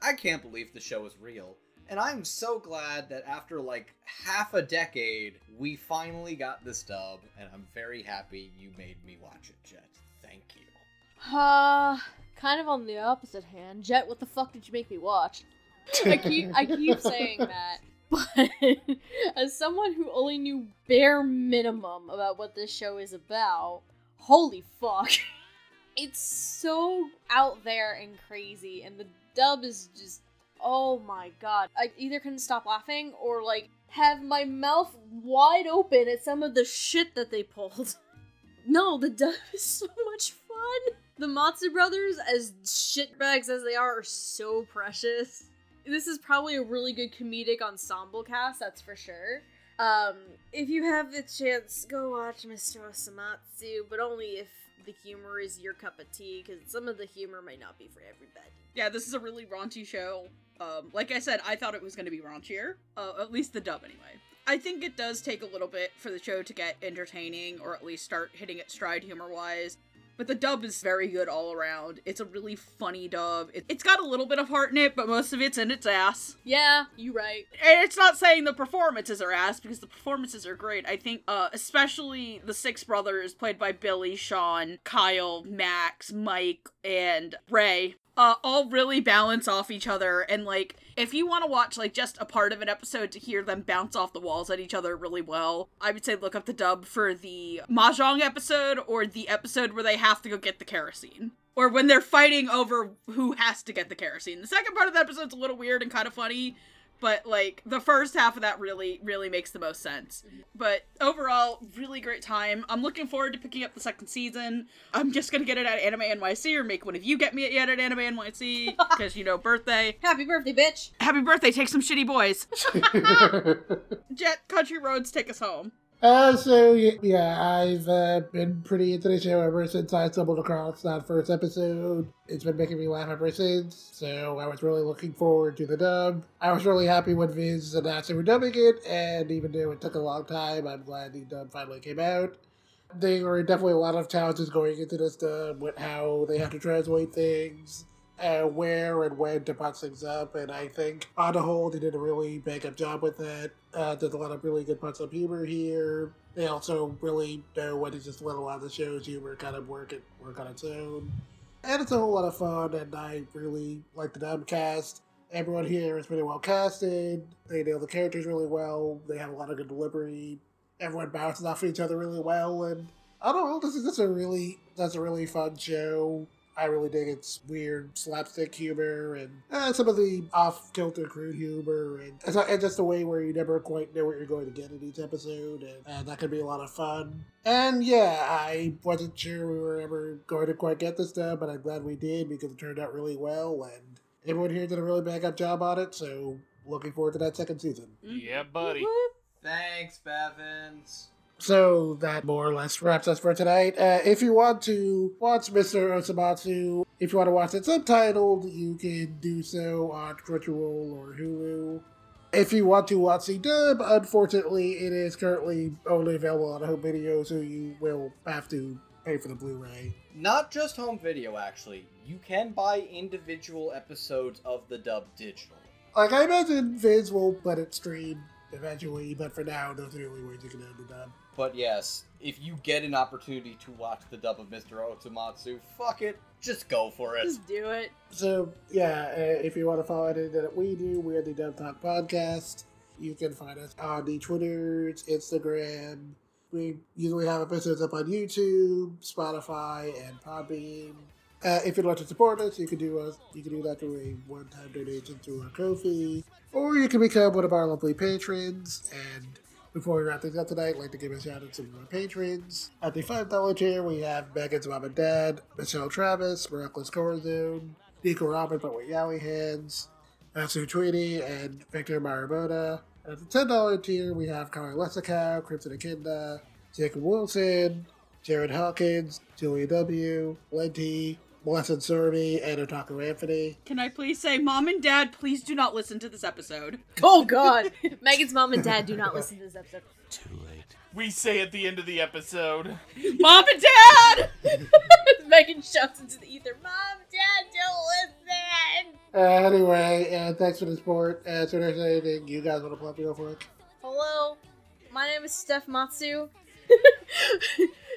I can't believe the show is real. And I'm so glad that after like half a decade, we finally got this dub, and I'm very happy you made me watch it, Jet. Thank you. Uh, kind of on the opposite hand. Jet, what the fuck did you make me watch? I keep I keep saying that. But as someone who only knew bare minimum about what this show is about, holy fuck. It's so out there and crazy and the dub is just oh my god. I either couldn't stop laughing or like have my mouth wide open at some of the shit that they pulled. No, the dub is so much fun. The Matsu brothers, as shitbags as they are, are so precious. This is probably a really good comedic ensemble cast, that's for sure. Um, if you have the chance, go watch Mr. Osomatsu, but only if the humor is your cup of tea, because some of the humor might not be for everybody. Yeah, this is a really raunchy show. Um, like I said, I thought it was going to be raunchier. Uh, at least the dub, anyway. I think it does take a little bit for the show to get entertaining, or at least start hitting its stride humor wise. But the dub is very good all around. It's a really funny dub. It, it's got a little bit of heart in it, but most of it's in its ass. Yeah, you right. And it's not saying the performances are ass because the performances are great. I think, uh, especially the six brothers played by Billy, Sean, Kyle, Max, Mike, and Ray, uh, all really balance off each other. And like, if you want to watch like just a part of an episode to hear them bounce off the walls at each other really well, I would say look up the dub for the mahjong episode or the episode where they have to go get the kerosene. Or when they're fighting over who has to get the kerosene. The second part of the episode's a little weird and kind of funny, but like the first half of that really really makes the most sense. But overall, really great time. I'm looking forward to picking up the second season. I'm just gonna get it at Anime NYC or make one of you get me it yet at Anime NYC because you know birthday. Happy birthday, bitch! Happy birthday! Take some shitty boys. Jet Country Roads, take us home. Uh, so yeah, I've uh, been pretty into the show ever since I stumbled across that first episode. It's been making me laugh ever since, so I was really looking forward to the dub. I was really happy when Viz announced they were dubbing it, and even though it took a long time, I'm glad the dub finally came out. There were definitely a lot of challenges going into this dub with how they have to translate things, uh, where and when to punch things up, and I think on the whole they did a really bang up job with that. Uh, there's a lot of really good punch up humor here. They also really know when to just let a lot of the show's humor kind of work it work on its own. And it's a whole lot of fun, and I really like the dub cast. Everyone here is pretty well casted. They nail the characters really well. They have a lot of good delivery. Everyone bounces off each other really well, and I don't know. This is just a really that's a really fun show. I really dig its weird slapstick humor and uh, some of the off kilter crude humor and, it's and just a way where you never quite know what you're going to get in each episode and, and that could be a lot of fun. And yeah, I wasn't sure we were ever going to quite get this done, but I'm glad we did because it turned out really well and everyone here did a really bang up job on it. So looking forward to that second season. Yeah, buddy. Thanks, Bevins. So that more or less wraps us for tonight. Uh, if you want to watch Mr. Osomatsu, if you want to watch it subtitled, you can do so on Crunchyroll or Hulu. If you want to watch the dub, unfortunately, it is currently only available on home video, so you will have to pay for the Blu-ray. Not just home video, actually. You can buy individual episodes of the dub digital. Like I imagine Viz will let it stream eventually, but for now, those are the only ways you can own the dub. But yes, if you get an opportunity to watch the dub of Mr. Otsumatsu, fuck it, just go for it. Just do it. So yeah, uh, if you want to follow anything that we do, we're the Dub Talk Podcast. You can find us on the Twitters, Instagram. We usually have episodes up on YouTube, Spotify, and Podbean. Uh, if you'd like to support us, you can do us. You can do that through a one-time donation through our Ko-fi, or you can become one of our lovely patrons. And before we wrap things up tonight, I'd like to give a shout out to our patrons. At the $5 tier, we have Megan's mom and dad, Michelle Travis, Miraculous Corazon, Nico Robin, but with Yowie hands, Matsu Tweedy, and Victor Marabona. At the $10 tier, we have Kari Lessicow, Crimson Echidna, Jacob Wilson, Jared Hawkins, Julia W., Lenti, Melissa Survey, and Otaku Anthony. Can I please say, Mom and Dad, please do not listen to this episode. Oh god. Megan's mom and dad do not listen to this episode. Too late. We say at the end of the episode. Mom and Dad! Megan shouts into the ether, Mom, Dad, don't listen! Uh, anyway, and thanks for the support. Uh, so there's anything you guys want to plug real quick? Hello, my name is Steph Matsu.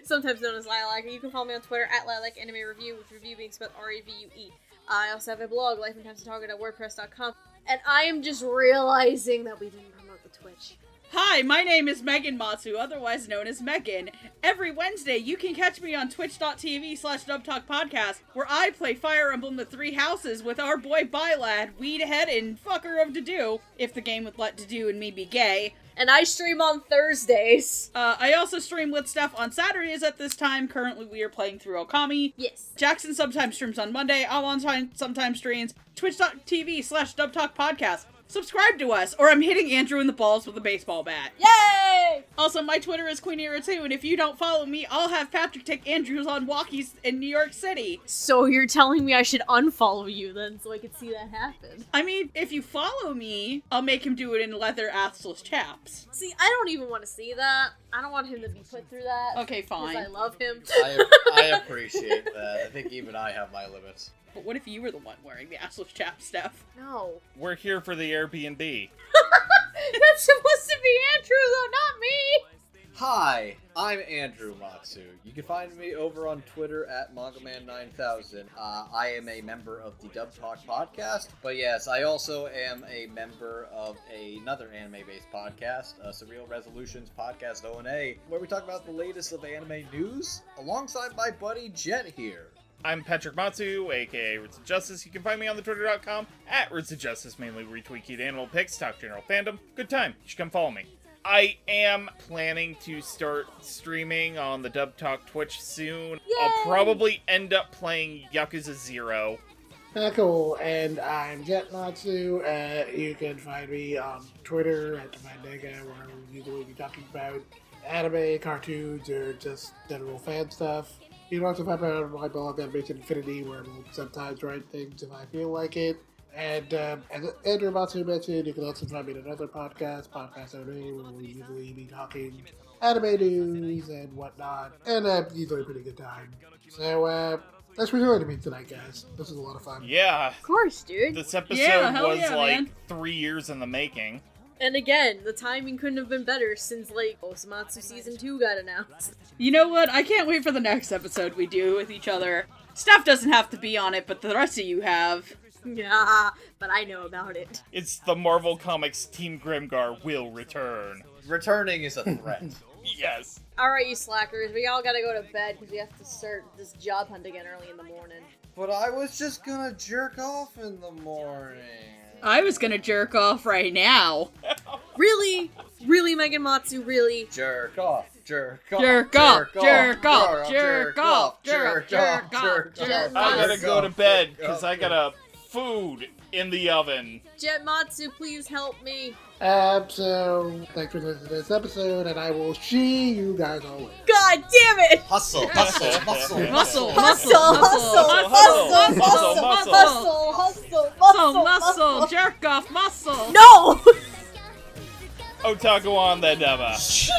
Sometimes known as Lilac. You can follow me on Twitter at Lilac Anime Review, with review being spelled R E V U E. I also have a blog, lifeandtimestalk.wordpress.com. And Times Target at WordPress.com. And I am just realizing that we didn't promote the Twitch. Hi, my name is Megan Matsu, otherwise known as Megan. Every Wednesday, you can catch me on twitch.tv slash dubtalkpodcast, where I play Fire Emblem The Three Houses with our boy Bylad, Weedhead, and fucker of Dedue, if the game would let Dedue and me be gay. And I stream on Thursdays. Uh, I also stream with Steph on Saturdays at this time. Currently, we are playing through Okami. Yes. Jackson sometimes streams on Monday. I'm on time, sometimes streams. Twitch.tv slash dubtalkpodcast. Subscribe to us, or I'm hitting Andrew in the balls with a baseball bat. Yay! Also, my Twitter is Queen Era 2, and if you don't follow me, I'll have Patrick take Andrews on walkies in New York City. So you're telling me I should unfollow you then so I can see that happen? I mean, if you follow me, I'll make him do it in leather assless chaps. See, I don't even want to see that. I don't want him to be put through that. Okay, fine. I love him. I, I appreciate that. I think even I have my limits. But what if you were the one wearing the assless chaps, Steph? no. We're here for the Airbnb. That's supposed to be Andrew, though, not me. Hi, I'm Andrew Matsu. You can find me over on Twitter at MangaMan9000. Uh, I am a member of the Dub Talk podcast, but yes, I also am a member of another anime-based podcast, uh, Surreal Resolutions Podcast O&A, where we talk about the latest of anime news alongside my buddy Jet here. I'm Patrick Matsu, aka Roots of Justice. You can find me on the twitter.com at Roots of Justice, mainly retweet cute animal pics, talk general fandom. Good time. You should come follow me. I am planning to start streaming on the Dub Talk Twitch soon. I'll probably end up playing Yakuza Zero. Uh, cool, and I'm Jetmatsu. Uh, you can find me on Twitter at Mandega, where we'll usually be talking about anime, cartoons, or just general fan stuff. You can also find me on my blog, Animation Infinity, where we'll sometimes write things if I feel like it. And um, as Andrew Matsu mentioned, you can also find me in another podcast, Podcast OD, where we usually be talking anime news and whatnot. And uh, usually a pretty good time. So, uh, thanks for joining me tonight, guys. This was a lot of fun. Yeah, Of course, dude. this episode Yeah, was yeah, like man. three years in the making. And again, the timing couldn't have been better since like oh, Osomatsu season two got announced. You know what? I can't wait for the next episode we do with each other. Steph doesn't have to be on it, but the rest of you have. Yeah, but I know about it. It's the Marvel Comics Team Grimgar will return. Returning is a threat. Yes. All right, you slackers, we all gotta go to bed because we have to start this job hunt again early in the morning. but I was just gonna jerk off in the morning. I was gonna jerk off right now. Really, really, Megan Matsu, really. Jerk off, jerk off, Jerk off, jerk off, jerk off, jerk jerk off, off, jerk jerk off. I gotta go to off, bed because I got a food in the oven. Jet Matsu, please help me. Um, so, thanks for listening to this episode, and I will see you guys all later. God damn it! Hustle, hustle, hustle, Muscle, Hustle, muscle, hustle, muscle, hustle, muscle, hustle, muscle, hustle, muscle, muscle, jerk off, muscle. No! Otaku on the Deva. Shit!